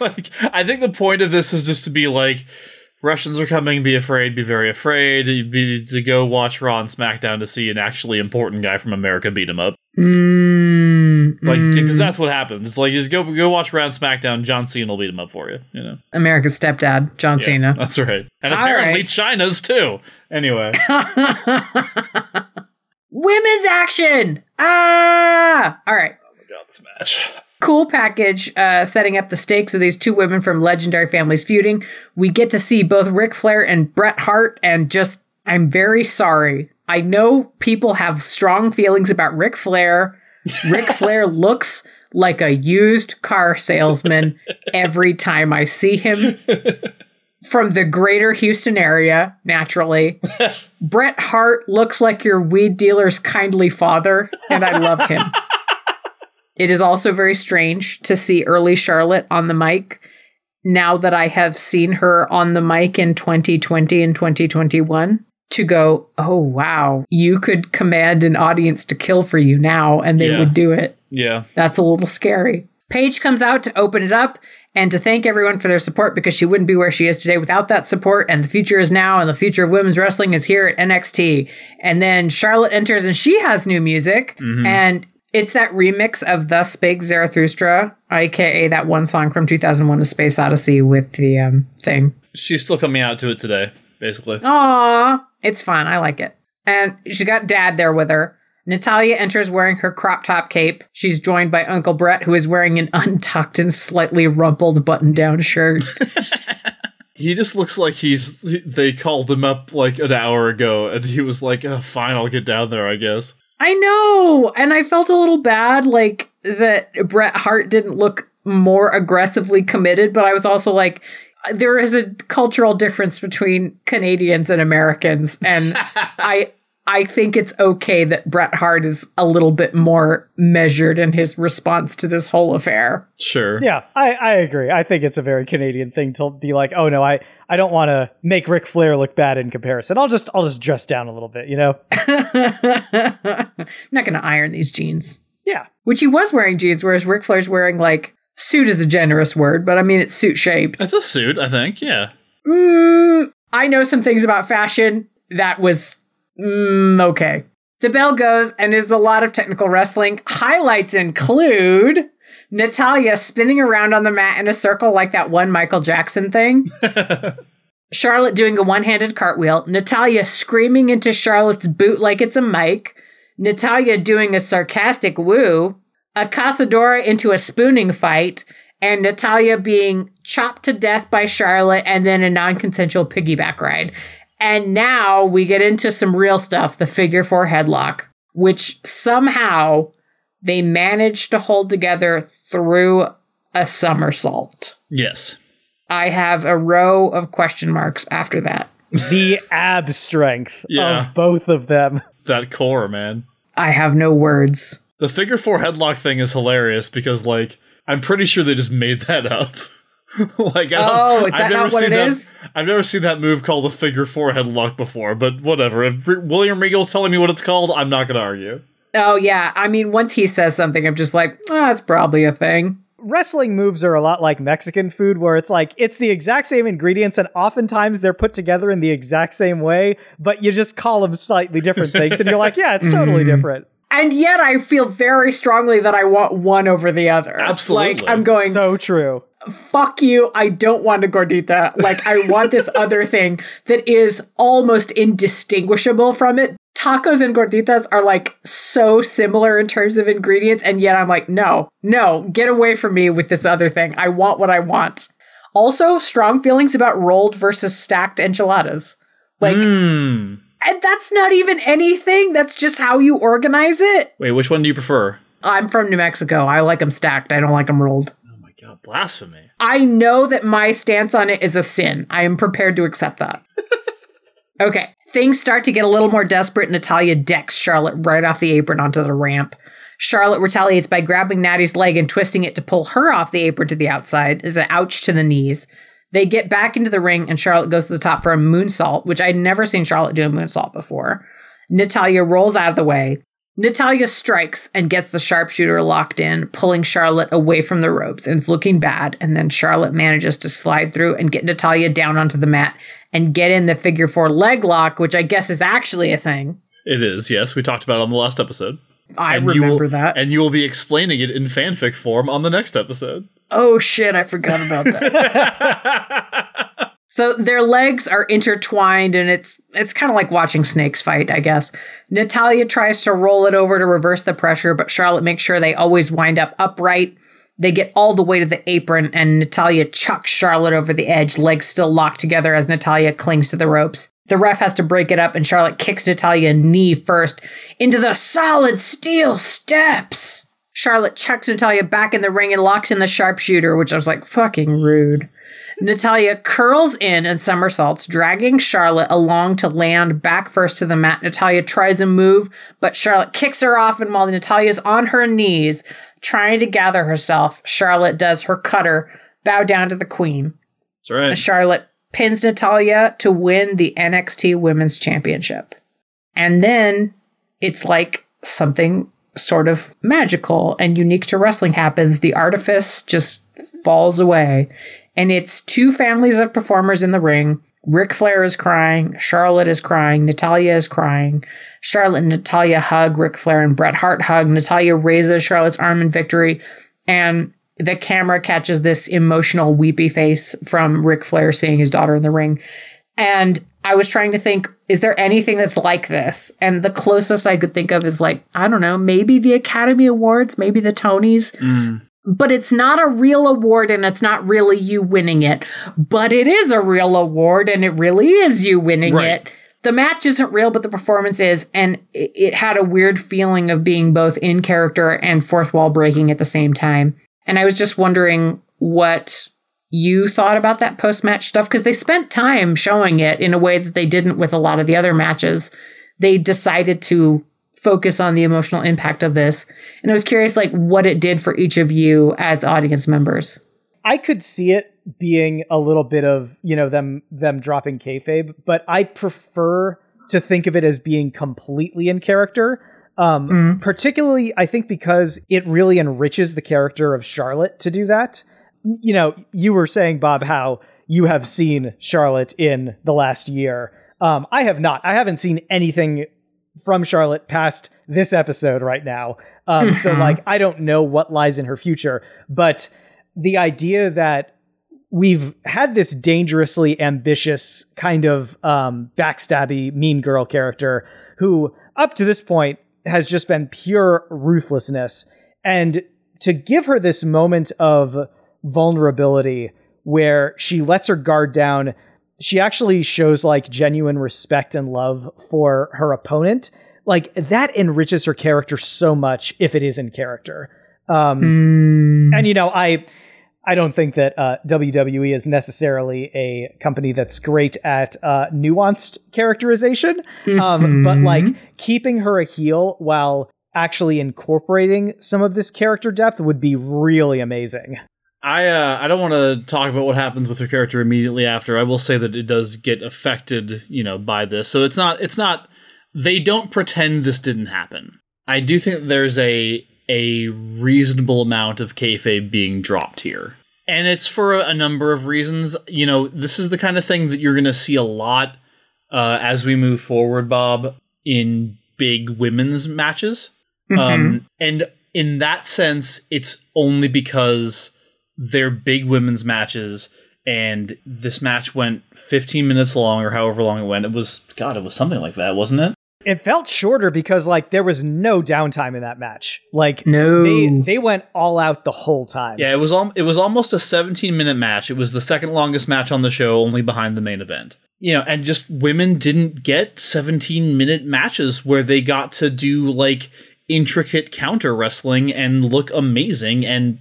Speaker 2: like, I think the point of this is just to be like, Russians are coming. Be afraid. Be very afraid. Be to go watch Raw and SmackDown to see an actually important guy from America beat him up.
Speaker 1: Mm,
Speaker 2: Like,
Speaker 1: mm.
Speaker 2: because that's what happens. It's like just go go watch Raw and SmackDown. John Cena will beat him up for you. You know.
Speaker 1: America's stepdad, John
Speaker 2: Yeah,
Speaker 1: Cena.
Speaker 2: That's right. And
Speaker 1: All
Speaker 2: apparently
Speaker 1: right.
Speaker 2: China's too. Anyway.
Speaker 1: Women's action. Ah! All right.
Speaker 2: Oh my god, this match.
Speaker 1: cool package uh, setting up the stakes of these two women from legendary families feuding. We get to see both Ric Flair and Bret Hart, and just, I'm very sorry. I know people have strong feelings about Ric Flair. Ric Flair looks like a used car salesman every time I see him from the greater Houston area, naturally. Bret Hart looks like your weed dealer's kindly father, and I love him. It is also very strange to see early Charlotte on the mic now that I have seen her on the mic in 2020 and 2021 to go, oh, wow, you could command an audience to kill for you now and they
Speaker 2: Yeah.
Speaker 1: would do it.
Speaker 2: Yeah.
Speaker 1: That's a little scary. Paige comes out to open it up, and to thank everyone for their support because she wouldn't be where she is today without that support. And the future is now, and the future of women's wrestling is here at NXT. And then Charlotte enters, and she has new music, and it's that remix of "Thus Spake Zarathustra," aka that one song from 2001: A Space Odyssey with the um, thing.
Speaker 2: She's still coming out to it today, basically.
Speaker 1: Aw, it's fun. I like it. And she's got dad there with her. Natalya enters wearing her crop top cape. She's joined by Uncle Bret, who is wearing an untucked and slightly rumpled button down shirt.
Speaker 2: He just looks like he's. They called him up like an hour ago, and he was like, oh, "Fine, I'll get down there, I guess."
Speaker 1: I know. And I felt a little bad, like, that Bret Hart didn't look more aggressively committed, but I was also like, there is a cultural difference between Canadians and Americans. And I. I think it's okay that Bret Hart is a little bit more measured in his response to this whole affair.
Speaker 2: Sure.
Speaker 3: Yeah, I, I agree. I think it's a very Canadian thing to be like, oh no, I, I don't want to make Ric Flair look bad in comparison. I'll just I'll just dress down a little bit, you know?
Speaker 1: I'm not going to iron these jeans.
Speaker 3: Yeah.
Speaker 1: Which he was wearing jeans, whereas Ric Flair's wearing like suit is a generous word, but I mean it's suit shaped.
Speaker 2: It's a suit, I think. Yeah.
Speaker 1: Mm, I know some things about fashion. That was mm, okay. The bell goes, and it's a lot of technical wrestling. Highlights include Natalya spinning around on the mat in a circle like that one Michael Jackson thing. Charlotte doing a one handed cartwheel. Natalya screaming into Charlotte's boot like it's a mic. Natalya doing a sarcastic woo. A Casadora into a spooning fight. And Natalya being chopped to death by Charlotte and then a non consensual piggyback ride. And now we get into some real stuff the figure four headlock, which somehow they managed to hold together through a somersault.
Speaker 2: Yes.
Speaker 1: I have a row of question marks after that.
Speaker 3: The ab strength
Speaker 2: Yeah.
Speaker 3: of both of them.
Speaker 2: That core, man.
Speaker 1: I have no words.
Speaker 2: The figure four headlock thing is hilarious because, like, I'm pretty sure they just made that up. like, I don't-
Speaker 1: Oh, is that
Speaker 2: I've never
Speaker 1: not what
Speaker 2: seen
Speaker 1: it
Speaker 2: that,
Speaker 1: is?
Speaker 2: I've never seen that move called the figure four headlock before, but whatever. If William Regal's telling me what it's called, I'm not going to argue.
Speaker 1: Oh, yeah. I mean, once he says something, I'm just like, oh, that's probably a thing.
Speaker 3: Wrestling moves are a lot like Mexican food, where it's like it's the exact same ingredients, and oftentimes they're put together in the exact same way, but you just call them slightly different things, and you're like, yeah, it's totally mm-hmm. different.
Speaker 1: And yet I feel very strongly that I want one over the other.
Speaker 2: Absolutely.
Speaker 1: Like, I'm going,
Speaker 3: So true.
Speaker 1: Fuck you. I don't want a gordita. Like, I want this other thing that is almost indistinguishable from it. Tacos and gorditas are like so similar in terms of ingredients, and yet I'm like, no, no, get away from me with this other thing. I want what I want. Also, strong feelings about rolled versus stacked enchiladas. Like,
Speaker 2: Hmm.
Speaker 1: and that's not even anything. That's just how you organize it.
Speaker 2: Wait, which one do you prefer?
Speaker 1: I'm from New Mexico. I like them stacked. I don't like them rolled.
Speaker 2: Blasphemy.
Speaker 1: I know that my stance on it is a sin. I am prepared to accept that. okay. Things start to get a little more desperate. Natalya decks Charlotte right off the apron onto the ramp. Charlotte retaliates by grabbing Natty's leg and twisting it to pull her off the apron to the outside as an ouch to the knees. They get back into the ring and Charlotte goes to the top for a moonsault, which I'd never seen Charlotte do a moonsault before. Natalya rolls out of the way. Natalya strikes and gets the sharpshooter locked in, pulling Charlotte away from the ropes, and it's looking bad. And then Charlotte manages to slide through and get Natalya down onto the mat and get in the figure four leg lock, which I guess is actually a thing.
Speaker 2: It is, yes. We talked about it on the last episode.
Speaker 1: I
Speaker 2: And you
Speaker 1: remember
Speaker 2: will-
Speaker 1: that.
Speaker 2: And you will be explaining it in fanfic form on the next episode.
Speaker 1: oh shit, I forgot about that. So their legs are intertwined and it's it's kind of like watching snakes fight, I guess. Natalya tries to roll it over to reverse the pressure, but Charlotte makes sure they always wind up upright. They get all the way to the apron and Natalya chucks Charlotte over the edge, legs still locked together as Natalya clings to the ropes. The ref has to break it up and Charlotte kicks Natalya knee first into the solid steel steps. Charlotte chucks Natalya back in the ring and locks in the sharpshooter, which I was like, fucking rude. Natalya curls in and somersaults, dragging Charlotte along to land back first to the mat. Natalya tries a move, but Charlotte kicks her off, and while Natalya's on her knees, trying to gather herself, Charlotte does her cutter, bow down to the queen.
Speaker 2: That's right.
Speaker 1: And Charlotte pins Natalya to win the NXT Women's Championship. And then it's like something sort of magical and unique to wrestling happens, the artifice just falls away. And it's two families of performers in the ring. Ric Flair is crying, Charlotte is crying, Natalya is crying. Charlotte and Natalya hug, Ric Flair and Bret Hart hug. Natalya raises Charlotte's arm in victory, and the camera catches this emotional, weepy face from Ric Flair seeing his daughter in the ring. And I was trying to think, is there anything that's like this? And the closest I could think of is like, I don't know, maybe the Academy Awards, maybe the Tonys.
Speaker 2: Mm.
Speaker 1: But it's not a real award and it's not really you winning it. But it is a real award and it really is you winning
Speaker 2: Right.
Speaker 1: it. The match isn't real, but the performance is. And it, had a weird feeling of being both in character and fourth wall breaking at the same time. And I was just wondering what you thought about that post match stuff because they spent time showing it in a way that they didn't with a lot of the other matches. They decided to focus on the emotional impact of this. And I was curious like what it did for each of you as audience members.
Speaker 3: I could see it being a little bit of you know them them dropping kayfabe, but I prefer to think of it as being completely in character. Um,
Speaker 1: Mm.
Speaker 3: Particularly, I think because it really enriches the character of Charlotte to do that. You know, you were saying Bob how you have seen Charlotte in the last year. Um, I have not. I haven't seen anything from Charlotte past this episode right now. Um, So,
Speaker 1: Mhm.
Speaker 3: like, I don't know what lies in her future, but the idea that we've had this dangerously ambitious kind of um, backstabby mean girl character who, up to this point, has just been pure ruthlessness, and to give her this moment of vulnerability where she lets her guard down. She actually shows like genuine respect and love for her opponent. Like that enriches her character so much if it is in character. Um,
Speaker 1: Mm.
Speaker 3: and you know, I I don't think that uh, WWE is necessarily a company that's great at uh, nuanced characterization. Um, but
Speaker 1: Mhm.
Speaker 3: like keeping her a heel while actually incorporating some of this character depth would be really amazing.
Speaker 2: I uh, I don't want to talk about what happens with her character immediately after. I will say that it does get affected, you know, by this. So it's not it's not they don't pretend this didn't happen. I do think there's a a reasonable amount of kayfabe being dropped here. And it's for a, a number of reasons. You know, this is the kind of thing that you're going to see a lot uh, as we move forward, Bob, in big women's matches.
Speaker 1: Mhm.
Speaker 2: Um, and in that sense, it's only because they're big women's matches, and this match went 15 minutes long, or however long it went. It was God, it was something like that, wasn't it?
Speaker 3: It felt shorter because like there was no downtime in that match. Like
Speaker 1: No.
Speaker 3: they they went all out the whole time.
Speaker 2: Yeah, it was. Al- it was almost a 17 minute match. It was the second longest match on the show, only behind the main event. You know, and just women didn't get 17 minute matches where they got to do like intricate counter wrestling and look amazing and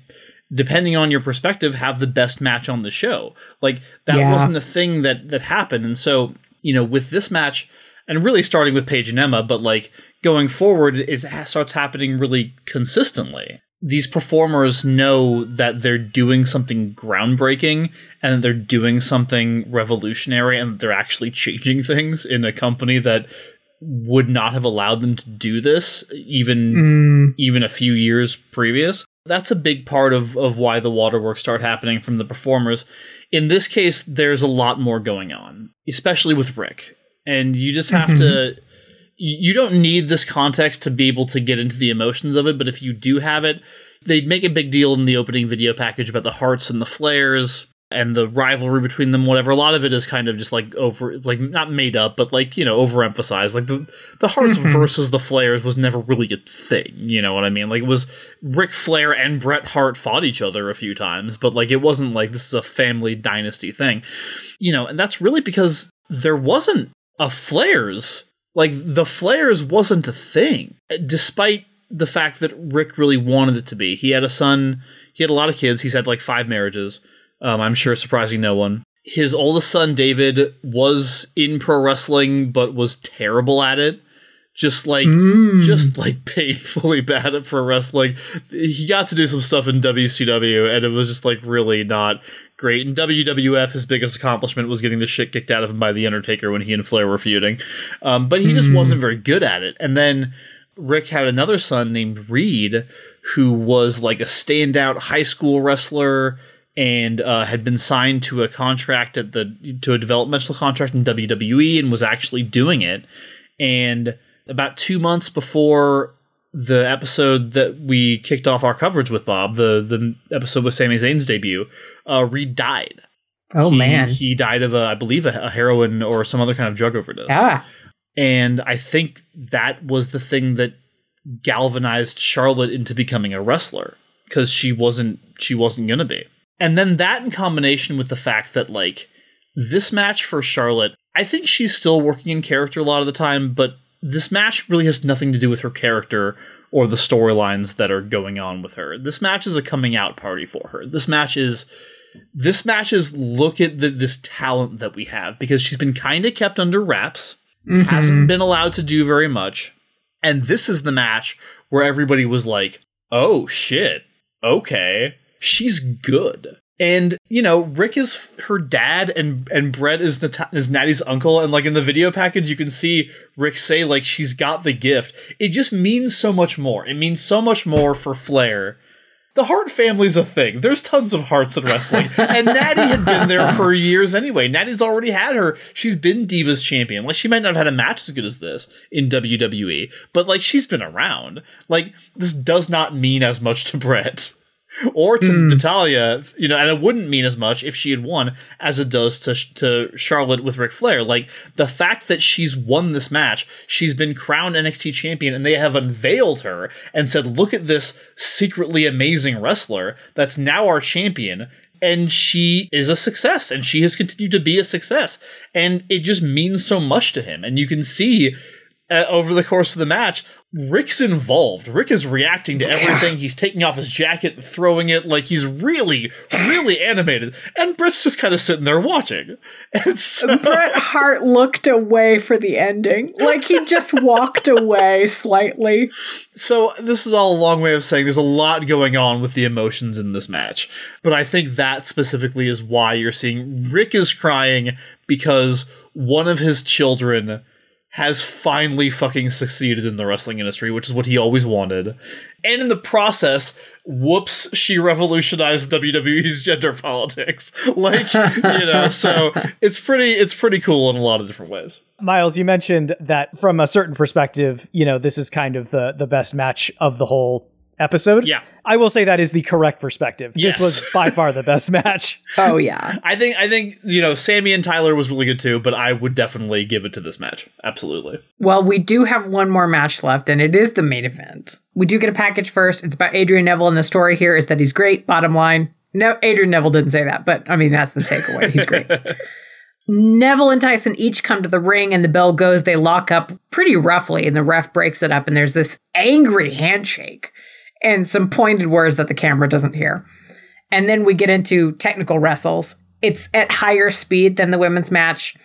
Speaker 2: depending on your perspective have the best match on the show. Like that
Speaker 1: Yeah.
Speaker 2: wasn't a thing that that happened. And so, you know, with this match and really starting with Paige and Emma, but like going forward it starts happening really consistently. These performers know that they're doing something groundbreaking and they're doing something revolutionary and they're actually changing things in a company that would not have allowed them to do this even
Speaker 1: Mm.
Speaker 2: even a few years previous. That's a big part of, of why the waterworks start happening from the performers. In this case, there's a lot more going on, especially with Ric. And you just have mm-hmm. to you you don't need this context to be able to get into the emotions of it, but if you do have it, they'd make a big deal in the opening video package about the Harts and the Flairs and the rivalry between them, whatever. A lot of it is kind of just like over, like not made up, but like you know, overemphasized. Like the the Harts
Speaker 1: Mhm.
Speaker 2: versus the Flairs was never really a thing. You know what I mean? Like it was Ric Flair and Bret Hart fought each other a few times, but like it wasn't like this is a family dynasty thing. You know, and that's really because there wasn't a Flairs. Like the Flairs wasn't a thing, despite the fact that Ric really wanted it to be. He had a son. He had a lot of kids. He's had like five marriages. Um, I'm sure surprising no one. His oldest son David was in pro wrestling, but was terrible at it. Just like
Speaker 1: Mm.
Speaker 2: just like painfully bad at pro wrestling. He got to do some stuff in WCW, and it was just like really not great. In WWF, his biggest accomplishment was getting the shit kicked out of him by the Undertaker when he and Flair were feuding. Um, but he just
Speaker 1: Mhm.
Speaker 2: wasn't very good at it. And then Ric had another son named Reid who was like a standout high school wrestler and uh, had been signed to a contract at the to a developmental contract in WWE and was actually doing it. And about two months before the episode that we kicked off our coverage with Bob, the the episode with Sami Zayn's debut, uh, Reid died.
Speaker 1: Oh
Speaker 2: he,
Speaker 1: man.
Speaker 2: he died of a, I believe, a, a heroin or some other kind of drug overdose.
Speaker 1: Ah.
Speaker 2: And I think that was the thing that galvanized Charlotte into becoming a wrestler because she wasn't she wasn't gonna be. And then that in combination with the fact that like this match for Charlotte, I think she's still working in character a lot of the time, but this match really has nothing to do with her character or the storylines that are going on with her. This match is a coming out party for her. This match is this match is look at the, this talent that we have because she's been kind of kept under wraps,
Speaker 1: Mhm.
Speaker 2: hasn't been allowed to do very much. And this is the match where everybody was like, "Oh shit. Okay. She's good." And you know, Ric is her dad, and and Bret is Nat- is Natty's uncle. And like in the video package, you can see Ric say like she's got the gift. It just means so much more. It means so much more for Flair. The Hart family's a thing. There's tons of Harts in wrestling, and Natty had been there for years anyway. Natty's already had her. She's been Divas champion. Like she might not have had a match as good as this in WWE, but like she's been around. Like this does not mean as much to Bret or to
Speaker 1: Hmm.
Speaker 2: Natalya, you know, and it wouldn't mean as much if she had won as it does to to Charlotte with Ric Flair. Like the fact that she's won this match, she's been crowned NXT champion, and they have unveiled her and said, "Look at this secretly amazing wrestler that's now our champion." And she is a success, and she has continued to be a success, and it just means so much to him. And you can see uh, over the course of the match, Ric's involved. Ric is reacting to everything. He's taking off his jacket and throwing it like he's really, really animated. And Bret's just kind of sitting there watching. And so,
Speaker 1: Bret Hart looked away for the ending. Like he just walked away slightly.
Speaker 2: so this is all a long way of saying there's a lot going on with the emotions in this match. But I think that specifically is why you're seeing Ric is crying because one of his children has finally fucking succeeded in the wrestling industry, which is what he always wanted. And in the process, whoops, she revolutionized WWE's gender politics. Like, you know, so it's pretty it's pretty cool in a lot of different ways.
Speaker 3: Miles, you mentioned that from a certain perspective, you know, this is kind of the the best match of the whole episode.
Speaker 2: Yeah.
Speaker 3: I will say that is the correct perspective.
Speaker 2: Yes.
Speaker 3: This was by far the best match.
Speaker 1: Oh yeah.
Speaker 2: I think I think, you know, Sami and Tyler was really good too, but I would definitely give it to this match. Absolutely.
Speaker 1: Well, we do have one more match left, and it is the main event. We do get a package first. It's about Adrian Neville, and the story here is that he's great. Bottom line. No, Adrian Neville didn't say that, but I mean that's the takeaway. He's great. Neville and Tyson each come to the ring, and the bell goes. They lock up pretty roughly, and the ref breaks it up, and there's this angry handshake and some pointed words that the camera doesn't hear. And then we get into technical wrestles. It's at higher speed than the women's match.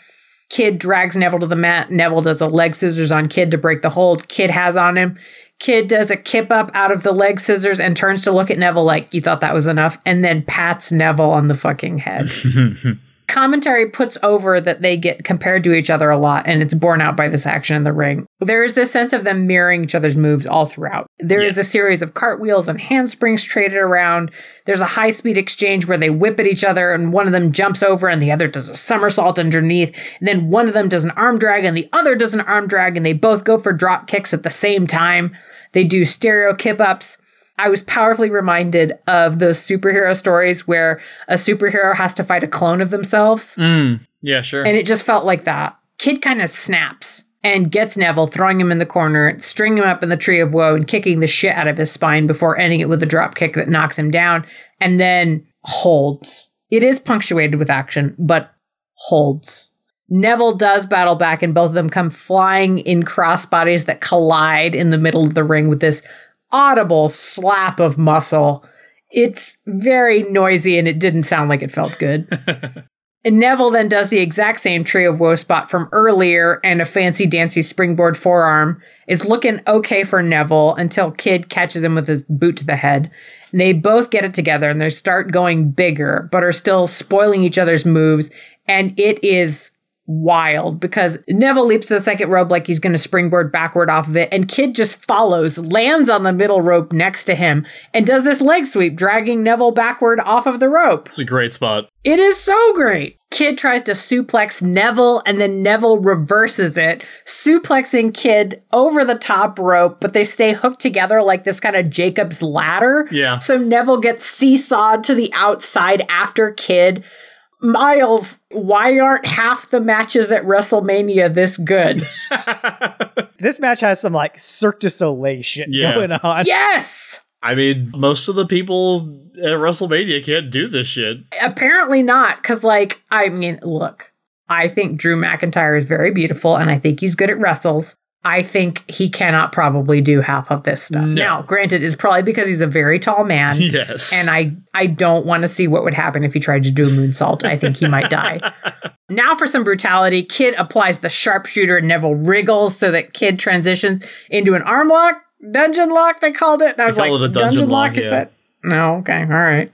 Speaker 1: Kidd drags Neville to the mat. Neville does a leg scissors on Kidd to break the hold. Kidd has on him. Kidd does a kip up out of the leg scissors and turns to look at Neville like, You thought that was enough? And then pats Neville on the fucking head. Commentary puts over that they get compared to each other a lot, and it's borne out by this action in the ring. There is this sense of them mirroring each other's moves all throughout. There is
Speaker 2: Yeah.
Speaker 1: a series of cartwheels and handsprings traded around. There's a high speed exchange where they whip at each other, and one of them jumps over, and the other does a somersault underneath. And then one of them does an arm drag, and the other does an arm drag, and they both go for drop kicks at the same time. They do stereo kip ups. I was powerfully reminded of those superhero stories where a superhero has to fight a clone of themselves.
Speaker 2: Mm, yeah, sure.
Speaker 1: And it just felt like that. Kidd kind of snaps and gets Neville, throwing him in the corner, stringing him up in the tree of woe, and kicking the shit out of his spine before ending it with a drop kick that knocks him down and then holds. It is punctuated with action, but holds. Neville does battle back, and both of them come flying in crossbodies that collide in the middle of the ring with this audible slap of muscle. It's very noisy and it didn't sound like it felt good. And Neville then does the exact same tree of woe spot from earlier and a fancy dancy springboard forearm. It's looking okay for Neville until Kidd catches him with his boot to the head. And they both get it together and they start going bigger, but are still spoiling each other's moves. And it is wild because Neville leaps to the second rope like he's going to springboard backward off of it, and Kidd just follows, lands on the middle rope next to him, and does this leg sweep, dragging Neville backward off of the rope.
Speaker 2: It's a great spot.
Speaker 1: It is so great. Kidd tries to suplex Neville, and then Neville reverses it, suplexing Kidd over the top rope, but they stay hooked together like this kind of Jacob's ladder.
Speaker 2: Yeah.
Speaker 1: So Neville gets seesawed to the outside after Kidd. Miles, why aren't half the matches at WrestleMania this good?
Speaker 3: This match has some like Cirque du Soleil shit
Speaker 2: Yeah.
Speaker 3: going on.
Speaker 1: yes!
Speaker 2: I mean, most of the people at WrestleMania can't do this shit.
Speaker 1: Apparently not, because, like, I mean, look, I think Drew McIntyre is very beautiful and I think he's good at wrestles. I think he cannot probably do half of this stuff.
Speaker 2: No.
Speaker 1: Now, granted, it's probably because he's a very tall man.
Speaker 2: Yes.
Speaker 1: And I, I don't want to see what would happen if he tried to do a moonsault. I think he might die. Now for some brutality. Kidd applies the sharpshooter and Neville wriggles so that Kidd transitions into an arm lock, dungeon lock, they called it. And I was like, dungeon,
Speaker 2: dungeon
Speaker 1: lock,
Speaker 2: lock,
Speaker 1: is that? No, okay, all right.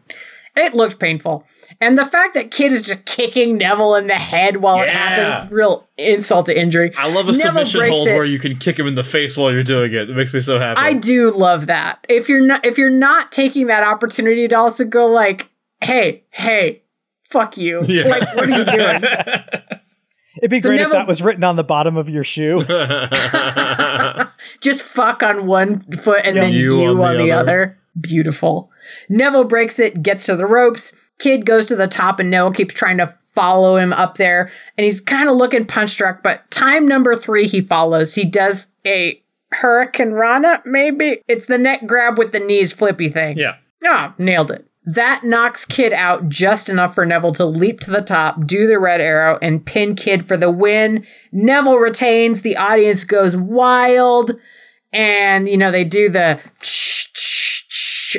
Speaker 1: It looked painful. And the fact that Kidd is just kicking Neville in the head while it happens, real insult to injury.
Speaker 2: I love a
Speaker 1: Neville
Speaker 2: submission hold
Speaker 1: it.
Speaker 2: where you can kick him in the face while you're doing it. It makes me so happy.
Speaker 1: I do love that. If you're not if you're not taking that opportunity to also go like, hey, hey, fuck you.
Speaker 2: Yeah.
Speaker 1: Like, what are you doing?
Speaker 3: It'd be
Speaker 1: So
Speaker 3: great if that was written on the bottom of your shoe.
Speaker 1: Just fuck on one foot and
Speaker 3: Yeah.
Speaker 1: then you,
Speaker 2: You
Speaker 1: on,
Speaker 2: on
Speaker 1: the,
Speaker 2: the
Speaker 1: other.
Speaker 2: other.
Speaker 1: Beautiful. Neville breaks it, gets to the ropes. Kidd goes to the top, and Neville keeps trying to follow him up there. And he's kind of looking punch struck, but time number three, he follows. He does a Hurricanrana, maybe? It's the neck grab with the knees flippy thing.
Speaker 2: yeah.
Speaker 1: Ah, nailed it. That knocks Kidd out just enough for Neville to leap to the top, do the red arrow, and pin Kidd for the win. Neville retains. The audience goes wild. And, you know, they do the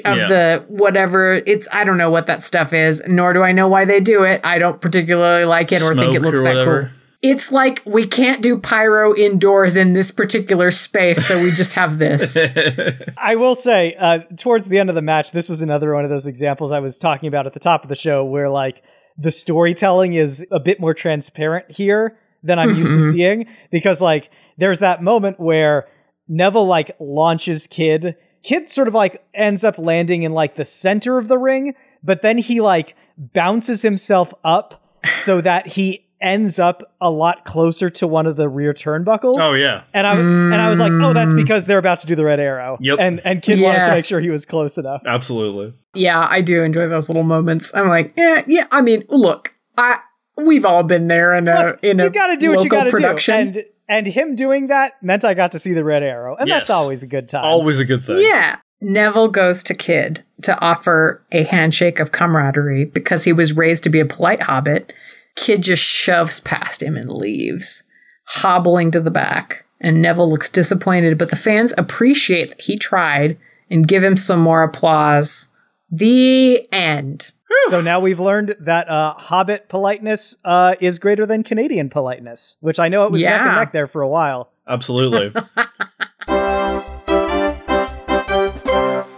Speaker 1: of
Speaker 2: Yeah.
Speaker 1: the whatever. It's, I don't know what that stuff is, nor do I know why they do it. I don't particularly like it or think it looks that cool. It's like we can't do pyro indoors in this particular space, so we just have this.
Speaker 3: I will say, uh, towards the end of the match, this was another one of those examples I was talking about at the top of the show where like the storytelling is a bit more transparent here than I'm used to
Speaker 1: Mhm.
Speaker 3: seeing because like there's that moment where Neville like launches Kidd. Kidd sort of like ends up landing in like the center of the ring, but then he like bounces himself up so that he ends up a lot closer to one of the rear turnbuckles.
Speaker 2: oh yeah.
Speaker 3: And I and I was like, oh, that's
Speaker 1: Mm.
Speaker 3: because they're about to do the red arrow.
Speaker 2: Yep.
Speaker 3: And and Kidd wanted to make sure he was close enough.
Speaker 2: Absolutely.
Speaker 1: Yeah, I do enjoy those little moments. I'm like, yeah, yeah. I mean, look, I we've all been there in a
Speaker 3: Look,
Speaker 1: in a
Speaker 3: you got to do what you got to do.
Speaker 1: production.
Speaker 3: And and him doing that meant I got to see the red arrow, and that's always a good time.
Speaker 2: Always a good thing.
Speaker 1: yeah, Neville goes to Kidd to offer a handshake of camaraderie because he was raised to be a polite hobbit. Kidd just shoves past him and leaves, hobbling to the back. And Neville looks disappointed, but the fans appreciate that he tried and give him some more applause. The end.
Speaker 3: So now we've learned that uh, Hobbit politeness uh, is greater than Canadian politeness, which I know it was neck and neck there for a while.
Speaker 2: Absolutely.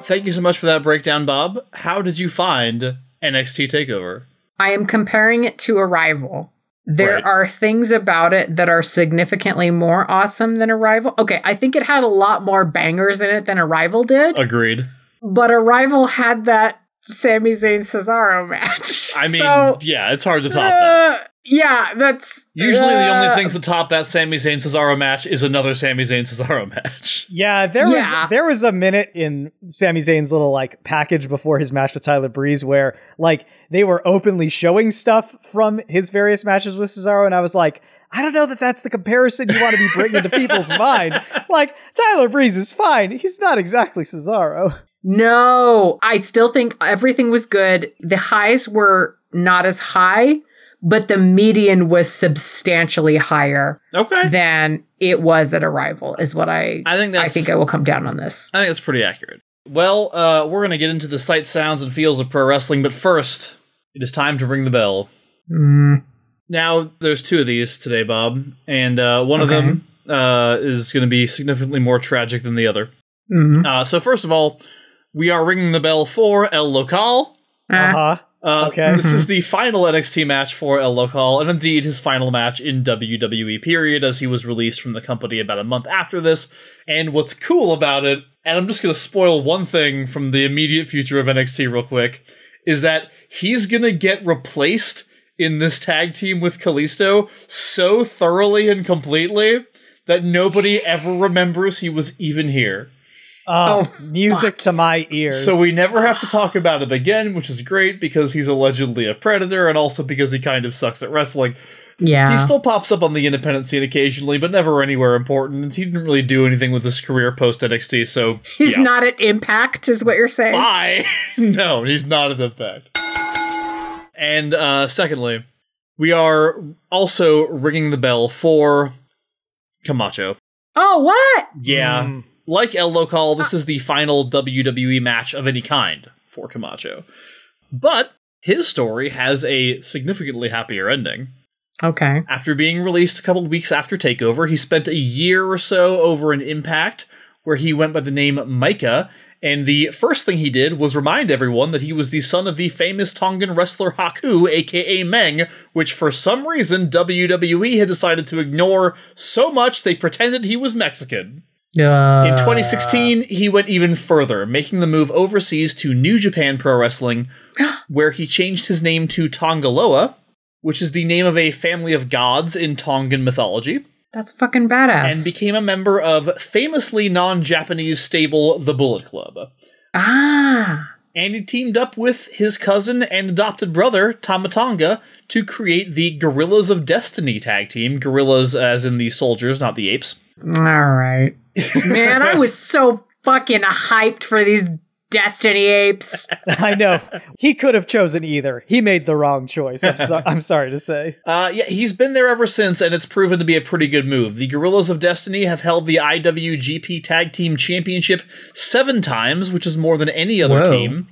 Speaker 2: Thank you so much for that breakdown, Bob. How did you find NXT Takeover?
Speaker 1: I am comparing it to Arrival. There
Speaker 2: Right.
Speaker 1: are things about it that are significantly more awesome than Arrival. Okay, I think it had a lot more bangers in it than Arrival did,
Speaker 2: Agreed.
Speaker 1: but Arrival had that Sami Zayn Cesaro match.
Speaker 2: I mean,
Speaker 1: So,
Speaker 2: yeah, it's hard to top that.
Speaker 1: uh, yeah, that's
Speaker 2: Usually, the only
Speaker 1: uh,
Speaker 2: things that top that Sami Zayn Cesaro match is another Sami Zayn Cesaro match.
Speaker 3: Yeah, there
Speaker 1: Yeah.
Speaker 3: was there was a minute in Sami Zayn's little like package before his match with Tyler Breeze where like they were openly showing stuff from his various matches with Cesaro, and I was like, I don't know that that's the comparison you want to be bringing to people's mind. Like Tyler Breeze is fine; he's not exactly Cesaro.
Speaker 1: No, I still think everything was good. The highs were not as high, but the median was substantially higher
Speaker 2: Okay.
Speaker 1: than it was at Arrival. Is what I
Speaker 2: I think that's
Speaker 1: I think I will come down on this.
Speaker 2: I think that's pretty accurate. Well, uh, we're going to get into the sights, sounds, and feels of pro wrestling, but first, it is time to ring the bell.
Speaker 1: Mm.
Speaker 2: Now, there's two of these today, Bob, and uh, one of them uh, is going to be significantly more tragic than the other.
Speaker 1: Mm.
Speaker 2: Uh, so, first of all, we are ringing the bell for El Local.
Speaker 1: Ah,
Speaker 3: Uh huh.
Speaker 2: Uh,
Speaker 3: Okay.
Speaker 2: This is the final NXT match for El Local, and indeed his final match in WWE. Period, as he was released from the company about a month after this. And what's cool about it, and I'm just going to spoil one thing from the immediate future of NXT real quick, is that he's going to get replaced in this tag team with Kalisto so thoroughly and completely that nobody ever remembers he was even here.
Speaker 3: Oh,
Speaker 1: Oh,
Speaker 3: music to my ears.
Speaker 2: So we never have to talk about him again, which is great because he's allegedly a predator and also because he kind of sucks at wrestling.
Speaker 1: Yeah.
Speaker 2: He still pops up on the independent scene occasionally, but never anywhere important. He didn't really do anything with his career post NXT, so
Speaker 1: He's
Speaker 2: yeah.
Speaker 1: not at Impact, is what you're saying.
Speaker 2: Bye. no, he's not at Impact. And uh, secondly, we are also ringing the bell for Camacho.
Speaker 1: Oh, what?
Speaker 2: Yeah,
Speaker 3: Mm.
Speaker 2: Like El Local, this ah. is the final WWE match of any kind for Camacho. But his story has a significantly happier ending.
Speaker 1: Okay.
Speaker 2: After being released a couple weeks after TakeOver, he spent a year or so over in Impact, where he went by the name Micah. And the first thing he did was remind everyone that he was the son of the famous Tongan wrestler Haku, aka Meng, which for some reason WWE had decided to ignore so much they pretended he was Mexican.
Speaker 1: Uh,
Speaker 2: In 2016, he went even further, making the move overseas to New Japan Pro Wrestling, where he changed his name to Tanga Loa, which is the name of a family of gods in Tongan mythology,
Speaker 1: That's fucking badass.
Speaker 2: and became a member of famously non Japanese stable The Bullet Club.
Speaker 1: ah.
Speaker 2: And he teamed up with his cousin and adopted brother, Tama Tonga, to create the Guerrillas of Destiny tag team. Guerrillas, as in the soldiers, not the apes.
Speaker 1: All right. Man, I was so fucking hyped for these Destiny apes.
Speaker 3: I know. He could have chosen either. He made the wrong choice. I'm, so- I'm sorry to say.
Speaker 2: Uh, yeah, he's been there ever since, and it's proven to be a pretty good move. The Guerrillas of Destiny have held the IWGP Tag Team Championship seven times, which is more than any other
Speaker 1: Whoa.
Speaker 2: team.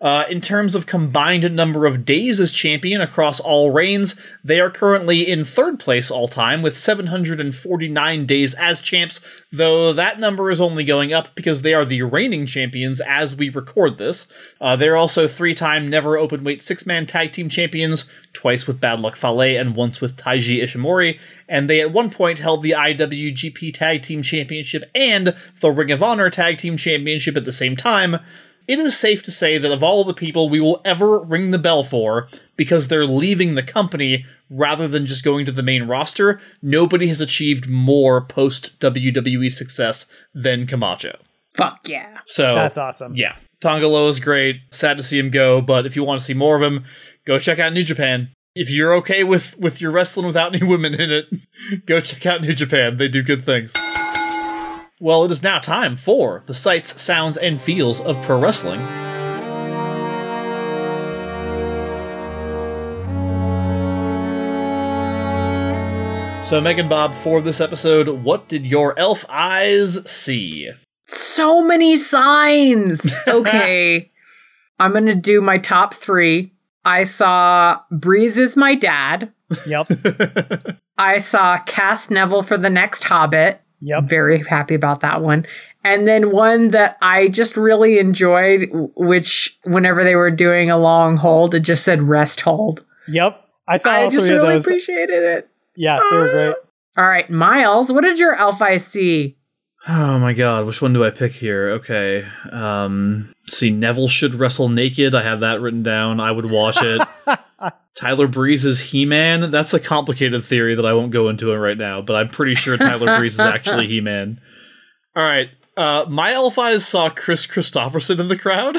Speaker 2: Uh, in terms of combined number of days as champion across all reigns, they are currently in third place all time with 749 days as champs, though that number is only going up because they are the reigning champions as we record this. Uh, they're also three time never open weight six man tag team champions, twice with Bad Luck Fale and once with Taiji Ishimori, and they at one point held the IWGP Tag Team Championship and the Ring of Honor Tag Team Championship at the same time. It is safe to say that of all the people we will ever ring the bell for, because they're leaving the company rather than just going to the main roster, nobody has achieved more post WWE success than Camacho.
Speaker 1: Fuck yeah.
Speaker 2: So
Speaker 3: That's awesome.
Speaker 2: yeah, Tongalo is great. Sad to see him go, but if you want to see more of him, go check out New Japan. If you're okay with with your wrestling without any women in it, go check out New Japan. They do good things. Well, it is now time for the sights, sounds, and feels of pro wrestling. So, Megan Bob, for this episode, what did your elf eyes see?
Speaker 1: So many signs. Okay. I'm going to do my top three. I saw Breeze is my dad.
Speaker 3: Yep.
Speaker 1: I saw Cass Neville for the next Hobbit.
Speaker 3: Yep.
Speaker 1: Very happy about that one. And then one that I just really enjoyed, which whenever they were doing a long hold, it just said rest hold.
Speaker 3: Yep. I saw
Speaker 1: I
Speaker 3: all
Speaker 1: just
Speaker 3: three
Speaker 1: really
Speaker 3: of those.
Speaker 1: appreciated it.
Speaker 3: yeah, they were great.
Speaker 1: All right, Miles, what did your elf eye see?
Speaker 2: Oh my god, which one do I pick here? Okay. Um see Neville should wrestle naked. I have that written down. I would watch it. Tyler Breeze is He-Man. That's a complicated theory that I won't go into it right now, but I'm pretty sure Tyler Breeze is actually He-Man. All right. Uh my elf eyes saw Chris Christopherson in the crowd.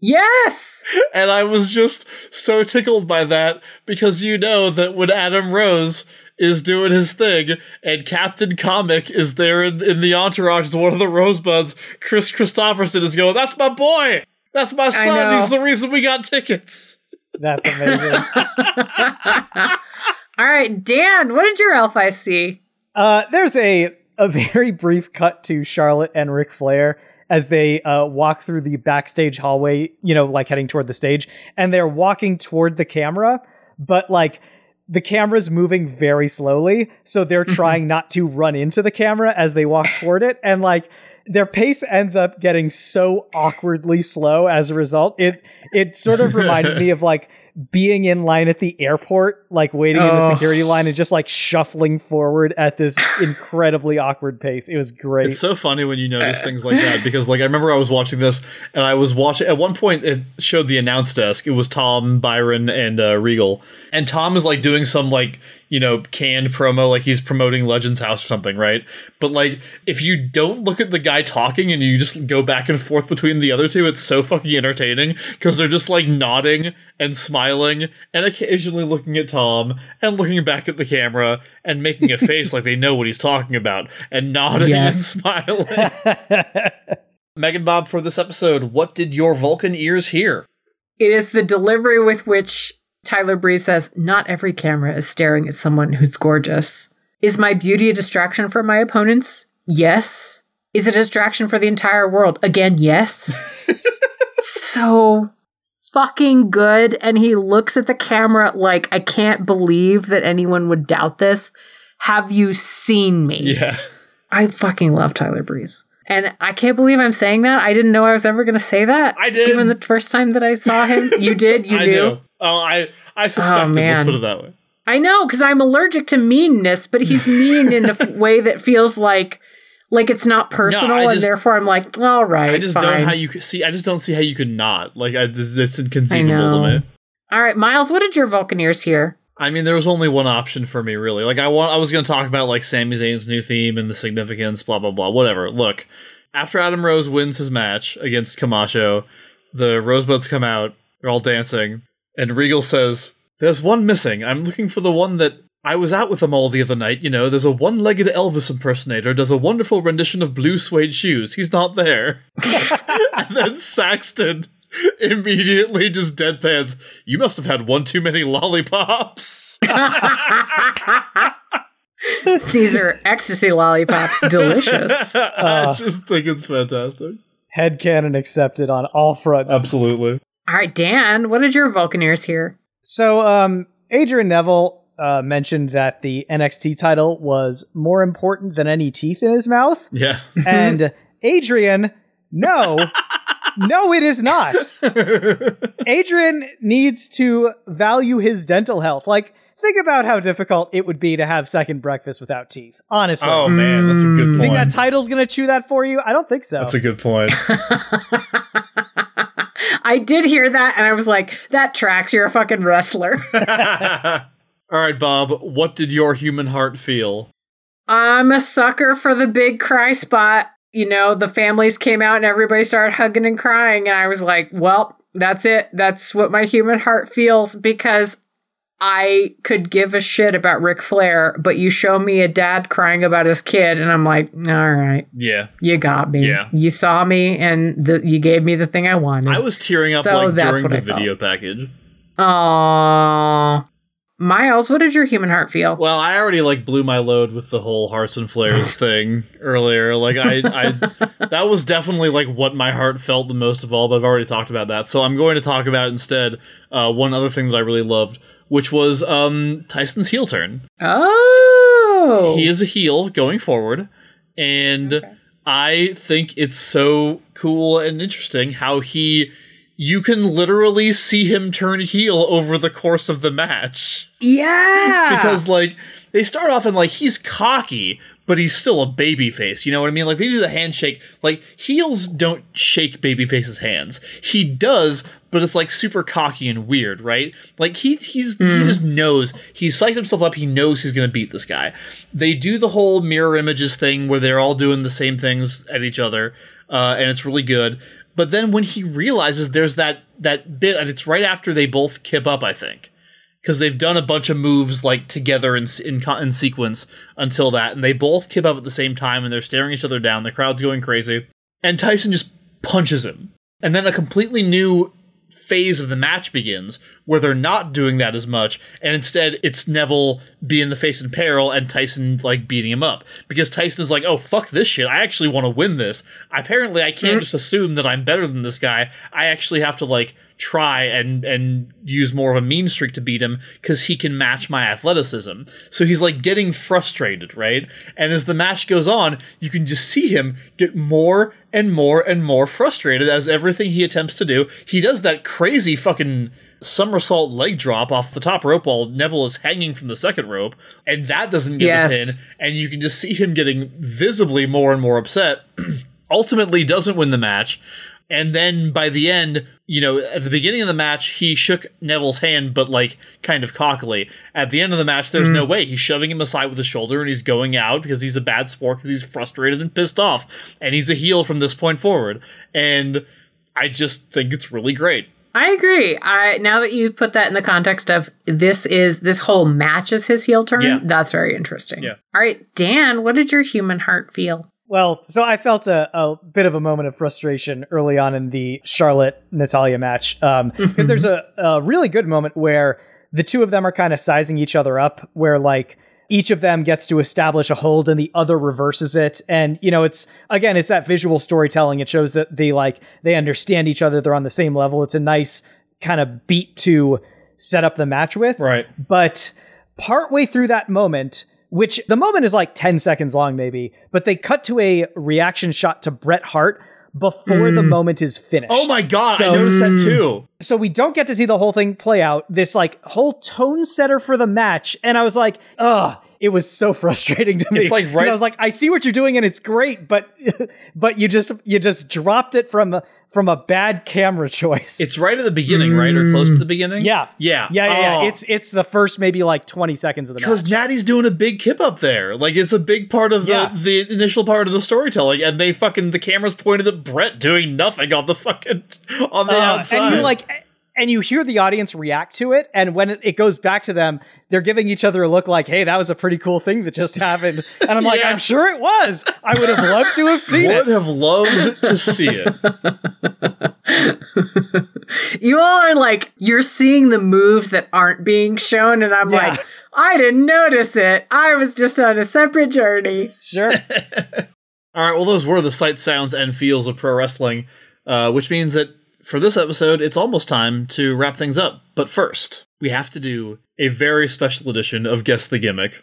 Speaker 1: Yes.
Speaker 2: And I was just so tickled by that because you know that when Adam Rose is doing his thing and Captain Comic is there in, in the entourage as one of the rosebuds, Chris Christopherson is going, That's my boy! That's my son! He's the reason we got tickets!
Speaker 3: That's amazing.
Speaker 1: All right, Dan, what did your elf eye see?
Speaker 3: Uh, there's a a very brief cut to Charlotte and Ric Flair as they uh, walk through the backstage hallway, you know, like heading toward the stage, and they're walking toward the camera, but like the camera's moving very slowly, so they're trying not to run into the camera as they walk toward it, and like their pace ends up getting so awkwardly slow as a result. It it sort of reminded me of like being in line at the airport, like waiting in the
Speaker 1: Oh.
Speaker 3: security line and just like shuffling forward at this incredibly awkward pace. It was great.
Speaker 2: It's so funny when you notice things like that because, like, I remember I was watching this and I was watching. At one point, it showed the announce desk. It was Tom, Byron, and uh, Regal, and Tom is like doing some like you know canned promo, like he's promoting Legends House or something, right? But like, if you don't look at the guy talking and you just go back and forth between the other two, it's so fucking entertaining because they're just like nodding and smiling and occasionally looking at Tom and looking back at the camera and making a face like they know what he's talking about and nodding
Speaker 1: Yes.
Speaker 2: and smiling. Megan Bob, for this episode, what did your Vulcan ears hear?
Speaker 1: It is the delivery with which Tyler Breeze says, Not every camera is staring at someone who's gorgeous. Is my beauty a distraction for my opponents? Yes. Is it a distraction for the entire world? Again, yes. so fucking good. And he looks at the camera like, I can't believe that anyone would doubt this. Have you seen me?
Speaker 2: Yeah.
Speaker 1: I fucking love Tyler Breeze. And I can't believe I'm saying that. I didn't know I was ever going to say that.
Speaker 2: I did.
Speaker 1: Given the first time that I saw him. You did? You
Speaker 2: I
Speaker 1: knew?
Speaker 2: know. Oh, I I oh, suspected. Let's put it that way.
Speaker 1: I know, because I'm allergic to meanness, but he's mean in a f- way that feels like like it's not personal,
Speaker 2: I
Speaker 1: and therefore I'm like, all right,
Speaker 2: I just
Speaker 1: fine.
Speaker 2: don't how you see. I just don't see how you could not like. I, this, it's inconceivable to me.
Speaker 1: all right, Miles, what did your Vulcaneers hear?
Speaker 2: I mean, there was only one option for me, really. Like, I want, I was going to talk about like Sami Zayn's new theme and the significance, blah blah blah, whatever. Look, after Adam Rose wins his match against Camacho, the Rosebuds come out. They're all dancing, and Regal says, "There's one missing. I'm looking for the one that." I was out with them all the other night, you know. There's a one legged Elvis impersonator, does a wonderful rendition of blue suede shoes. He's not there. and then Saxton immediately just deadpans, You must have had one too many lollipops.
Speaker 1: These are ecstasy lollipops, delicious.
Speaker 2: I just think it's fantastic.
Speaker 3: Head Headcanon accepted on all fronts.
Speaker 2: Absolutely.
Speaker 1: All right, Dan, what did your Vulcaneers hear?
Speaker 3: So, um, Adrian Neville uh, mentioned that the NXT title was more important than any teeth in his mouth.
Speaker 2: Yeah.
Speaker 3: And Adrian, no, no, it is not. Adrian needs to value his dental health. Like, think about how difficult it would be to have second breakfast without teeth. Honestly.
Speaker 2: oh man, that's a good point.
Speaker 3: Think that title's gonna chew that for you? I don't think so.
Speaker 2: that's a good point.
Speaker 1: I did hear that, and I was like, that tracks. You're a fucking wrestler.
Speaker 2: All right, Bob, what did your human heart feel?
Speaker 1: I'm a sucker for the big cry spot. You know, the families came out and everybody started hugging and crying. And I was like, well, that's it. That's what my human heart feels because I could give a shit about Ric Flair, but you show me a dad crying about his kid, and I'm like, all right,
Speaker 2: Yeah.
Speaker 1: you got me.
Speaker 2: Yeah.
Speaker 1: You saw me and the, you gave me the thing I wanted.
Speaker 2: I was tearing up
Speaker 1: So
Speaker 2: like
Speaker 1: that's
Speaker 2: during
Speaker 1: what
Speaker 2: the
Speaker 1: I felt.
Speaker 2: video package.
Speaker 1: Aww. Miles, what did your human heart feel?
Speaker 2: Well, I already like blew my load with the whole Harts and Flairs thing earlier. Like I, I that was definitely like what my heart felt the most of all. But I've already talked about that, so I'm going to talk about instead uh, one other thing that I really loved, which was um, Tyson's heel turn.
Speaker 1: Oh.
Speaker 2: He is a heel going forward, and
Speaker 1: Okay.
Speaker 2: I think it's so cool and interesting how he. You can literally see him turn heel over the course of the match
Speaker 1: Yeah.
Speaker 2: because like they start off and like he's cocky but he's still a baby face you know what i mean? Like they do the handshake like heels don't shake baby face's hands. He does but it's like super cocky and weird right? Like he he's he just knows. He's psyched himself up. He knows he's gonna beat this guy. They do the whole mirror images thing where they're all doing the same things at each other uh, and it's really good. But then when he realizes there's that that bit and it's right after they both kip up i think because they've done a bunch of moves like together in, in in sequence until that, and they both kip up at the same time, and they're staring each other down. The crowd's going crazy, and Tyson just punches him, and then a completely new phase of the match begins where they're not doing that as much and instead it's Neville being the face in peril and Tyson like beating him up. Because Tyson is like oh fuck this shit. I actually want to win this. Apparently I can't mm-hmm. just assume that I'm better than this guy. I actually have to like try and and use more of a mean streak to beat him because he can match my athleticism. So he's like getting frustrated, right? And as the match goes on, you can just see him get more and more and more frustrated as everything he attempts to do. He does that crazy fucking somersault leg drop off the top rope while Neville is hanging from the second rope, and that doesn't get
Speaker 1: Yes.
Speaker 2: the pin, and you can just see him getting visibly more and more upset. Ultimately, doesn't win the match. And then by the end, you know, at the beginning of the match, he shook Neville's hand, but like kind of cockily. At the end of the match, there's no hmm. way. He's shoving him aside with his shoulder and he's going out because he's a bad sport because he's frustrated and pissed off. And he's a heel from this point forward. And I just think it's really great.
Speaker 1: I agree. I now that you put that in the context of this is this whole match is his heel turn,
Speaker 2: Yeah.
Speaker 1: that's very interesting.
Speaker 2: Yeah.
Speaker 1: All right, Dan, what did your human heart feel?
Speaker 3: Well, so I felt a, a bit of a moment of frustration early on in the Charlotte Natalya match because
Speaker 1: Mm-hmm.
Speaker 3: there's a, a really good moment where the two of them are kind of sizing each other up, where like each of them gets to establish a hold and the other reverses it, and you know it's again it's that visual storytelling. It shows that they like they understand each other, they're on the same level. It's a nice kind of beat to set up the match with,
Speaker 2: Right.
Speaker 3: but partway through that moment, which the moment is like 10 seconds long, maybe, but they cut to a reaction shot to Bret Hart before the mm. moment is finished.
Speaker 2: Oh my god,
Speaker 3: So-
Speaker 2: I noticed that too.
Speaker 3: So we don't get to see the whole thing play out. This like whole tone setter for the match. And I was like, ugh. It was so frustrating to me.
Speaker 2: It's like right-
Speaker 3: I was like, I see what you're doing and it's great, but but you just you just dropped it from from a bad camera choice.
Speaker 2: It's right at the beginning, right? Or close to the beginning?
Speaker 3: yeah.
Speaker 2: Yeah.
Speaker 3: Yeah, yeah,
Speaker 2: Oh.
Speaker 3: yeah. It's it's the first maybe like 20 seconds of the.
Speaker 2: Because Natty's doing a big kip up there. Like it's a big part of the,
Speaker 3: Yeah.
Speaker 2: the initial part of the storytelling, and they fucking the camera's pointed at Bret doing nothing on the fucking on the
Speaker 3: Uh,
Speaker 2: outside.
Speaker 3: and you like and you hear the audience react to it and when it, it goes back to them they're giving each other a look like hey that was a pretty cool thing that just happened and i'm like
Speaker 2: Yeah.
Speaker 3: i'm sure it was i would have loved to have seen it.
Speaker 2: I would have loved to see it.
Speaker 1: You all are like you're seeing the moves that aren't being shown, and I'm
Speaker 3: Yeah.
Speaker 1: like, I didn't notice it. I was just on a separate journey.
Speaker 3: sure
Speaker 2: All right, well, those were the sights, sounds, and feels of pro wrestling, uh, which means that for this episode, it's almost time to wrap things up. But first, we have to do a very special edition of Guess the Gimmick.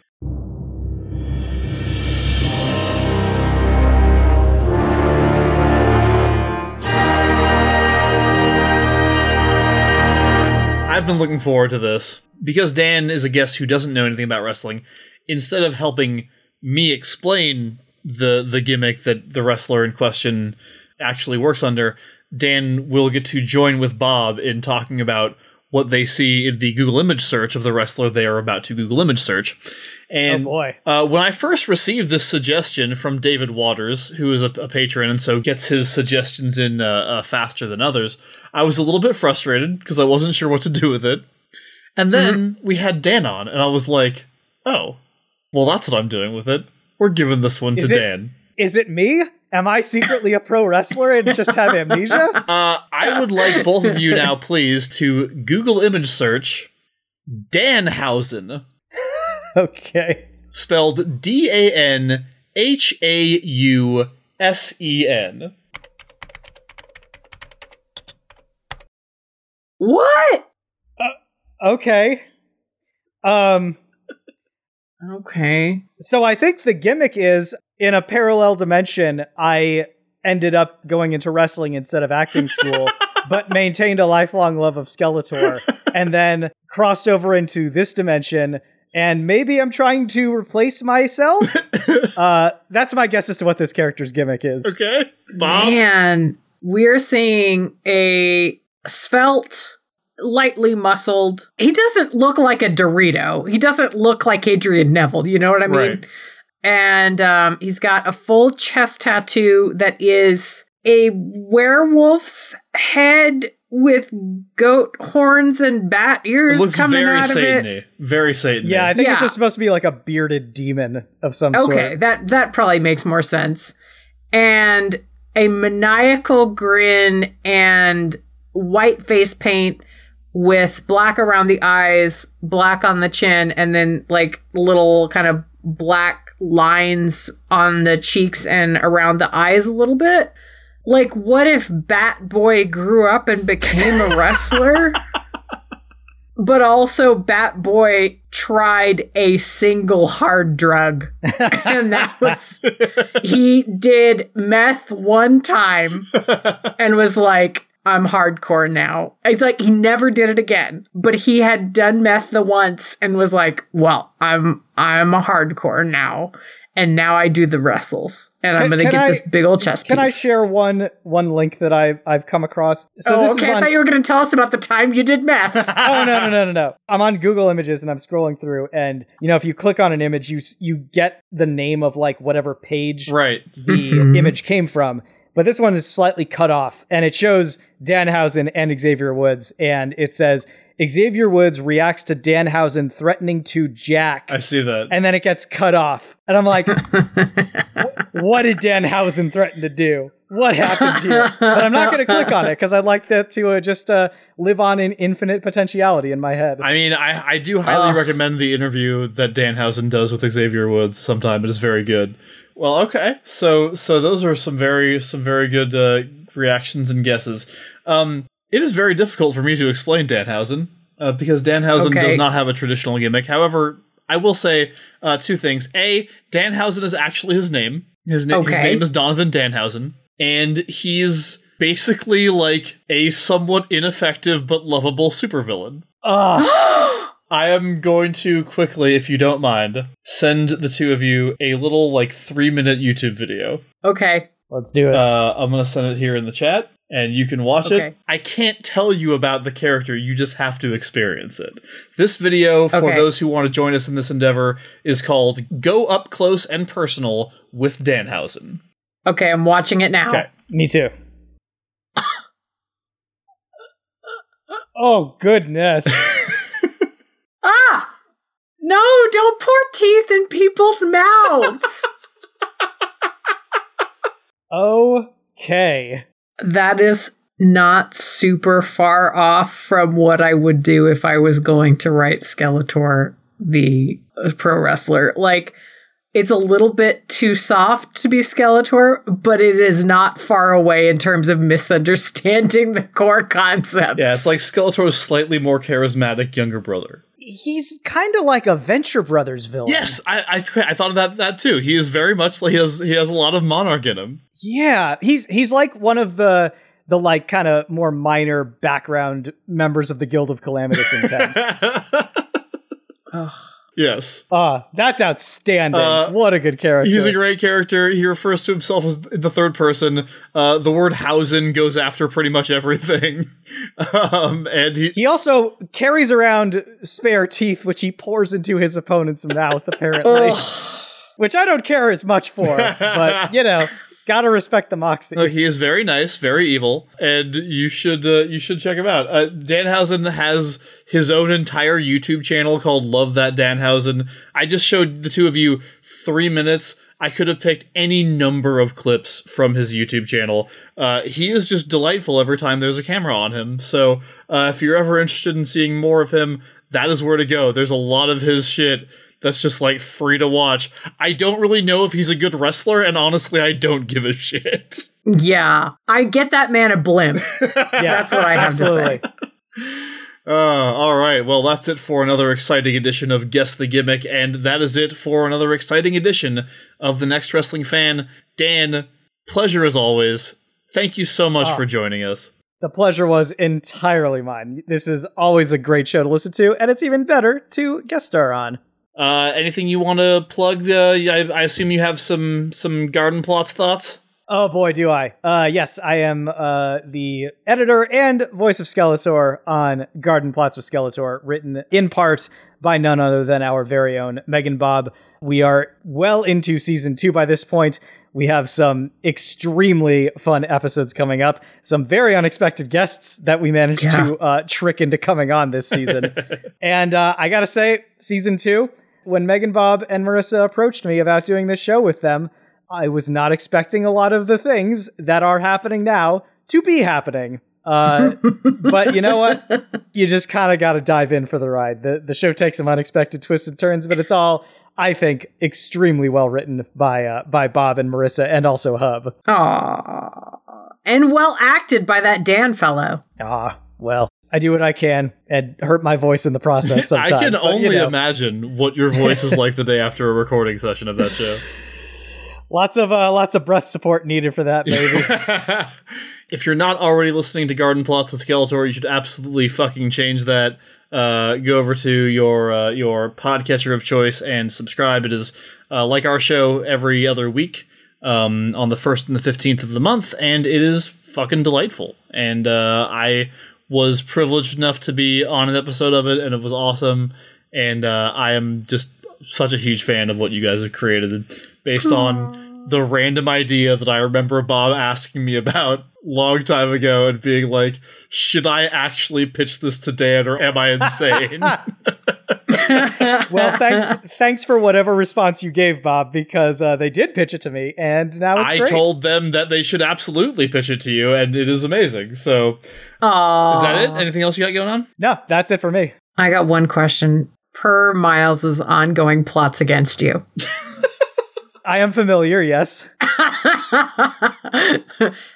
Speaker 2: I've been looking forward to this because Dan is a guest who doesn't know anything about wrestling. Instead of helping me explain the the gimmick that the wrestler in question actually works under, Dan will get to join with Bob in talking about what they see in the Google image search of the wrestler they are about to Google image search. And
Speaker 3: oh boy
Speaker 2: uh, when I first received this suggestion from David Waters, who is a, a patron and so gets his suggestions in uh, uh, faster than others, I was a little bit frustrated because I wasn't sure what to do with it. And then we had Dan on, and I was like, oh, well, that's what I'm doing with it. We're giving this one
Speaker 3: Is
Speaker 2: to
Speaker 3: it-
Speaker 2: Dan.
Speaker 3: is it me am i secretly a pro wrestler and just have amnesia
Speaker 2: Uh, I would like both of you now, please, to Google image search Danhausen,
Speaker 3: okay
Speaker 2: spelled D A N H A U S E N.
Speaker 1: What?
Speaker 3: okay um
Speaker 1: Okay.
Speaker 3: So I think the gimmick is in a parallel dimension, I ended up going into wrestling instead of acting school, but maintained a lifelong love of Skeletor, and then crossed over into this dimension. And maybe I'm trying to replace myself. uh, that's my guess as to what this character's gimmick is.
Speaker 2: Okay, Bob.
Speaker 1: Man, we're seeing a svelte, lightly muscled. He doesn't look like a Dorito. He doesn't look like Adrian Neville. You know what I mean?
Speaker 2: Right.
Speaker 1: And um, he's got a full chest tattoo that is a werewolf's head with goat horns and bat
Speaker 2: It
Speaker 1: ears
Speaker 2: looks
Speaker 1: coming
Speaker 2: very
Speaker 1: out of it.
Speaker 2: Satany. Very Satany.
Speaker 3: Yeah, I think it's just supposed to be like a bearded demon of some
Speaker 1: Okay,
Speaker 3: sort.
Speaker 1: Okay, that that probably makes more sense. And a maniacal grin and white face paint with black around the eyes, black on the chin, and then like little kind of black lines on the cheeks and around the eyes a little bit. Like, what if Bat Boy grew up and became a wrestler? but also, Bat Boy tried a single hard drug. and that was, he did meth one time and was like, I'm hardcore now. It's like he never did it again, but he had done meth the once and was like, "Well, I'm I'm a hardcore now." And now I do the wrestles, and I'm gonna get
Speaker 3: I-
Speaker 1: this big old chest
Speaker 3: Can I share one one link that I I've come across? So
Speaker 1: oh,
Speaker 3: this
Speaker 1: okay.
Speaker 3: is on,
Speaker 1: I thought you were gonna tell us about the time you did meth.
Speaker 3: oh no no no no no! I'm on Google Images and I'm scrolling through, and you know if you click on an image, you you get the name of like whatever page
Speaker 2: right.
Speaker 3: the
Speaker 1: Mhm.
Speaker 3: image came from. But this one is slightly cut off, and it shows Danhausen and Xavier Woods, and it says Xavier Woods reacts to Danhausen threatening to Jack,
Speaker 2: I see that.
Speaker 3: and then it gets cut off, and I'm like, what did Danhausen threaten to do? What happened here? But I'm not going to click on it because I'd like that to uh, just uh, live on in infinite potentiality in my head.
Speaker 2: I mean, I, I do highly
Speaker 1: Ugh.
Speaker 2: recommend the interview that Danhausen does with Xavier Woods sometime. It is very good. Well, okay. So so those are some very some very good uh, reactions and guesses. Um, it is very difficult for me to explain Danhausen uh, because Danhausen
Speaker 1: Okay.
Speaker 2: does not have a traditional gimmick. However, I will say uh, two things. A, Danhausen is actually his name. His, na- his name is Donovan Danhausen, and he's basically like a somewhat ineffective but lovable supervillain.
Speaker 3: Ugh.
Speaker 2: I am going to quickly, if you don't mind, send the two of you a little like three minute YouTube video.
Speaker 1: okay.
Speaker 3: let's do it.
Speaker 2: Uh, I'm going to send it here in the chat and you can watch
Speaker 1: Okay.
Speaker 2: it. I can't tell you about the character, you just have to experience it. This video, for
Speaker 1: Okay.
Speaker 2: those who want to join us in this endeavor, is called Go Up Close and Personal with Danhausen.
Speaker 1: Okay, I'm watching it now.
Speaker 2: Okay.
Speaker 3: Me too. oh goodness.
Speaker 1: Ah! No, don't pour teeth in people's mouths.
Speaker 3: okay.
Speaker 1: that is not super far off from what I would do if I was going to write Skeletor, the pro wrestler. Like, it's a little bit too soft to be Skeletor, but it is not far away in terms of misunderstanding the core concept.
Speaker 2: Yeah, it's like Skeletor's slightly more charismatic younger brother.
Speaker 3: He's kind of like a Venture Brothers villain.
Speaker 2: Yes, I I, th- I thought of that that too. He is very much like he has he has a lot of monarch in him.
Speaker 3: Yeah, he's he's like one of the the like kind of more minor background members of the Guild of Calamitous Intent.
Speaker 1: Ugh.
Speaker 2: Yes.
Speaker 3: Ah, that's outstanding.
Speaker 2: Uh,
Speaker 3: what a good character.
Speaker 2: He's a great character. He refers to himself as the third person. Uh, the word Hausen goes after pretty much everything. um, and he,
Speaker 3: he also carries around spare teeth, which he pours into his opponent's mouth, apparently. Which I don't care as much for, but you know, gotta respect the moxie.
Speaker 2: Look, he is very nice, very evil, and you should uh, you should check him out. Uh, Danhausen has his own entire YouTube channel called Love That Danhausen. I just showed the two of you three minutes. I could have picked any number of clips from his YouTube channel. Uh, he is just delightful every time there's a camera on him. So uh, if you're ever interested in seeing more of him, that is where to go. There's a lot of his shit that's just like free to watch. I don't really know if he's a good wrestler, and honestly, I don't give a shit.
Speaker 1: Yeah. I get that man a blimp.
Speaker 3: yeah,
Speaker 1: that's what I have to say.
Speaker 2: Uh, all right. Well, that's it for another exciting edition of Guess the Gimmick, and that is it for another exciting edition of the Next Wrestling Fan. Dan, pleasure as always. Thank you so much
Speaker 3: Oh.
Speaker 2: for joining us.
Speaker 3: The pleasure was entirely mine. This is always a great show to listen to, and it's even better to guest star on.
Speaker 2: Uh, anything you want to plug? Uh, I, I assume you have some some garden plots thoughts.
Speaker 3: Oh boy, do I. Uh, yes, I am uh, the editor and voice of Skeletor on Garden Plots with Skeletor, written in part by none other than our very own Megan Bob. We are well into season two by this point. We have some extremely fun episodes coming up, some very unexpected guests that we managed
Speaker 1: Yeah.
Speaker 3: to uh, trick into coming on this season. and uh, I gotta say, season two, when Megan Bob and Marissa approached me about doing this show with them, I was not expecting a lot of the things that are happening now to be happening. Uh, but you know what? You just kind of got to dive in for the ride. The the show takes some unexpected twists and turns, but it's all I think extremely well written by uh, by Bob and Marissa and also Hub.
Speaker 1: Aw. And well acted by that Dan fellow.
Speaker 3: Ah, well, I do what I can and hurt my voice in the process sometimes.
Speaker 2: I can
Speaker 3: but, you
Speaker 2: only
Speaker 3: know,
Speaker 2: imagine what your voice is like the day after a recording session of that show.
Speaker 3: Lots of uh, lots of breath support needed for that, baby.
Speaker 2: if you're not already listening to Garden Plots with Skeletor, you should absolutely fucking change that. Uh, go over to your uh, your podcatcher of choice and subscribe. It is uh, like our show every other week um, on the first and the fifteenth of the month, and it is fucking delightful. And uh, I was privileged enough to be on an episode of it, and it was awesome. And uh, I am just such a huge fan of what you guys have created based on the random idea that I remember Bob asking me about long time ago and being like, should I actually pitch this to Dan or am I insane?
Speaker 3: well, thanks thanks for whatever response you gave, Bob, because uh, they did pitch it to me, and now it's
Speaker 2: I
Speaker 3: great.
Speaker 2: told them that they should absolutely pitch it to you, and it is amazing. So,
Speaker 1: Aww.
Speaker 2: is that it? Anything else you got going on?
Speaker 3: no, that's it for me.
Speaker 1: I got one question. Per Miles's ongoing plots against you.
Speaker 3: I am familiar, yes.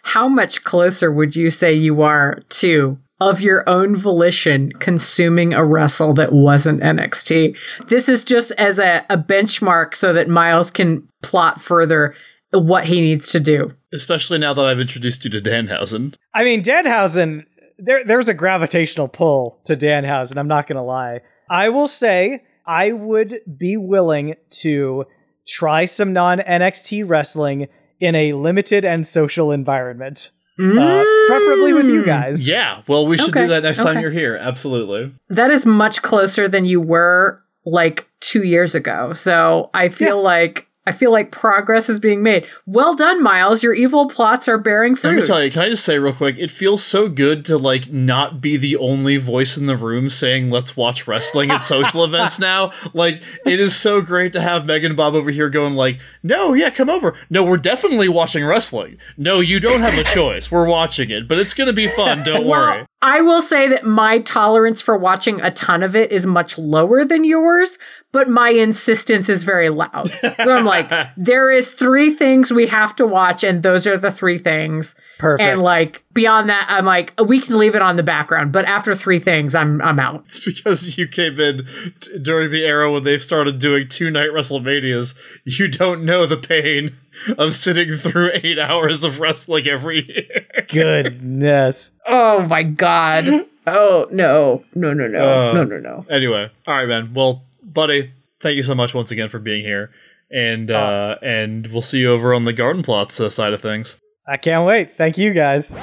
Speaker 1: How much closer would you say you are to, of your own volition, consuming a wrestle that wasn't NXT? This is just as a, a benchmark so that Miles can plot further what he needs to do.
Speaker 2: Especially now that I've introduced you to Danhausen.
Speaker 3: I mean, Danhausen, there, there's a gravitational pull to Danhausen, I'm not going to lie. I will say I would be willing to try some non NXT wrestling in a limited and social environment. Uh, preferably with you guys.
Speaker 2: Yeah, well, we should
Speaker 1: Okay,
Speaker 2: do that next time you're here. Absolutely.
Speaker 1: That is much closer than you were like two years ago. So I feel like I feel like progress is being made. Well done, Miles. Your evil plots are bearing fruit.
Speaker 2: Let me tell you, can I just say real quick? It feels so good to like not be the only voice in the room saying "Let's watch wrestling at social events." Now, like it is so great to have Megan Bob over here going like, "No, yeah, come over. No, we're definitely watching wrestling. No, you don't have a choice. We're watching it, but it's gonna be fun. Don't worry."
Speaker 1: Well, I will say that my tolerance for watching a ton of it is much lower than yours, but my insistence is very loud. So I'm like, there is three things we have to watch, and those are the three things.
Speaker 3: Perfect.
Speaker 1: And like beyond that, I'm like, we can leave it on the background, but after three things, I'm I'm out.
Speaker 2: It's because you came in t- during the era when they've started doing two night WrestleManias. You don't know the pain of sitting through eight hours of wrestling every year.
Speaker 3: Goodness.
Speaker 1: Oh my god. Oh no. No no no.
Speaker 2: Uh,
Speaker 1: no no no.
Speaker 2: Anyway, all right, man. Well, buddy, thank you so much once again for being here, and uh, and we'll see you over on the garden plots uh, side of things.
Speaker 3: I can't wait. Thank you guys.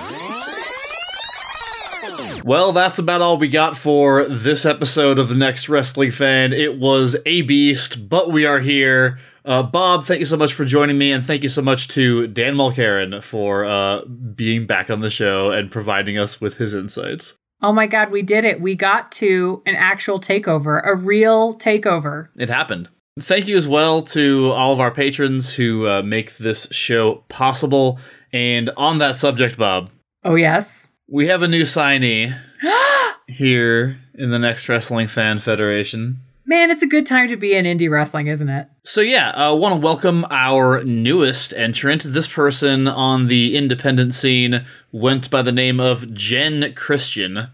Speaker 2: Well, that's about all we got for this episode of the Next Wrestling Fan. It was a beast, but we are here. Uh, Bob, thank you so much for joining me, and thank you so much to Dan Mulkerin for uh, being back on the show and providing us with his insights.
Speaker 1: Oh my god, we did it. We got to an actual takeover, a real takeover.
Speaker 2: It happened. Thank you as well to all of our patrons who uh, make this show possible. And on that subject, Bob,
Speaker 1: Oh yes.
Speaker 2: we have a new signee here in the Next Wrestling Fan Federation.
Speaker 1: Man, it's a good time to be in indie wrestling, isn't it?
Speaker 2: So yeah, I uh, want to welcome our newest entrant. This person on the independent scene went by the name of Jen Christian.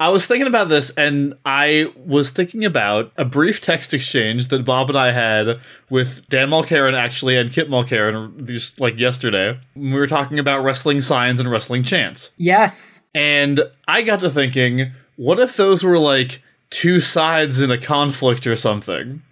Speaker 2: I was thinking about this, and I was thinking about a brief text exchange that Bob and I had with Dan Mulkerin, actually, and Kip Mulkerin, just like yesterday. We were talking about wrestling signs and wrestling chants.
Speaker 1: Yes.
Speaker 2: And I got to thinking, what if those were like two sides in a conflict or something?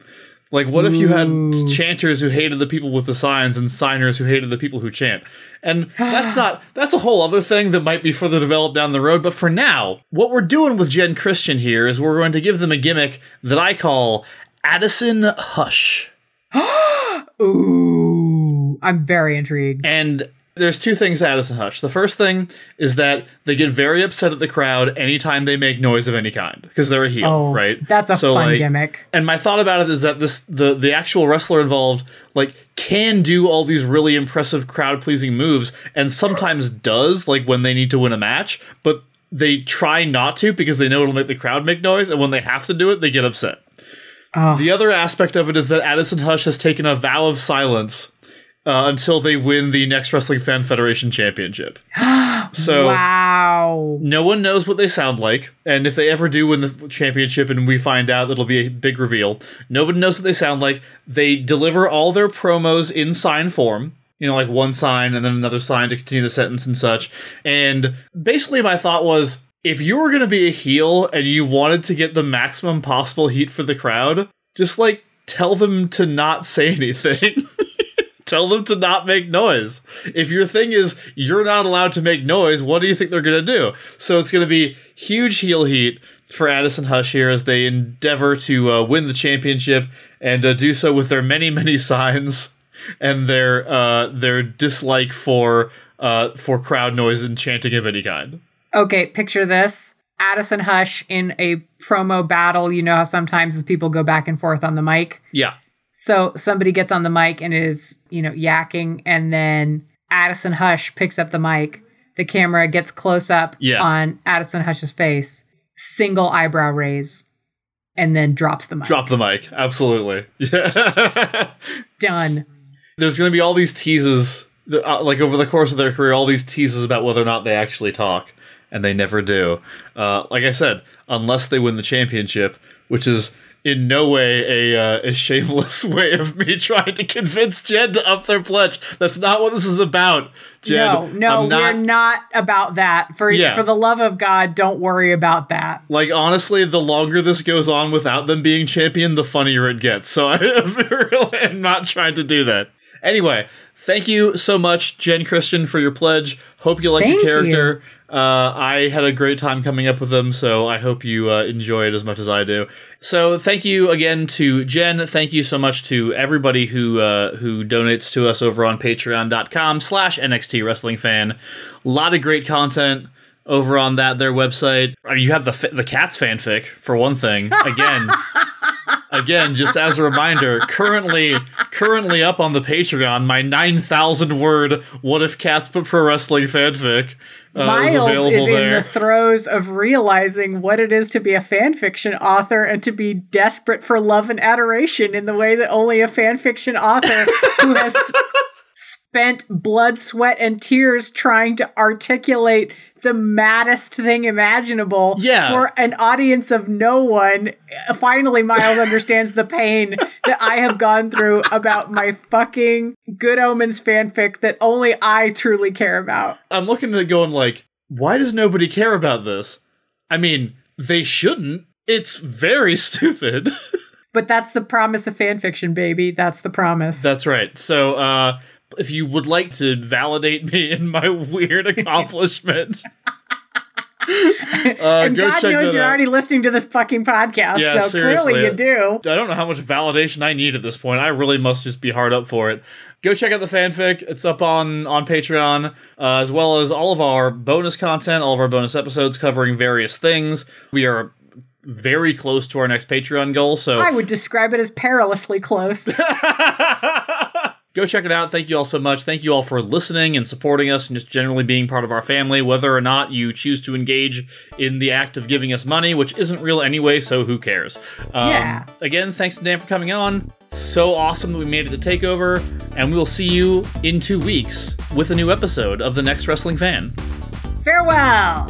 Speaker 2: Like, what if you had
Speaker 1: Ooh.
Speaker 2: chanters who hated the people with the signs and signers who hated the people who chant? And that's not, that's a whole other thing that might be further developed down the road. But for now, what we're doing with Jen Christian here is we're going to give them a gimmick that I call Addison Hush.
Speaker 1: Ooh. I'm very intrigued.
Speaker 2: And there's two things to Addison Hush. The first thing is that they get very upset at the crowd anytime they make noise of any kind because they're a heel,
Speaker 1: Oh,
Speaker 2: right?
Speaker 1: That's a
Speaker 2: So,
Speaker 1: fun
Speaker 2: like,
Speaker 1: gimmick.
Speaker 2: And my thought about it is that this the the actual wrestler involved like can do all these really impressive crowd pleasing moves and sometimes does like when they need to win a match, but they try not to because they know it'll make the crowd make noise and when they have to do it they get upset.
Speaker 1: Oh.
Speaker 2: The other aspect of it is that Addison Hush has taken a vow of silence uh, until they win the next Wrestling Fan Federation Championship. so
Speaker 1: wow.
Speaker 2: no one knows what they sound like, and if they ever do win the championship and we find out, it'll be a big reveal. Nobody knows what they sound like. They deliver all their promos in sign form. You know, like one sign and then another sign to continue the sentence and such. And basically, my thought was if you were going to be a heel and you wanted to get the maximum possible heat for the crowd, just like tell them to not say anything. tell them to not make noise. If your thing is you're not allowed to make noise, what do you think they're going to do? So it's going to be huge heel heat for Addison Hush here as they endeavor to uh, win the championship and uh, do so with their many, many signs and their uh, their dislike for uh, for crowd noise and chanting of any kind.
Speaker 1: Okay, picture this. Addison Hush in a promo battle. You know how sometimes people go back and forth on the mic?
Speaker 2: Yeah.
Speaker 1: So somebody gets on the mic and is, you know, yakking, and then Addison Hush picks up the mic. The camera gets close up
Speaker 2: Yeah.
Speaker 1: on Addison Hush's face, single eyebrow raise, and then drops the mic.
Speaker 2: Drop the mic. Absolutely. Yeah.
Speaker 1: Done.
Speaker 2: There's going to be all these teases, uh, like over the course of their career, all these teases about whether or not they actually talk, and they never do. Uh, like I said, unless they win the championship, which is in no way a, uh, a shameless way of me trying to convince Jen to up their pledge. That's not what this is about, Jen.
Speaker 1: no, no,
Speaker 2: not,
Speaker 1: we're not about that. For
Speaker 2: Yeah.
Speaker 1: for the love of God, don't worry about that.
Speaker 2: Like honestly, the longer this goes on without them being champion, the funnier it gets. So I really am not trying to do that. Anyway, thank you so much, Jen Christian, for your pledge. Hope you like
Speaker 1: Thank
Speaker 2: the character. Uh, I had a great time coming up with them, so I hope you uh, enjoy it as much as I do. So thank you again to Jen. Thank you so much to everybody who uh, who donates to us over on patreon.com slash NXT Wrestling Fan. A lot of great content over on that their website. I mean, you have the the Cats fanfic for one thing. Again, again, just as a reminder, currently currently up on the Patreon, my nine thousand word "What if Cats put pro wrestling fanfic" uh, is
Speaker 1: Miles
Speaker 2: available
Speaker 1: is in the throes of realizing what it is to be a fan fiction author and to be desperate for love and adoration in the way that only a fan fiction author who has spent blood, sweat, and tears trying to articulate the maddest thing imaginable
Speaker 2: Yeah.
Speaker 1: for an audience of no one. Finally, Miles understands the pain that I have gone through about my fucking Good Omens fanfic that only I truly care about.
Speaker 2: I'm looking at it going like, why does nobody care about this? I mean, they shouldn't. It's very stupid.
Speaker 1: But that's the promise of fan fiction, baby. That's the promise.
Speaker 2: That's right. So, uh, if you would like to validate me in my weird accomplishment, uh,
Speaker 1: and
Speaker 2: go
Speaker 1: God
Speaker 2: check
Speaker 1: knows you're
Speaker 2: out.
Speaker 1: already listening to this fucking podcast,
Speaker 2: Yeah,
Speaker 1: so
Speaker 2: seriously.
Speaker 1: clearly you do.
Speaker 2: I don't know how much validation I need at this point. I really must just be hard up for it. Go check out the fanfic. It's up on on Patreon, uh, as well as all of our bonus content, all of our bonus episodes covering various things. We are very close to our next Patreon goal, so
Speaker 1: I would describe it as perilously close.
Speaker 2: Go check it out. Thank you all so much. Thank you all for listening and supporting us and just generally being part of our family, whether or not you choose to engage in the act of giving us money, which isn't real anyway, so who cares? Um,
Speaker 1: Yeah.
Speaker 2: Again, thanks to Dan for coming on. So awesome that we made it to Takeover, and we will see you in two weeks with a new episode of The Next Wrestling Fan.
Speaker 1: Farewell.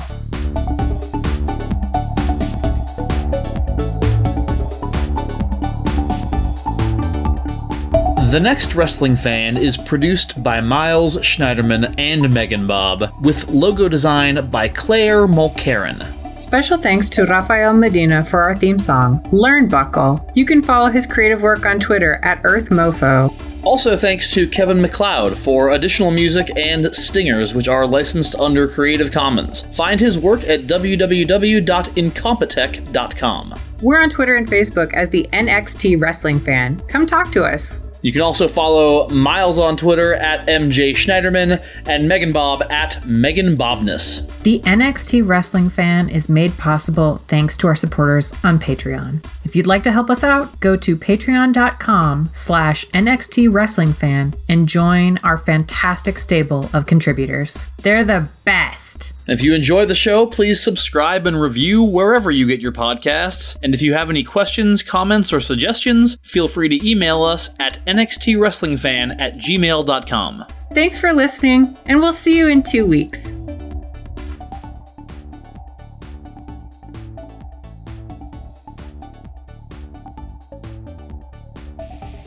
Speaker 2: The Next Wrestling Fan is produced by Miles Schneiderman and Megan Bob, with logo design by Claire Mulkerin.
Speaker 1: Special thanks to Rafael Medina for our theme song, Learnbuckle. You can follow his creative work on Twitter at EarthMeauxFaux.
Speaker 2: Also, thanks to Kevin MacLeod for additional music and stingers, which are licensed under Creative Commons. Find his work at www.incompetech.com.
Speaker 1: We're on Twitter and Facebook as the NXT Wrestling Fan. Come talk to us.
Speaker 2: You can also follow Miles on Twitter at MJ Schneiderman and Megan Bob at Megan Bobness.
Speaker 1: The NXT Wrestling Fan is made possible thanks to our supporters on Patreon. If you'd like to help us out, go to patreon.com slash NXT Wrestling Fan and join our fantastic stable of contributors. They're the best.
Speaker 2: If you enjoy the show, please subscribe and review wherever you get your podcasts. And if you have any questions, comments, or suggestions, feel free to email us at nxtwrestlingfan at gmail.com.
Speaker 1: Thanks for listening, and we'll see you in two weeks.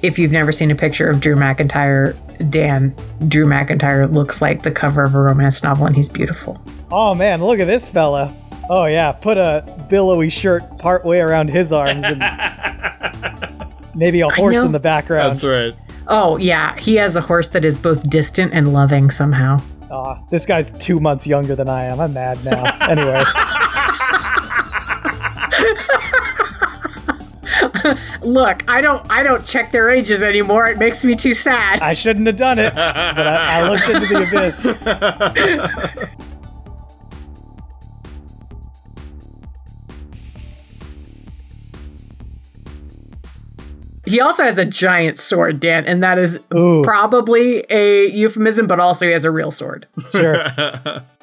Speaker 1: If you've never seen a picture of Drew McIntyre, Dan, Drew McIntyre looks like the cover of a romance novel, and he's beautiful.
Speaker 3: Oh man, look at this fella. Oh yeah, put a billowy shirt part way around his arms and maybe a horse in the background.
Speaker 2: That's right.
Speaker 1: Oh, yeah, he has a horse that is both distant and loving somehow.
Speaker 3: Aw, this guy's two months younger than I am. I'm mad now. anyway,
Speaker 1: Look, I don't I don't check their ages anymore. It makes me too sad.
Speaker 3: I shouldn't have done it, but I, I looked into the abyss.
Speaker 1: He also has a giant sword, Dan, and that is
Speaker 3: Ooh.
Speaker 1: probably a euphemism, but also he has a real sword.
Speaker 3: Sure.